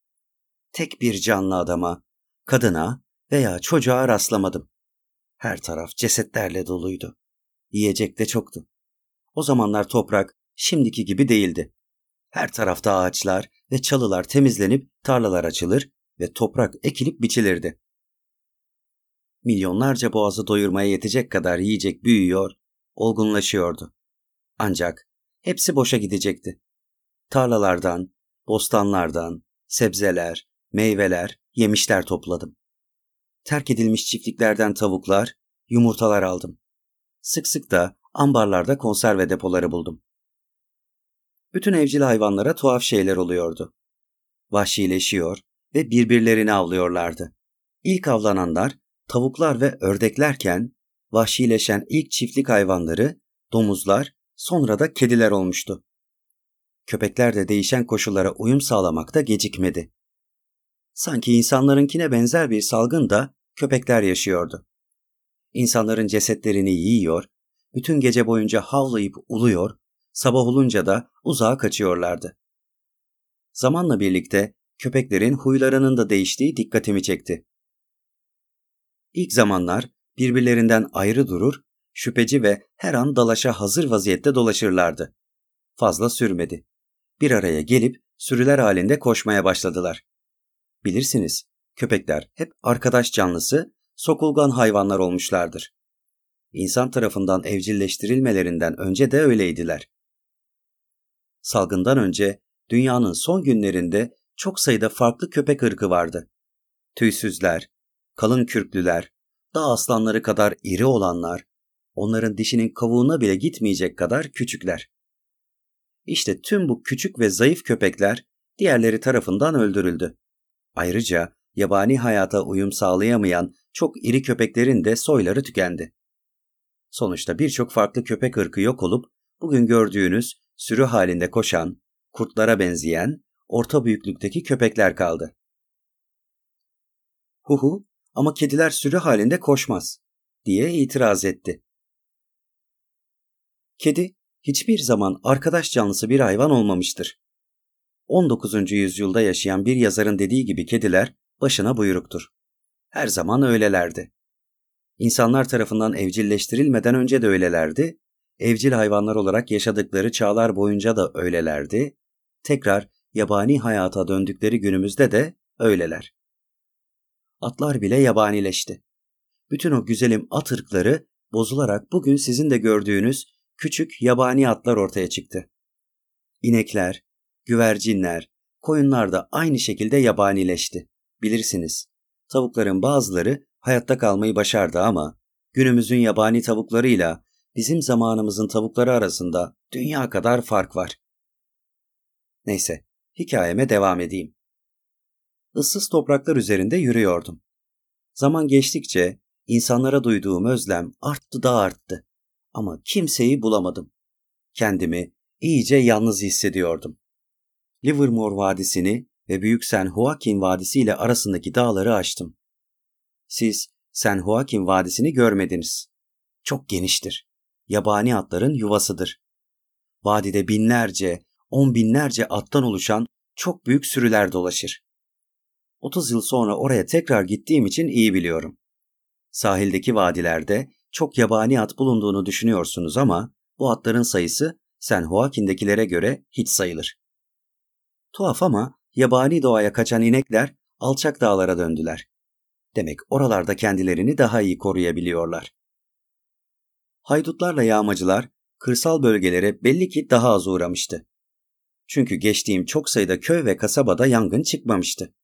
Speaker 1: Tek bir canlı adama, kadına veya çocuğa rastlamadım. Her taraf cesetlerle doluydu. Yiyecek de çoktu. O zamanlar toprak şimdiki gibi değildi. Her tarafta ağaçlar ve çalılar temizlenip tarlalar açılır ve toprak ekilip biçilirdi. Milyonlarca boğazı doyurmaya yetecek kadar yiyecek büyüyor, olgunlaşıyordu. Ancak hepsi boşa gidecekti. Tarlalardan, bostanlardan, sebzeler, meyveler, yemişler topladım. Terk edilmiş çiftliklerden tavuklar, yumurtalar aldım. Sık sık da ambarlarda konserve depoları buldum. Bütün evcil hayvanlara tuhaf şeyler oluyordu. Vahşileşiyor ve birbirlerini avlıyorlardı. İlk avlananlar tavuklar ve ördeklerken vahşileşen ilk çiftlik hayvanları domuzlar, sonra da kediler olmuştu. Köpekler de değişen koşullara uyum sağlamakta gecikmedi. Sanki insanlarınkine benzer bir salgın da köpekler yaşıyordu. insanların cesetlerini yiyor, bütün gece boyunca havlayıp uluyor, sabah olunca da uzağa kaçıyorlardı. Zamanla birlikte köpeklerin huylarının da değiştiği dikkatimi çekti. İlk zamanlar birbirlerinden ayrı durur, şüpheci ve her an dalaşa hazır vaziyette dolaşırlardı. Fazla sürmedi. Bir araya gelip sürüler halinde koşmaya başladılar. Bilirsiniz, köpekler hep arkadaş canlısı, sokulgan hayvanlar olmuşlardır. İnsan tarafından evcilleştirilmelerinden önce de öyleydiler. Salgından önce dünyanın son günlerinde çok sayıda farklı köpek ırkı vardı. Tüysüzler, kalın kürklüler, dağ aslanları kadar iri olanlar, onların dişinin kavuğuna bile gitmeyecek kadar küçükler. İşte tüm bu küçük ve zayıf köpekler diğerleri tarafından öldürüldü. Ayrıca yabani hayata uyum sağlayamayan çok iri köpeklerin de soyları tükendi. Sonuçta birçok farklı köpek ırkı yok olup bugün gördüğünüz sürü halinde koşan, kurtlara benzeyen, orta büyüklükteki köpekler kaldı. Huhu ama kediler sürü halinde koşmaz diye itiraz etti. Kedi hiçbir zaman arkadaş canlısı bir hayvan olmamıştır. 19. yüzyılda yaşayan bir yazarın dediği gibi kediler başına buyruktur. Her zaman öylelerdi. İnsanlar tarafından evcilleştirilmeden önce de öylelerdi, evcil hayvanlar olarak yaşadıkları çağlar boyunca da öylelerdi, tekrar yabani hayata döndükleri günümüzde de öyleler. Atlar bile yabanileşti. Bütün o güzelim at ırkları bozularak bugün sizin de gördüğünüz küçük yabani atlar ortaya çıktı. İnekler, güvercinler, koyunlar da aynı şekilde yabanileşti. Bilirsiniz, tavukların bazıları hayatta kalmayı başardı ama günümüzün yabani tavuklarıyla bizim zamanımızın tavukları arasında dünya kadar fark var. Neyse, hikayeme devam edeyim. Issız topraklar üzerinde yürüyordum. Zaman geçtikçe insanlara duyduğum özlem arttı da arttı. Ama kimseyi bulamadım. Kendimi iyice yalnız hissediyordum. Livermore Vadisi'ni ve Büyük San Joaquin Vadisi ile arasındaki dağları aştım. Siz San Joaquin Vadisi'ni görmediniz. Çok geniştir. Yabani atların yuvasıdır. Vadide binlerce, on binlerce attan oluşan çok büyük sürüler dolaşır. 30 yıl sonra oraya tekrar gittiğim için iyi biliyorum. Sahildeki vadilerde çok yabani at bulunduğunu düşünüyorsunuz ama bu atların sayısı San Joaquin'dekilere göre hiç sayılır. Tuhaf ama yabani doğaya kaçan inekler alçak dağlara döndüler. Demek oralarda kendilerini daha iyi koruyabiliyorlar. Haydutlarla yağmacılar kırsal bölgelere belli ki daha az uğramıştı. Çünkü geçtiğim çok sayıda köy ve kasabada yangın çıkmamıştı.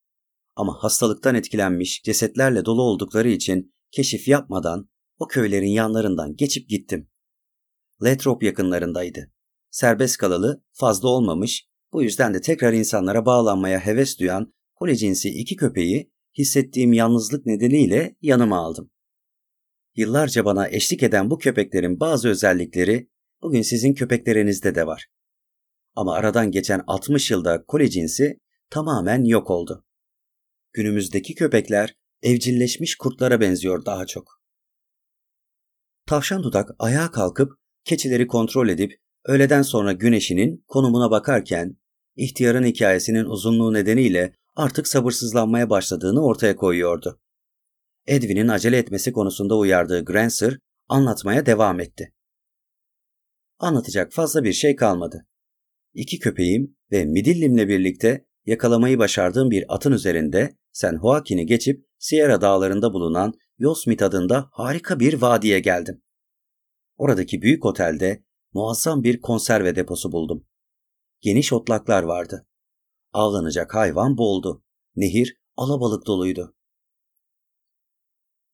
Speaker 1: Ama hastalıktan etkilenmiş cesetlerle dolu oldukları için keşif yapmadan o köylerin yanlarından geçip gittim. Letrop yakınlarındaydı. Serbest kalalı fazla olmamış, bu yüzden de tekrar insanlara bağlanmaya heves duyan kole cinsi iki köpeği hissettiğim yalnızlık nedeniyle yanıma aldım. Yıllarca bana eşlik eden bu köpeklerin bazı özellikleri bugün sizin köpeklerinizde de var. Ama aradan geçen 60 yılda kole cinsi tamamen yok oldu. Günümüzdeki köpekler evcilleşmiş kurtlara benziyor daha çok. Tavşan dudak ayağa kalkıp keçileri kontrol edip öğleden sonra güneşinin konumuna bakarken ihtiyarın hikayesinin uzunluğu nedeniyle artık sabırsızlanmaya başladığını ortaya koyuyordu. Edwin'in acele etmesi konusunda uyardığı Grancer anlatmaya devam etti. Anlatacak fazla bir şey kalmadı. İki köpeğim ve Midillim'le birlikte yakalamayı başardığım bir atın üzerinde San Joaquin'i geçip Sierra dağlarında bulunan Yosemite adında harika bir vadiye geldim. Oradaki büyük otelde muazzam bir konserve deposu buldum. Geniş otlaklar vardı. Avlanacak hayvan boldu. Nehir alabalık doluydu.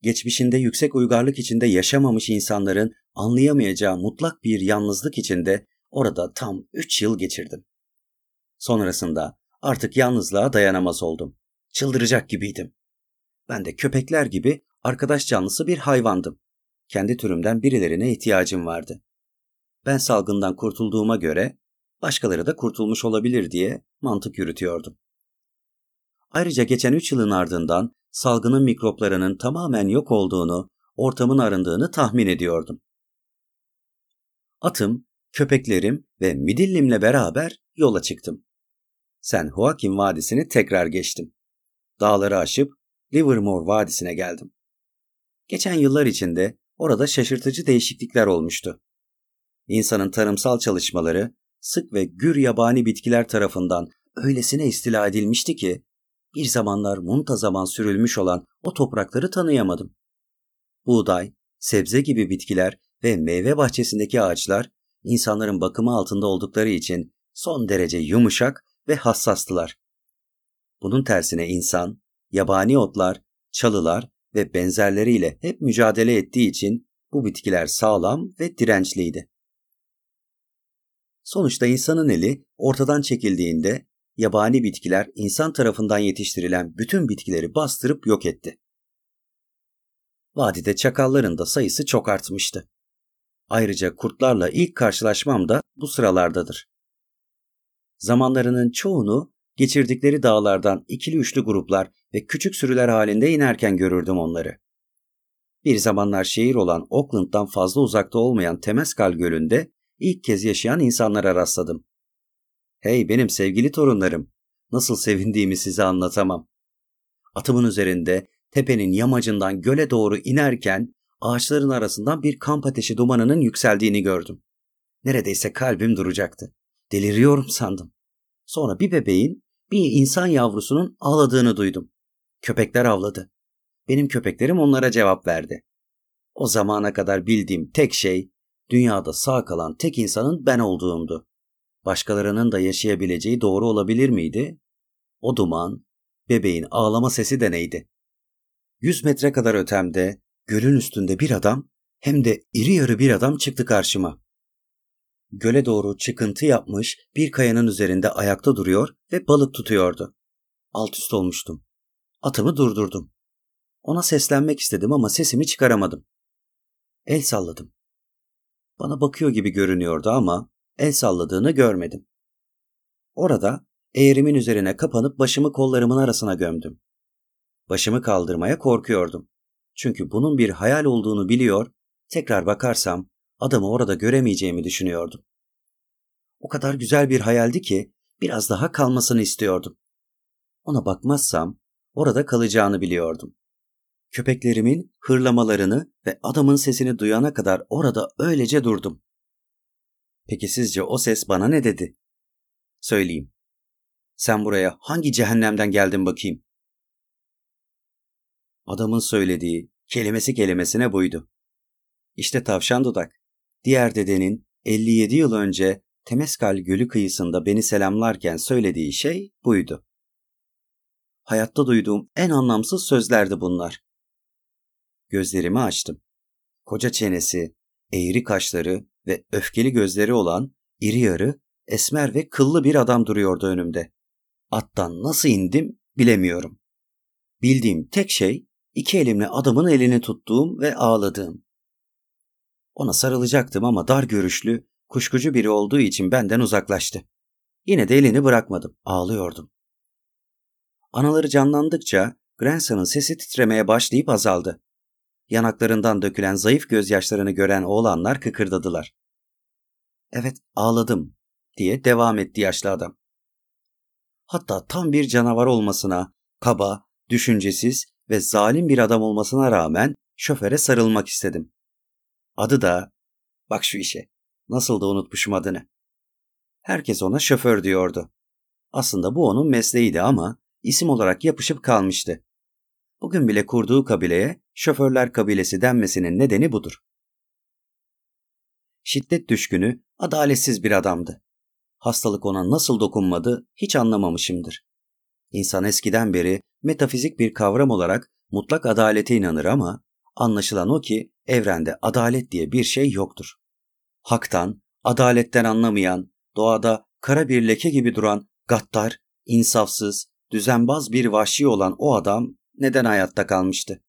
Speaker 1: Geçmişinde yüksek uygarlık içinde yaşamamış insanların anlayamayacağı mutlak bir yalnızlık içinde orada tam üç yıl geçirdim. Sonrasında artık yalnızlığa dayanamaz oldum. Çıldıracak gibiydim. Ben de köpekler gibi arkadaş canlısı bir hayvandım. Kendi türümden birilerine ihtiyacım vardı. Ben salgından kurtulduğuma göre başkaları da kurtulmuş olabilir diye mantık yürütüyordum. Ayrıca geçen üç yılın ardından salgının mikroplarının tamamen yok olduğunu, ortamın arındığını tahmin ediyordum. Atım, köpeklerim ve midillimle beraber yola çıktım. Sen Joaquin Vadisi'ni tekrar geçtim. Dağları aşıp Livermore Vadisi'ne geldim. Geçen yıllar içinde orada şaşırtıcı değişiklikler olmuştu. İnsanın tarımsal çalışmaları sık ve gür yabani bitkiler tarafından öylesine istila edilmişti ki bir zamanlar muntazaman sürülmüş olan o toprakları tanıyamadım. Buğday, sebze gibi bitkiler ve meyve bahçesindeki ağaçlar insanların bakımı altında oldukları için son derece yumuşak ve hassastılar. Bunun tersine insan, yabani otlar, çalılar ve benzerleriyle hep mücadele ettiği için bu bitkiler sağlam ve dirençliydi. Sonuçta insanın eli ortadan çekildiğinde yabani bitkiler insan tarafından yetiştirilen bütün bitkileri bastırıp yok etti. Vadide çakalların da sayısı çok artmıştı. Ayrıca kurtlarla ilk karşılaşmam da bu sıralardadır. Zamanlarının çoğunu geçirdikleri dağlardan ikili üçlü gruplar ve küçük sürüler halinde inerken görürdüm onları. Bir zamanlar şehir olan Oakland'dan fazla uzakta olmayan Temescal Gölü'nde ilk kez yaşayan insanlara rastladım. Hey benim sevgili torunlarım, nasıl sevindiğimi size anlatamam. Atımın üzerinde tepenin yamacından göle doğru inerken ağaçların arasından bir kamp ateşi dumanının yükseldiğini gördüm. Neredeyse kalbim duracaktı. Deliriyorum sandım. Sonra bir bebeğin, bir insan yavrusunun ağladığını duydum. Köpekler avladı. Benim köpeklerim onlara cevap verdi. O zamana kadar bildiğim tek şey dünyada sağ kalan tek insanın ben olduğumdu. Başkalarının da yaşayabileceği doğru olabilir miydi? O duman, bebeğin ağlama sesi de neydi? Yüz metre kadar ötemde, gölün üstünde bir adam, hem de iri yarı bir adam çıktı karşıma. Göle doğru çıkıntı yapmış bir kayanın üzerinde ayakta duruyor ve balık tutuyordu. Alt üst olmuştum. Atımı durdurdum. Ona seslenmek istedim ama sesimi çıkaramadım. El salladım. Bana bakıyor gibi görünüyordu ama el salladığını görmedim. Orada eğerimin üzerine kapanıp başımı kollarımın arasına gömdüm. Başımı kaldırmaya korkuyordum. Çünkü bunun bir hayal olduğunu biliyor, tekrar bakarsam adamı orada göremeyeceğimi düşünüyordum. O kadar güzel bir hayaldi ki biraz daha kalmasını istiyordum. Ona bakmazsam orada kalacağını biliyordum. Köpeklerimin hırlamalarını ve adamın sesini duyana kadar orada öylece durdum. Peki sizce o ses bana ne dedi? Söyleyeyim. Sen buraya hangi cehennemden geldin bakayım? Adamın söylediği kelimesi kelimesine buydu. İşte tavşan dudak. Diğer dedenin 57 yıl önce Temeskal Gölü kıyısında beni selamlarken söylediği şey buydu. Hayatta duyduğum en anlamsız sözlerdi bunlar. Gözlerimi açtım. Koca çenesi, eğri kaşları ve öfkeli gözleri olan iri yarı, esmer ve kıllı bir adam duruyordu önümde. Attan nasıl indim bilemiyorum. Bildiğim tek şey iki elimle adamın elini tuttuğum ve ağladığım. Ona sarılacaktım ama dar görüşlü, kuşkucu biri olduğu için benden uzaklaştı. Yine de elini bırakmadım, ağlıyordum. Anaları canlandıkça Granson'ın sesi titremeye başlayıp azaldı. Yanaklarından dökülen zayıf gözyaşlarını gören oğlanlar kıkırdadılar. Evet ağladım diye devam etti yaşlı adam. Hatta tam bir canavar olmasına, kaba, düşüncesiz ve zalim bir adam olmasına rağmen şoföre sarılmak istedim. Adı da, bak şu işe, nasıl da unutmuşum adını. Herkes ona şoför diyordu. Aslında bu onun mesleğiydi ama isim olarak yapışıp kalmıştı. Bugün bile kurduğu kabileye şoförler kabilesi denmesinin nedeni budur. Şiddet düşkünü, adaletsiz bir adamdı. Hastalık ona nasıl dokunmadı hiç anlamamışımdır. İnsan eskiden beri metafizik bir kavram olarak mutlak adalete inanır ama anlaşılan o ki evrende adalet diye bir şey yoktur. Haktan, adaletten anlamayan, doğada kara bir leke gibi duran gaddar, insafsız, düzenbaz bir vahşi olan o adam neden hayatta kalmıştı?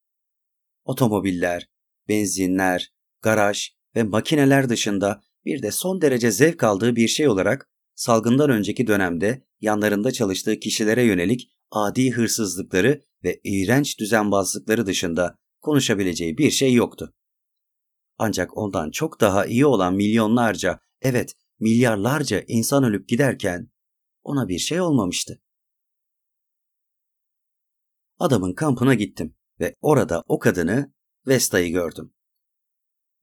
Speaker 1: Otomobiller, benzinler, garaj ve makineler dışında bir de son derece zevk aldığı bir şey olarak salgından önceki dönemde yanlarında çalıştığı kişilere yönelik adi hırsızlıkları ve iğrenç düzenbazlıkları dışında konuşabileceği bir şey yoktu. Ancak ondan çok daha iyi olan milyonlarca, evet milyarlarca insan ölüp giderken ona bir şey olmamıştı. Adamın kampına gittim ve orada o kadını Vesta'yı gördüm.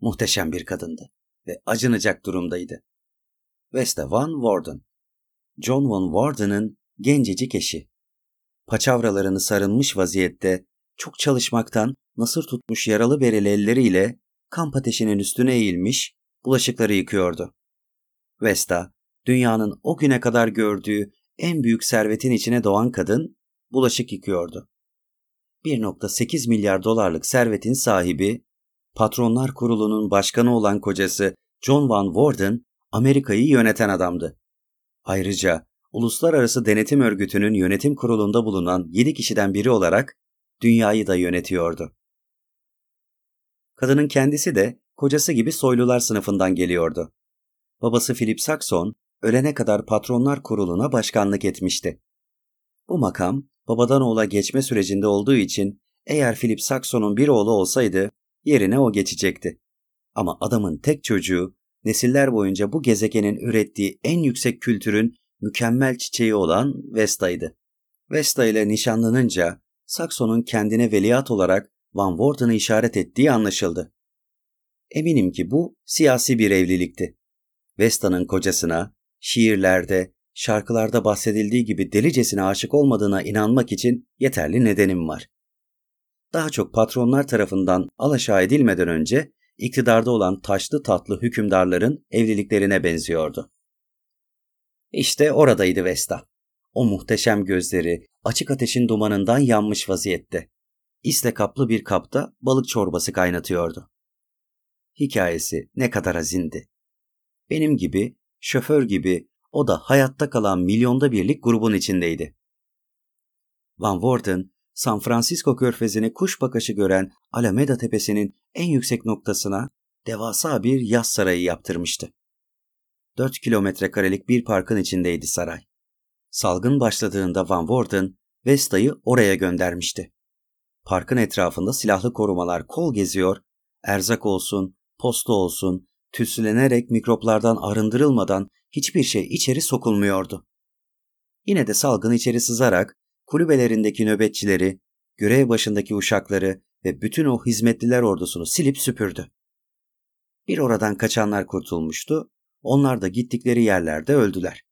Speaker 1: Muhteşem bir kadındı ve acınacak durumdaydı. Vesta Van Warden. John Van Warden'ın gencecik eşi. Paçavralarını sarılmış vaziyette çok çalışmaktan nasır tutmuş yaralı bereli elleriyle kamp ateşinin üstüne eğilmiş bulaşıkları yıkıyordu. Vesta, dünyanın o güne kadar gördüğü en büyük servetin içine doğan kadın bulaşık yıkıyordu. 1.8 milyar dolarlık servetin sahibi, Patronlar Kurulu'nun başkanı olan kocası John Van Warden, Amerika'yı yöneten adamdı. Ayrıca Uluslararası Denetim Örgütü'nün yönetim kurulunda bulunan 7 kişiden biri olarak dünyayı da yönetiyordu. Kadının kendisi de kocası gibi soylular sınıfından geliyordu. Babası Philip Saxon, ölene kadar Patronlar Kurulu'na başkanlık etmişti. Bu makam, babadan oğula geçme sürecinde olduğu için eğer Philip Saxon'un bir oğlu olsaydı yerine o geçecekti. Ama adamın tek çocuğu, nesiller boyunca bu gezegenin ürettiği en yüksek kültürün mükemmel çiçeği olan Vesta'ydı. Vesta ile nişanlanınca Saxon'un kendine veliaht olarak Van Warden'ı işaret ettiği anlaşıldı. Eminim ki bu siyasi bir evlilikti. Vesta'nın kocasına şiirlerde, şarkılarda bahsedildiği gibi delicesine aşık olmadığına inanmak için yeterli nedenim var. Daha çok patronlar tarafından alaşağı edilmeden önce iktidarda olan taşlı tatlı hükümdarların evliliklerine benziyordu. İşte oradaydı Vesta. O muhteşem gözleri açık ateşin dumanından yanmış vaziyette. İsle kaplı bir kapta balık çorbası kaynatıyordu. Hikayesi ne kadar azindi. Benim gibi, şoför gibi o da hayatta kalan milyonda birlik grubun içindeydi. Van Warden, San Francisco körfezini kuş bakışı gören Alameda Tepesi'nin en yüksek noktasına devasa bir yaz sarayı yaptırmıştı. 4 kilometre karelik bir parkın içindeydi saray. Salgın başladığında Van Warden, Vesta'yı oraya göndermişti. Parkın etrafında silahlı korumalar kol geziyor, erzak olsun, posta olsun, tüsülenerek mikroplardan arındırılmadan hiçbir şey içeri sokulmuyordu. Yine de salgın içeri sızarak kulübelerindeki nöbetçileri, görev başındaki uşakları ve bütün o hizmetliler ordusunu silip süpürdü. Bir oradan kaçanlar kurtulmuştu, onlar da gittikleri yerlerde öldüler.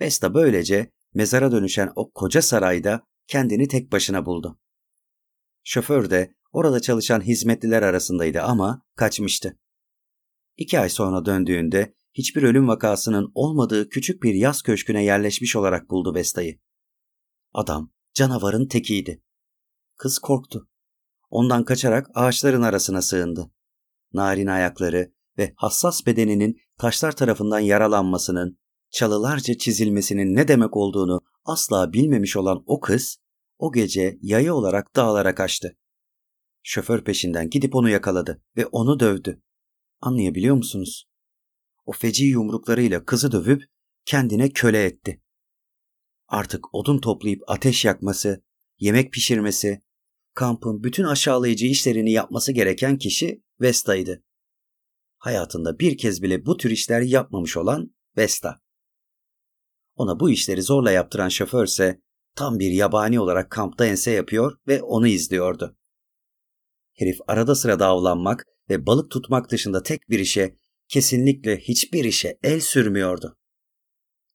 Speaker 1: Vesta böylece mezara dönüşen o koca sarayda kendini tek başına buldu. Şoför de orada çalışan hizmetliler arasındaydı ama kaçmıştı. İki ay sonra döndüğünde hiçbir ölüm vakasının olmadığı küçük bir yaz köşküne yerleşmiş olarak buldu Vesta'yı. Adam canavarın tekiydi. Kız korktu. Ondan kaçarak ağaçların arasına sığındı. Narin ayakları ve hassas bedeninin taşlar tarafından yaralanmasının, çalılarca çizilmesinin ne demek olduğunu asla bilmemiş olan o kız, o gece yayı olarak dağlara kaçtı. Şoför peşinden gidip onu yakaladı ve onu dövdü. Anlayabiliyor musunuz? O feci yumruklarıyla kızı dövüp kendine köle etti. Artık odun toplayıp ateş yakması, yemek pişirmesi, kampın bütün aşağılayıcı işlerini yapması gereken kişi Vesta'ydı. Hayatında bir kez bile bu tür işler yapmamış olan Vesta. Ona bu işleri zorla yaptıran şoförse tam bir yabani olarak kampta ense yapıyor ve onu izliyordu. Herif arada sırada avlanmak ve balık tutmak dışında tek bir işe, kesinlikle hiçbir işe el sürmüyordu.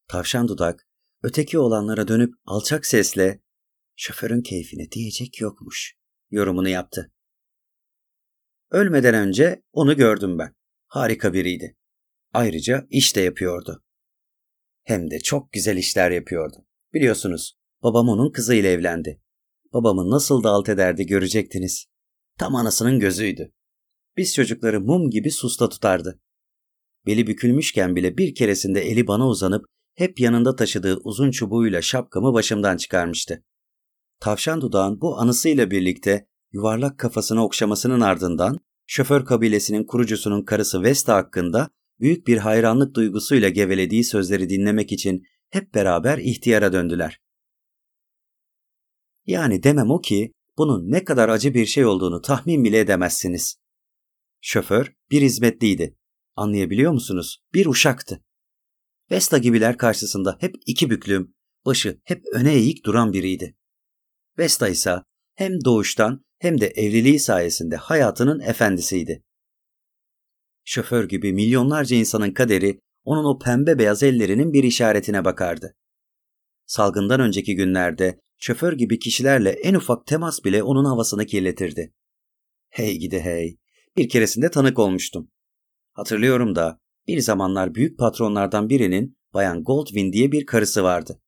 Speaker 1: Tavşan dudak, öteki olanlara dönüp alçak sesle şoförün keyfine diyecek yokmuş yorumunu yaptı. Ölmeden önce onu gördüm ben. Harika biriydi. Ayrıca iş de yapıyordu. Hem de çok güzel işler yapıyordu. Biliyorsunuz babam onun kızıyla evlendi. Babamı nasıl da alt ederdi görecektiniz. Tam anasının gözüydü. Biz çocukları mum gibi susta tutardı. Beli bükülmüşken bile bir keresinde eli bana uzanıp hep yanında taşıdığı uzun çubuğuyla şapkamı başımdan çıkarmıştı. Tavşan dudağın bu anısıyla birlikte yuvarlak kafasını okşamasının ardından şoför kabilesinin kurucusunun karısı Vesta hakkında büyük bir hayranlık duygusuyla gevelediği sözleri dinlemek için hep beraber ihtiyara döndüler. Yani demem o ki bunun ne kadar acı bir şey olduğunu tahmin bile edemezsiniz. Şoför bir hizmetliydi. Anlayabiliyor musunuz? Bir uşaktı. Vesta gibiler karşısında hep iki büklüm, başı hep öne eğik duran biriydi. Vesta ise hem doğuştan hem de evliliği sayesinde hayatının efendisiydi. Şoför gibi milyonlarca insanın kaderi onun o pembe beyaz ellerinin bir işaretine bakardı. Salgından önceki günlerde şoför gibi kişilerle en ufak temas bile onun havasını kirletirdi. Hey gidi hey, bir keresinde tanık olmuştum. Hatırlıyorum da bir zamanlar büyük patronlardan birinin Bayan Goldwyn diye bir karısı vardı.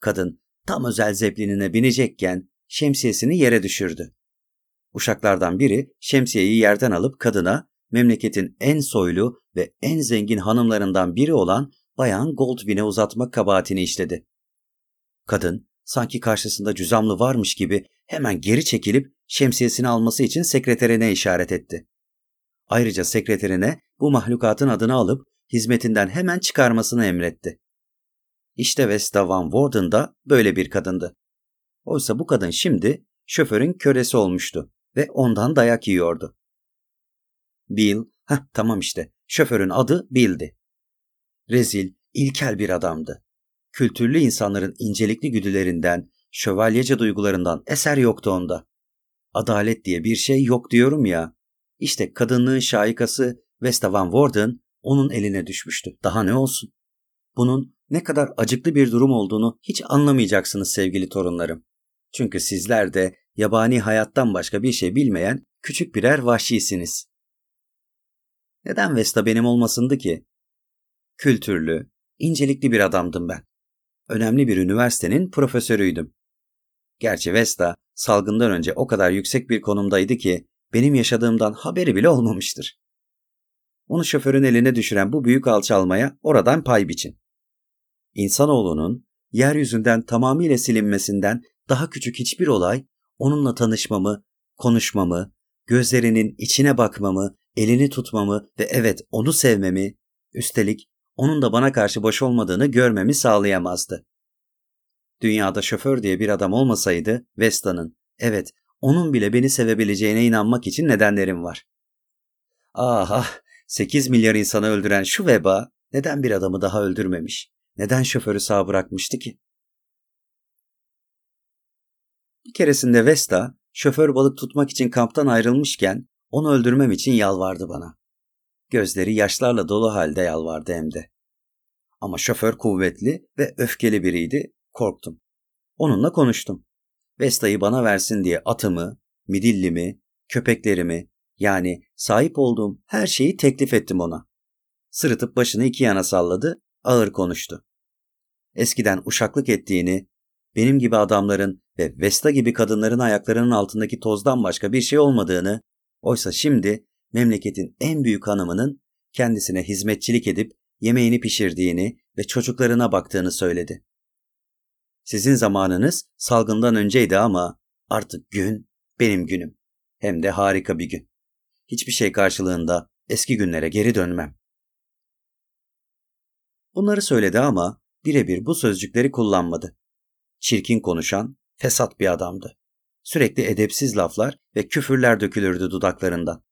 Speaker 1: Kadın tam özel zeplinine binecekken şemsiyesini yere düşürdü. Uşaklardan biri şemsiyeyi yerden alıp kadına memleketin en soylu ve en zengin hanımlarından biri olan Bayan Goldwyn'e uzatma kabahatini işledi. Kadın sanki karşısında cüzamlı varmış gibi hemen geri çekilip şemsiyesini alması için sekreterine işaret etti. Ayrıca sekreterine bu mahlukatın adını alıp hizmetinden hemen çıkarmasını emretti. İşte Vesta Van Worden da böyle bir kadındı. Oysa bu kadın şimdi şoförün kölesi olmuştu ve ondan dayak yiyordu. Bill, heh tamam işte, şoförün adı Bill'di. Rezil, ilkel bir adamdı. Kültürlü insanların incelikli güdülerinden, şövalyece duygularından eser yoktu onda. Adalet diye bir şey yok diyorum ya. İşte kadınlığın şaikası Vesta Van Worden onun eline düşmüştü. Daha ne olsun? Bunun ne kadar acıklı bir durum olduğunu hiç anlamayacaksınız sevgili torunlarım. Çünkü sizler de yabani hayattan başka bir şey bilmeyen küçük birer vahşisiniz. Neden Vesta benim olmasındı ki? Kültürlü, incelikli bir adamdım ben. Önemli bir üniversitenin profesörüydüm. Gerçi Vesta salgından önce o kadar yüksek bir konumdaydı ki benim yaşadığımdan haberi bile olmamıştır. Onu şoförün eline düşüren bu büyük alçalmaya oradan pay biçin. İnsanoğlunun yeryüzünden tamamıyla silinmesinden daha küçük hiçbir olay onunla tanışmamı, konuşmamı, gözlerinin içine bakmamı, elini tutmamı ve evet onu sevmemi, üstelik onun da bana karşı boş olmadığını görmemi sağlayamazdı. Dünyada şoför diye bir adam olmasaydı Vesta'nın, evet onun bile beni sevebileceğine inanmak için nedenlerim var. Ah ah, 8 milyar insanı öldüren şu veba neden bir adamı daha öldürmemiş? Neden şoförü sağ bırakmıştı ki? Bir keresinde Vesta, şoför balık tutmak için kamptan ayrılmışken onu öldürmem için yalvardı bana. Gözleri yaşlarla dolu halde yalvardı hem de. Ama şoför kuvvetli ve öfkeli biriydi, korktum. Onunla konuştum. Vesta'yı bana versin diye atımı, midillimi, köpeklerimi yani sahip olduğum her şeyi teklif ettim ona. Sırıtıp başını iki yana salladı, ağır konuştu. Eskiden uşaklık ettiğini, benim gibi adamların ve Vesta gibi kadınların ayaklarının altındaki tozdan başka bir şey olmadığını, oysa şimdi memleketin en büyük hanımının kendisine hizmetçilik edip yemeğini pişirdiğini ve çocuklarına baktığını söyledi. Sizin zamanınız salgından önceydi ama artık gün benim günüm. Hem de harika bir gün. Hiçbir şey karşılığında eski günlere geri dönmem. Bunları söyledi ama birebir bu sözcükleri kullanmadı. Çirkin konuşan, fesat bir adamdı. Sürekli edepsiz laflar ve küfürler dökülürdü dudaklarından.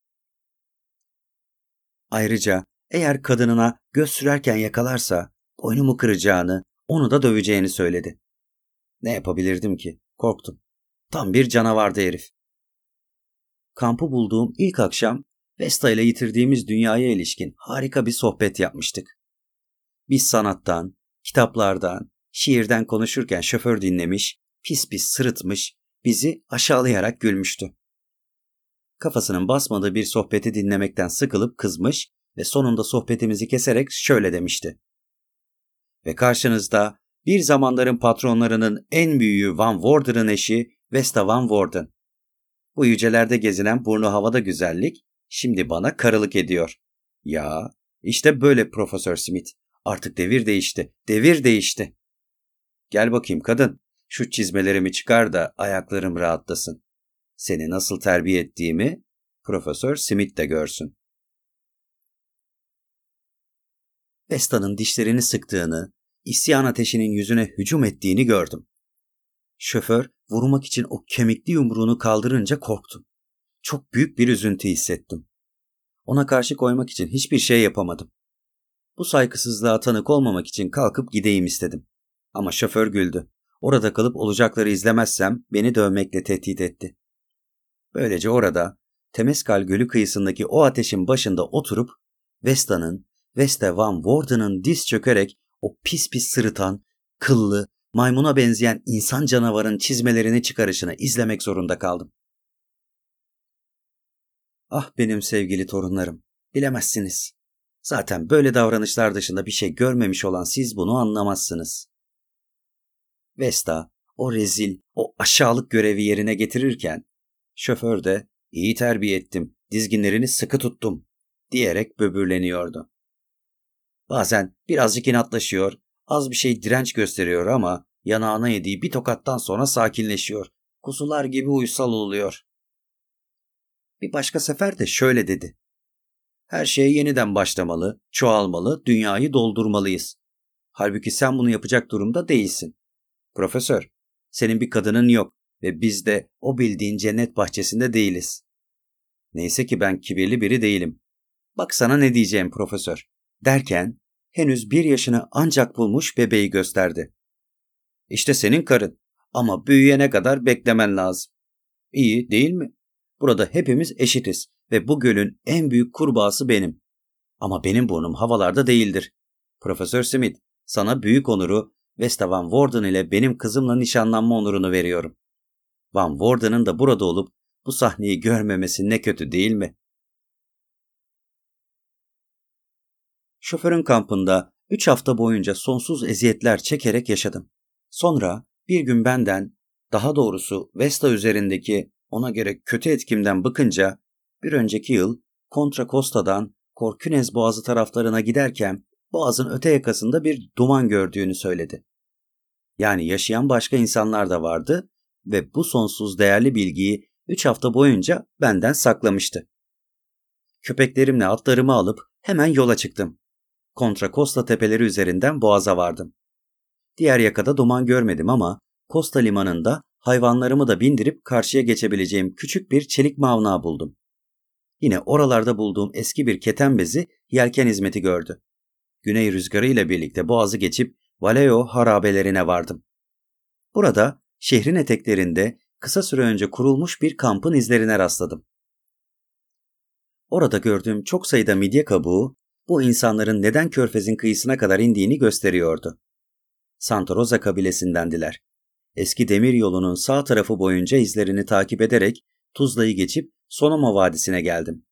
Speaker 1: Ayrıca eğer kadınına göz sürerken yakalarsa boynumu kıracağını, onu da döveceğini söyledi. Ne yapabilirdim ki? Korktum. Tam bir canavardı herif. Kampı bulduğum ilk akşam Vesta ile yitirdiğimiz dünyaya ilişkin harika bir sohbet yapmıştık. Biz sanattan, kitaplardan, şiirden konuşurken şoför dinlemiş, pis pis sırıtmış, bizi aşağılayarak gülmüştü. Kafasının basmadığı bir sohbeti dinlemekten sıkılıp kızmış ve sonunda sohbetimizi keserek şöyle demişti. Ve karşınızda bir zamanların patronlarının en büyüğü Van Worder'ın eşi Vesta Van Worden. Bu yücelerde gezinen burnu havada güzellik şimdi bana karılık ediyor. Ya işte böyle Profesör Smith. Artık devir değişti. Devir değişti. Gel bakayım kadın. Şu çizmelerimi çıkar da ayaklarım rahatlasın. Seni nasıl terbiye ettiğimi Profesör Smith de görsün. Vesta'nın dişlerini sıktığını, isyan ateşinin yüzüne hücum ettiğini gördüm. Şoför vurmak için o kemikli yumruğunu kaldırınca korktum. Çok büyük bir üzüntü hissettim. Ona karşı koymak için hiçbir şey yapamadım. Bu saygısızlığa tanık olmamak için kalkıp gideyim istedim. Ama şoför güldü. Orada kalıp olacakları izlemezsem beni dövmekle tehdit etti. Böylece orada Temeskal Gölü kıyısındaki o ateşin başında oturup Vesta'nın, Vesta Van Worden'ın diz çökerek o pis pis sırıtan, kıllı, maymuna benzeyen insan canavarın çizmelerini çıkarışını izlemek zorunda kaldım. Ah benim sevgili torunlarım, bilemezsiniz. Zaten böyle davranışlar dışında bir şey görmemiş olan siz bunu anlamazsınız. Vesta o rezil, o aşağılık görevi yerine getirirken şoför de iyi terbiye ettim, dizginlerini sıkı tuttum diyerek böbürleniyordu. Bazen birazcık inatlaşıyor, az bir şey direnç gösteriyor ama yanağına yediği bir tokattan sonra sakinleşiyor. Kuzular gibi uysal oluyor. Bir başka sefer de şöyle dedi. Her şey yeniden başlamalı, çoğalmalı, dünyayı doldurmalıyız. Halbuki sen bunu yapacak durumda değilsin. Profesör, senin bir kadının yok ve biz de o bildiğin cennet bahçesinde değiliz. Neyse ki ben kibirli biri değilim. Bak sana ne diyeceğim profesör. Derken henüz bir yaşını ancak bulmuş bebeği gösterdi. İşte senin karın ama büyüyene kadar beklemen lazım. İyi değil mi? Burada hepimiz eşitiz ve bu gölün en büyük kurbağası benim. Ama benim burnum havalarda değildir. Profesör Smith, sana büyük onuru Vesta Van Worden ile benim kızımla nişanlanma onurunu veriyorum. Van Worden'ın da burada olup bu sahneyi görmemesi ne kötü değil mi? Şoförün kampında üç hafta boyunca sonsuz eziyetler çekerek yaşadım. Sonra bir gün benden, daha doğrusu Vesta üzerindeki ona göre kötü etkimden bıkınca bir önceki yıl Contra Costa'dan Korkünez Boğazı taraflarına giderken boğazın öte yakasında bir duman gördüğünü söyledi. Yani yaşayan başka insanlar da vardı ve bu sonsuz değerli bilgiyi 3 hafta boyunca benden saklamıştı. Köpeklerimle atlarımı alıp hemen yola çıktım. Kontra Costa tepeleri üzerinden boğaza vardım. Diğer yakada duman görmedim ama Costa limanında hayvanlarımı da bindirip karşıya geçebileceğim küçük bir çelik mavna buldum. Yine oralarda bulduğum eski bir keten bezi yelken hizmeti gördü. Güney rüzgarı ile birlikte boğazı geçip Valeo harabelerine vardım. Burada şehrin eteklerinde kısa süre önce kurulmuş bir kampın izlerine rastladım. Orada gördüğüm çok sayıda midye kabuğu bu insanların neden körfezin kıyısına kadar indiğini gösteriyordu. Santa Rosa kabilesindendiler. Eski demir yolunun sağ tarafı boyunca izlerini takip ederek Tuzla'yı geçip Sonoma Vadisi'ne geldim.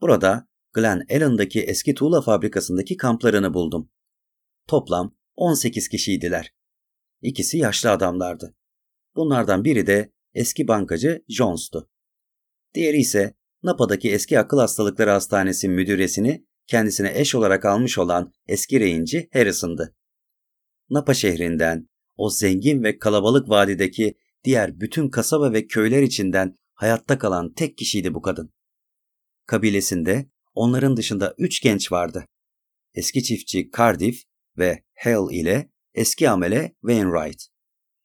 Speaker 1: Burada Glen Allen'daki eski tuğla fabrikasındaki kamplarını buldum. Toplam 18 kişiydiler. İkisi yaşlı adamlardı. Bunlardan biri de eski bankacı Jones'tu. Diğeri ise Napa'daki eski akıl hastalıkları hastanesi müdüresini kendisine eş olarak almış olan eski reyinci Harrison'dı. Napa şehrinden, o zengin ve kalabalık vadideki diğer bütün kasaba ve köyler içinden hayatta kalan tek kişiydi bu kadın. Kabilesinde onların dışında üç genç vardı. Eski çiftçi Cardiff ve Hale ile eski amele Wainwright.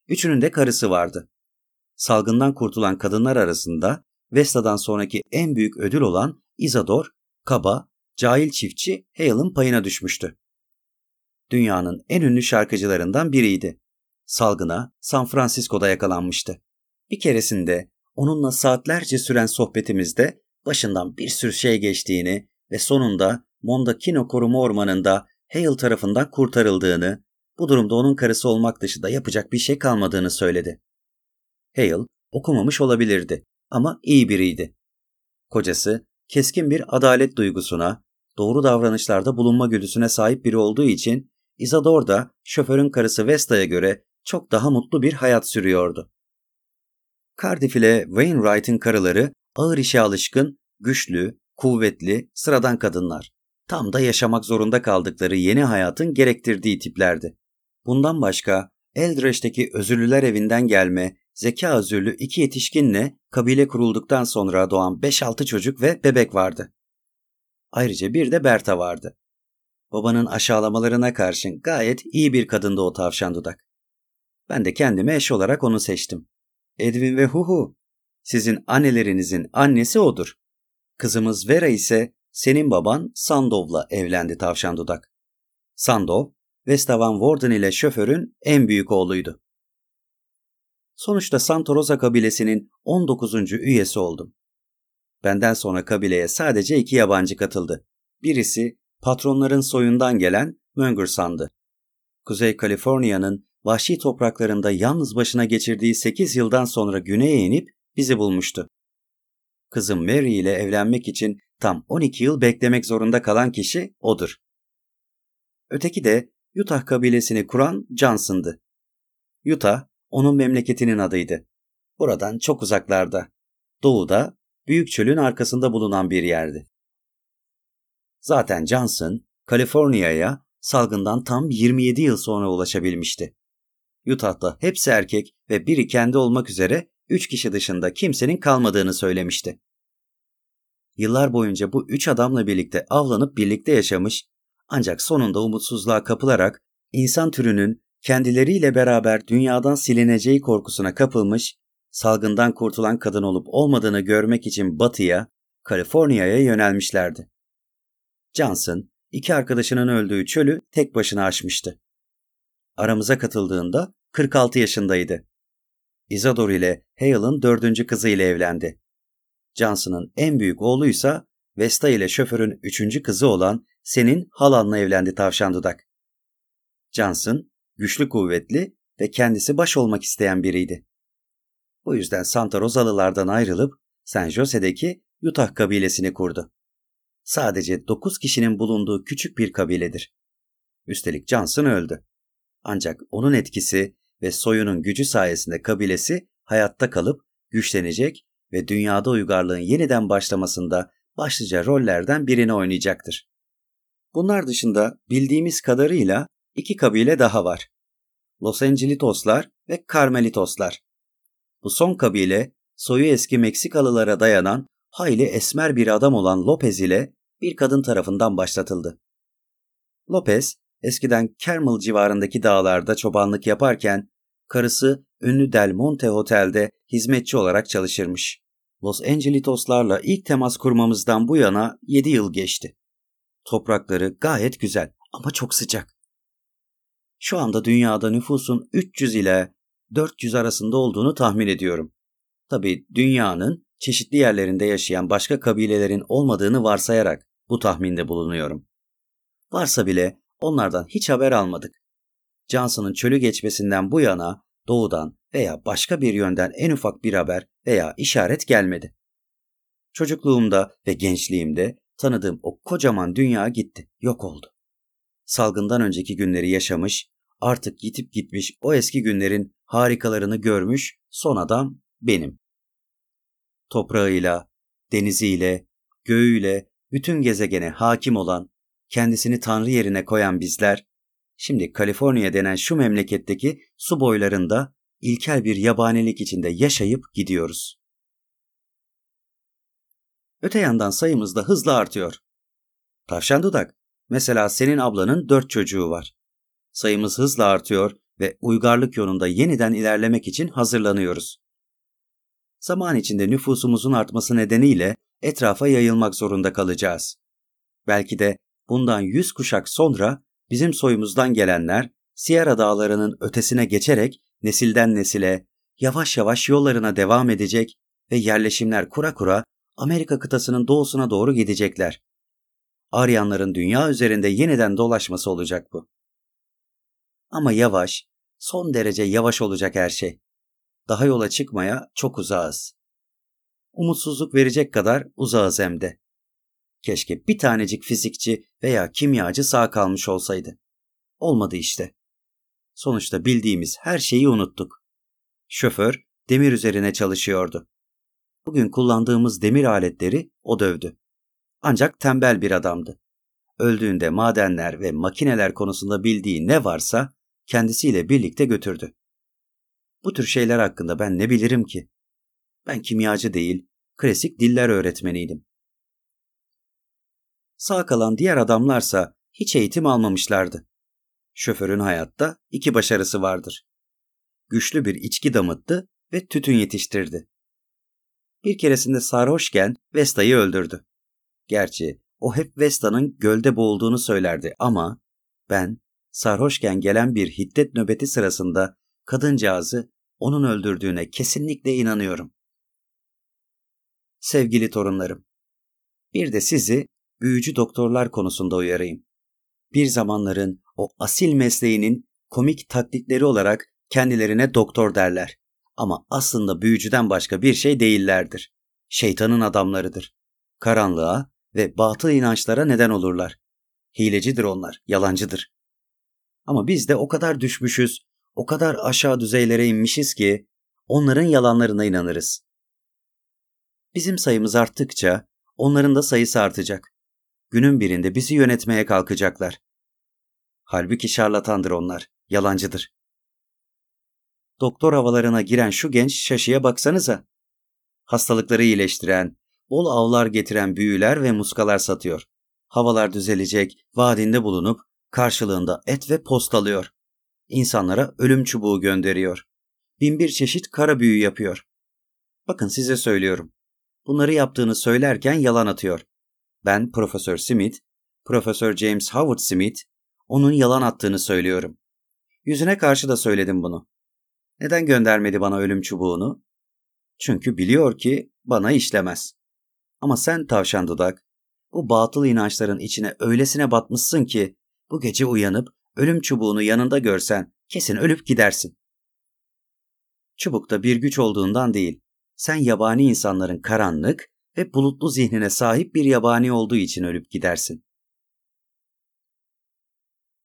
Speaker 1: Üçünün de karısı vardı. Salgından kurtulan kadınlar arasında Vesta'dan sonraki en büyük ödül olan Isador, kaba, cahil çiftçi Hale'ın payına düşmüştü. Dünyanın en ünlü şarkıcılarından biriydi. Salgına San Francisco'da yakalanmıştı. Bir keresinde onunla saatlerce süren sohbetimizde başından bir sürü şey geçtiğini ve sonunda Mondakino Koruma Ormanı'nda Hale tarafından kurtarıldığını, bu durumda onun karısı olmak dışında yapacak bir şey kalmadığını söyledi. Hale okumamış olabilirdi ama iyi biriydi. Kocası keskin bir adalet duygusuna, doğru davranışlarda bulunma güdüsüne sahip biri olduğu için Isador da şoförün karısı Vesta'ya göre çok daha mutlu bir hayat sürüyordu. Cardiff ile Wainwright'ın karıları ağır işe alışkın, güçlü, kuvvetli, sıradan kadınlar. Tam da yaşamak zorunda kaldıkları yeni hayatın gerektirdiği tiplerdi. Bundan başka Eldreş'teki özürlüler evinden gelme, zeka özürlü iki yetişkinle kabile kurulduktan sonra doğan 5-6 çocuk ve bebek vardı. Ayrıca bir de Berta vardı. Babanın aşağılamalarına karşın gayet iyi bir kadındı o tavşan dudak. Ben de kendime eş olarak onu seçtim. Edwin ve Huhu. Sizin annelerinizin annesi odur. Kızımız Vera ise senin baban Sandov'la evlendi tavşan dudak. Sandov, Vestavan Warden ile şoförün en büyük oğluydu. Sonuçta Santa Rosa kabilesinin 19. üyesi oldum. Benden sonra kabileye sadece iki yabancı katıldı. Birisi patronların soyundan gelen Möngersan'dı. Kuzey Kaliforniya'nın vahşi topraklarında yalnız başına geçirdiği 8 yıldan sonra güneye inip bizi bulmuştu. Kızım Mary ile evlenmek için tam 12 yıl beklemek zorunda kalan kişi odur. Öteki de Utah kabilesini kuran Johnson'dı. Utah, onun memleketinin adıydı. Buradan çok uzaklarda, doğuda, büyük çölün arkasında bulunan bir yerdi. Zaten Johnson, Kaliforniya'ya salgından tam 27 yıl sonra ulaşabilmişti. Utah'ta hepsi erkek ve biri kendi olmak üzere 3 kişi dışında kimsenin kalmadığını söylemişti. Yıllar boyunca bu üç adamla birlikte avlanıp birlikte yaşamış ancak sonunda umutsuzluğa kapılarak insan türünün kendileriyle beraber dünyadan silineceği korkusuna kapılmış, salgından kurtulan kadın olup olmadığını görmek için batıya, Kaliforniya'ya yönelmişlerdi. Johnson, iki arkadaşının öldüğü çölü tek başına aşmıştı. Aramıza katıldığında 46 yaşındaydı. Isadora ile Hale'ın dördüncü kızı ile evlendi. Johnson'ın en büyük oğluysa Vesta ile şoförün üçüncü kızı olan senin halanla evlendi tavşan dudak. Johnson güçlü kuvvetli ve kendisi baş olmak isteyen biriydi. Bu yüzden Santa Rosalılardan ayrılıp San Jose'deki Utah kabilesini kurdu. Sadece 9 kişinin bulunduğu küçük bir kabiledir. Üstelik Johnson öldü. Ancak onun etkisi ve soyunun gücü sayesinde kabilesi hayatta kalıp güçlenecek ve dünyada uygarlığın yeniden başlamasında başlıca rollerden birini oynayacaktır. Bunlar dışında bildiğimiz kadarıyla iki kabile daha var. Los Angelitoslar ve Carmelitoslar. Bu son kabile soyu eski Meksikalılara dayanan hayli esmer bir adam olan Lopez ile bir kadın tarafından başlatıldı. Lopez eskiden Carmel civarındaki dağlarda çobanlık yaparken karısı ünlü Del Monte Otel'de hizmetçi olarak çalışırmış. Los Angelitoslarla ilk temas kurmamızdan bu yana 7 yıl geçti. Toprakları gayet güzel ama çok sıcak. Şu anda dünyada nüfusun 300 ile 400 arasında olduğunu tahmin ediyorum. Tabi dünyanın çeşitli yerlerinde yaşayan başka kabilelerin olmadığını varsayarak bu tahminde bulunuyorum. Varsa bile onlardan hiç haber almadık. Johnson'ın çölü geçmesinden bu yana doğudan veya başka bir yönden en ufak bir haber veya işaret gelmedi. Çocukluğumda ve gençliğimde tanıdığım o kocaman dünya gitti, yok oldu. Salgından önceki günleri yaşamış, artık yitip gitmiş o eski günlerin harikalarını görmüş son adam benim. Toprağıyla, deniziyle, göğüyle, bütün gezegene hakim olan, kendisini tanrı yerine koyan bizler, şimdi Kaliforniya denen şu memleketteki su boylarında ilkel bir yabanilik içinde yaşayıp gidiyoruz. Öte yandan sayımız da hızla artıyor. Tavşan dudak, mesela senin ablanın dört çocuğu var. Sayımız hızla artıyor ve uygarlık yolunda yeniden ilerlemek için hazırlanıyoruz. Zaman içinde nüfusumuzun artması nedeniyle etrafa yayılmak zorunda kalacağız. Belki de bundan yüz kuşak sonra bizim soyumuzdan gelenler Sierra dağlarının ötesine geçerek nesilden nesile yavaş yavaş yollarına devam edecek ve yerleşimler kura kura Amerika kıtasının doğusuna doğru gidecekler. Aryanların dünya üzerinde yeniden dolaşması olacak bu. Ama yavaş, son derece yavaş olacak her şey. Daha yola çıkmaya çok uzağız. Umutsuzluk verecek kadar uzağız hem de. Keşke bir tanecik fizikçi veya kimyacı sağ kalmış olsaydı. Olmadı işte. Sonuçta bildiğimiz her şeyi unuttuk. Şoför demir üzerine çalışıyordu. Bugün kullandığımız demir aletleri o dövdü. Ancak tembel bir adamdı. Öldüğünde madenler ve makineler konusunda bildiği ne varsa kendisiyle birlikte götürdü. Bu tür şeyler hakkında ben ne bilirim ki? Ben kimyacı değil, klasik diller öğretmeniydim. Sağ kalan diğer adamlarsa hiç eğitim almamışlardı. Şoförün hayatta iki başarısı vardır. Güçlü bir içki damıttı ve tütün yetiştirdi. Bir keresinde sarhoşken Vesta'yı öldürdü. Gerçi o hep Vesta'nın gölde boğulduğunu söylerdi ama ben sarhoşken gelen bir hiddet nöbeti sırasında kadıncağızı onun öldürdüğüne kesinlikle inanıyorum. Sevgili torunlarım, bir de sizi büyücü doktorlar konusunda uyarayım. Bir zamanların o asil mesleğinin komik taklitleri olarak kendilerine doktor derler. Ama aslında büyücüden başka bir şey değillerdir. Şeytanın adamlarıdır. Karanlığa ve batıl inançlara neden olurlar. Hilecidir onlar, yalancıdır. Ama biz de o kadar düşmüşüz, o kadar aşağı düzeylere inmişiz ki onların yalanlarına inanırız. Bizim sayımız arttıkça onların da sayısı artacak. Günün birinde bizi yönetmeye kalkacaklar. Halbuki şarlatandır onlar, yalancıdır. Doktor havalarına giren şu genç şaşıya baksanıza. Hastalıkları iyileştiren, bol avlar getiren büyüler ve muskalar satıyor. Havalar düzelecek, vaadinde bulunup karşılığında et ve postalıyor. İnsanlara ölüm çubuğu gönderiyor. Binbir çeşit kara büyü yapıyor. Bakın size söylüyorum. Bunları yaptığını söylerken yalan atıyor. Ben Profesör Smith, Profesör James Howard Smith, onun yalan attığını söylüyorum. Yüzüne karşı da söyledim bunu. Neden göndermedi bana ölüm çubuğunu? Çünkü biliyor ki bana işlemez. Ama sen tavşan dudak, bu batıl inançların içine öylesine batmışsın ki bu gece uyanıp ölüm çubuğunu yanında görsen kesin ölüp gidersin. Çubukta bir güç olduğundan değil, sen yabani insanların karanlık ve bulutlu zihnine sahip bir yabani olduğu için ölüp gidersin.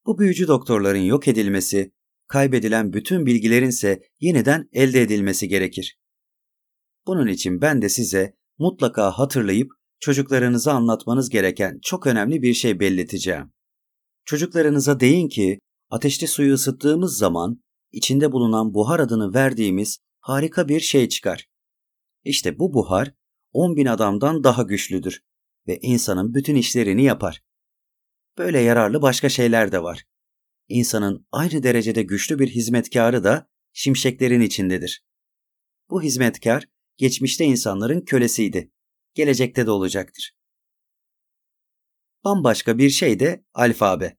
Speaker 1: Bu büyücü doktorların yok edilmesi, kaybedilen bütün bilgilerin ise yeniden elde edilmesi gerekir. Bunun için ben de size mutlaka hatırlayıp çocuklarınıza anlatmanız gereken çok önemli bir şey belleteceğim. Çocuklarınıza deyin ki ateşli suyu ısıttığımız zaman içinde bulunan buhar adını verdiğimiz harika bir şey çıkar. İşte bu buhar 10 bin adamdan daha güçlüdür ve insanın bütün işlerini yapar. Böyle yararlı başka şeyler de var. İnsanın aynı derecede güçlü bir hizmetkarı da şimşeklerin içindedir. Bu hizmetkar geçmişte insanların kölesiydi. Gelecekte de olacaktır. Bambaşka bir şey de alfabe.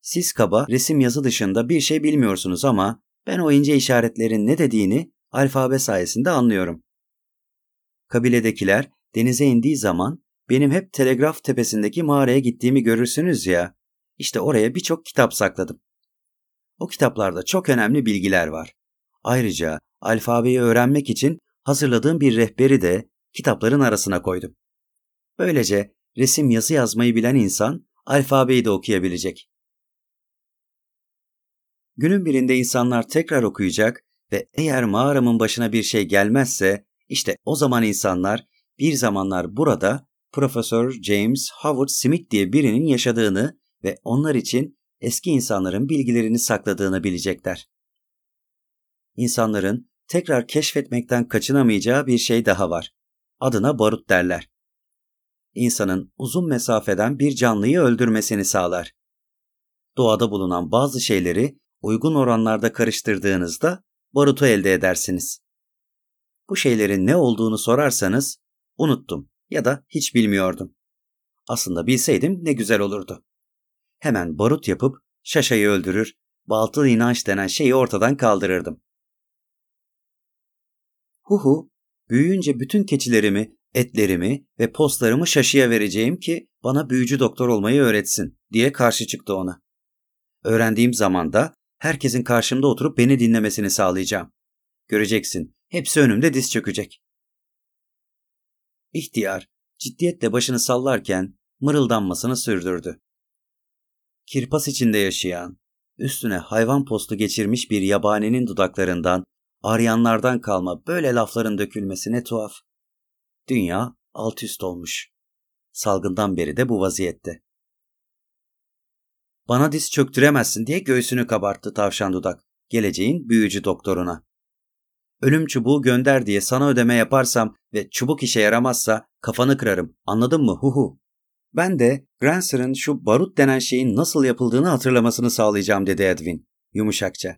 Speaker 1: Siz kaba resim yazı dışında bir şey bilmiyorsunuz ama ben o ince işaretlerin ne dediğini alfabe sayesinde anlıyorum. Kabiledekiler denize indiği zaman benim hep telegraf tepesindeki mağaraya gittiğimi görürsünüz ya. İşte oraya birçok kitap sakladım. O kitaplarda çok önemli bilgiler var. Ayrıca alfabeyi öğrenmek için hazırladığım bir rehberi de kitapların arasına koydum. Böylece resim yazı yazmayı bilen insan alfabeyi de okuyabilecek. Günün birinde insanlar tekrar okuyacak ve eğer mağaramın başına bir şey gelmezse işte o zaman insanlar bir zamanlar burada Profesör James Howard Smith diye birinin yaşadığını ve onlar için eski insanların bilgilerini sakladığını bilecekler. İnsanların tekrar keşfetmekten kaçınamayacağı bir şey daha var. Adına barut derler. İnsanın uzun mesafeden bir canlıyı öldürmesini sağlar. Doğada bulunan bazı şeyleri uygun oranlarda karıştırdığınızda barutu elde edersiniz. Bu şeylerin ne olduğunu sorarsanız unuttum ya da hiç bilmiyordum. Aslında bilseydim ne güzel olurdu. Hemen barut yapıp şaşayı öldürür, baltıl inanç denen şeyi ortadan kaldırırdım. Huhu, büyüyünce bütün keçilerimi, etlerimi ve postlarımı şaşıya vereceğim ki bana büyücü doktor olmayı öğretsin diye karşı çıktı ona. Öğrendiğim zaman da herkesin karşımda oturup beni dinlemesini sağlayacağım. Göreceksin, hepsi önümde diz çökecek. İhtiyar, ciddiyetle başını sallarken mırıldanmasını sürdürdü. Kirpas içinde yaşayan, üstüne hayvan postu geçirmiş bir yabaninin dudaklarından, aryanlardan kalma böyle lafların dökülmesi ne tuhaf. Dünya alt üst olmuş. Salgından beri de bu vaziyette. Bana diz çöktüremezsin diye göğsünü kabarttı tavşan dudak, geleceğin büyücü doktoruna. Ölüm çubuğu gönder diye sana ödeme yaparsam ve çubuk işe yaramazsa kafanı kırarım. Anladın mı? Huhu. Ben de Granser'ın şu barut denen şeyin nasıl yapıldığını hatırlamasını sağlayacağım dedi Edwin yumuşakça.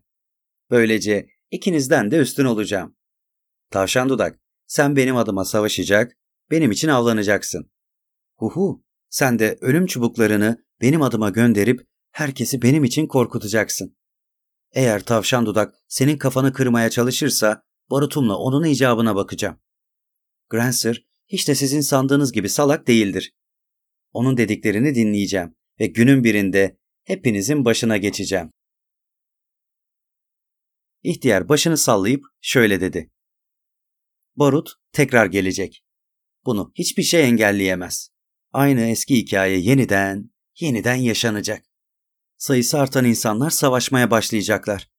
Speaker 1: Böylece ikinizden de üstün olacağım. Tavşan dudak, sen benim adıma savaşacak, benim için avlanacaksın. Huhu, sen de ölüm çubuklarını benim adıma gönderip herkesi benim için korkutacaksın. Eğer tavşan dudak senin kafanı kırmaya çalışırsa barutumla onun icabına bakacağım. Grancer hiç de sizin sandığınız gibi salak değildir. Onun dediklerini dinleyeceğim ve günün birinde hepinizin başına geçeceğim. İhtiyar başını sallayıp şöyle dedi. Barut tekrar gelecek. Bunu hiçbir şey engelleyemez. Aynı eski hikaye yeniden, yeniden yaşanacak. Sayısı artan insanlar savaşmaya başlayacaklar.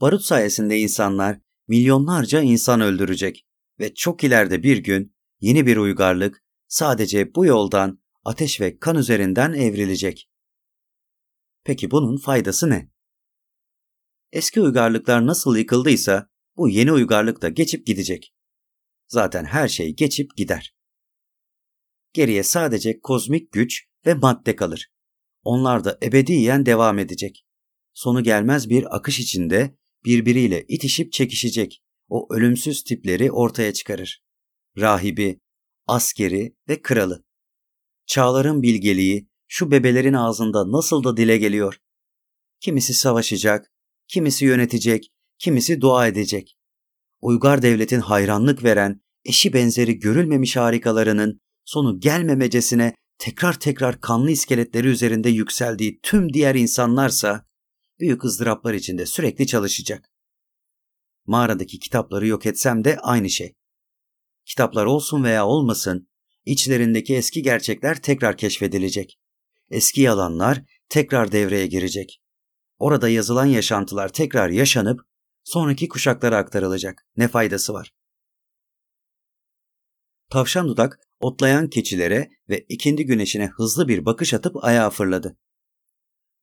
Speaker 1: Barut sayesinde insanlar milyonlarca insan öldürecek ve çok ileride bir gün yeni bir uygarlık sadece bu yoldan ateş ve kan üzerinden evrilecek. Peki bunun faydası ne? Eski uygarlıklar nasıl yıkıldıysa bu yeni uygarlık da geçip gidecek. Zaten her şey geçip gider. Geriye sadece kozmik güç ve madde kalır. Onlar da ebediyen devam edecek. Sonu gelmez bir akış içinde birbiriyle itişip çekişecek o ölümsüz tipleri ortaya çıkarır. Rahibi, askeri ve kralı. Çağların bilgeliği şu bebelerin ağzında nasıl da dile geliyor. Kimisi savaşacak, kimisi yönetecek, kimisi dua edecek. Uygar devletin hayranlık veren, eşi benzeri görülmemiş harikalarının sonu gelmemecesine tekrar tekrar kanlı iskeletleri üzerinde yükseldiği tüm diğer insanlarsa büyük ızdıraplar içinde sürekli çalışacak. Mağaradaki kitapları yok etsem de aynı şey. Kitaplar olsun veya olmasın, içlerindeki eski gerçekler tekrar keşfedilecek. Eski yalanlar tekrar devreye girecek. Orada yazılan yaşantılar tekrar yaşanıp sonraki kuşaklara aktarılacak. Ne faydası var? Tavşan dudak otlayan keçilere ve ikindi güneşine hızlı bir bakış atıp ayağa fırladı.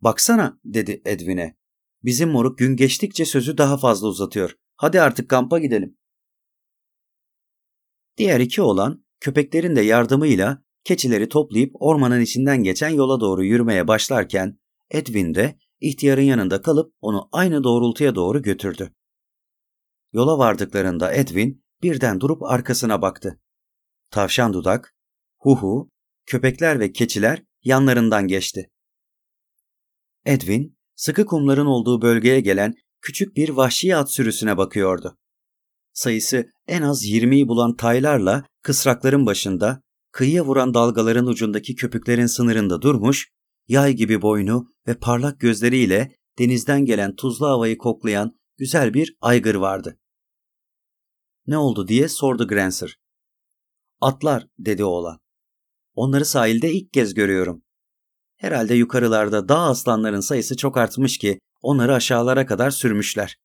Speaker 1: Baksana dedi Edwin'e. Bizim moruk gün geçtikçe sözü daha fazla uzatıyor. Hadi artık kampa gidelim. Diğer iki oğlan köpeklerin de yardımıyla keçileri toplayıp ormanın içinden geçen yola doğru yürümeye başlarken Edwin de ihtiyarın yanında kalıp onu aynı doğrultuya doğru götürdü. Yola vardıklarında Edwin birden durup arkasına baktı. Tavşan dudak, huhu, köpekler ve keçiler yanlarından geçti. Edwin, sıkı kumların olduğu bölgeye gelen küçük bir vahşi at sürüsüne bakıyordu. Sayısı en az 20'yi bulan taylarla kısrakların başında, kıyıya vuran dalgaların ucundaki köpüklerin sınırında durmuş, yay gibi boynu ve parlak gözleriyle denizden gelen tuzlu havayı koklayan güzel bir aygır vardı. Ne oldu diye sordu Grancer. Atlar dedi oğlan. Onları sahilde ilk kez görüyorum. Herhalde yukarılarda dağ aslanların sayısı çok artmış ki onları aşağılara kadar sürmüşler.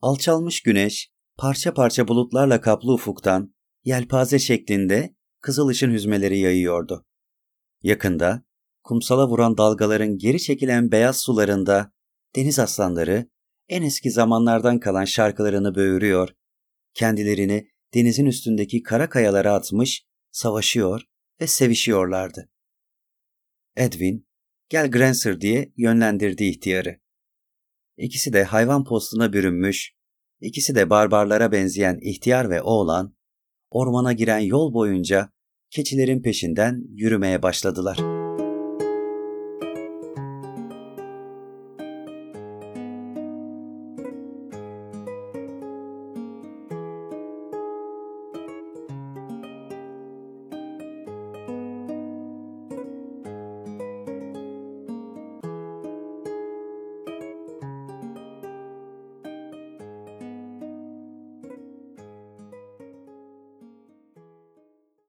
Speaker 1: Alçalmış güneş, parça parça bulutlarla kaplı ufuktan, yelpaze şeklinde kızıl ışın hüzmeleri yayıyordu. Yakında, kumsala vuran dalgaların geri çekilen beyaz sularında deniz aslanları en eski zamanlardan kalan şarkılarını böğürüyor, kendilerini denizin üstündeki kara kayalara atmış, savaşıyor ve sevişiyorlardı. Edwin, gel Grancer diye yönlendirdi ihtiyarı. İkisi de hayvan postuna bürünmüş, ikisi de barbarlara benzeyen ihtiyar ve oğlan, ormana giren yol boyunca keçilerin peşinden yürümeye başladılar.''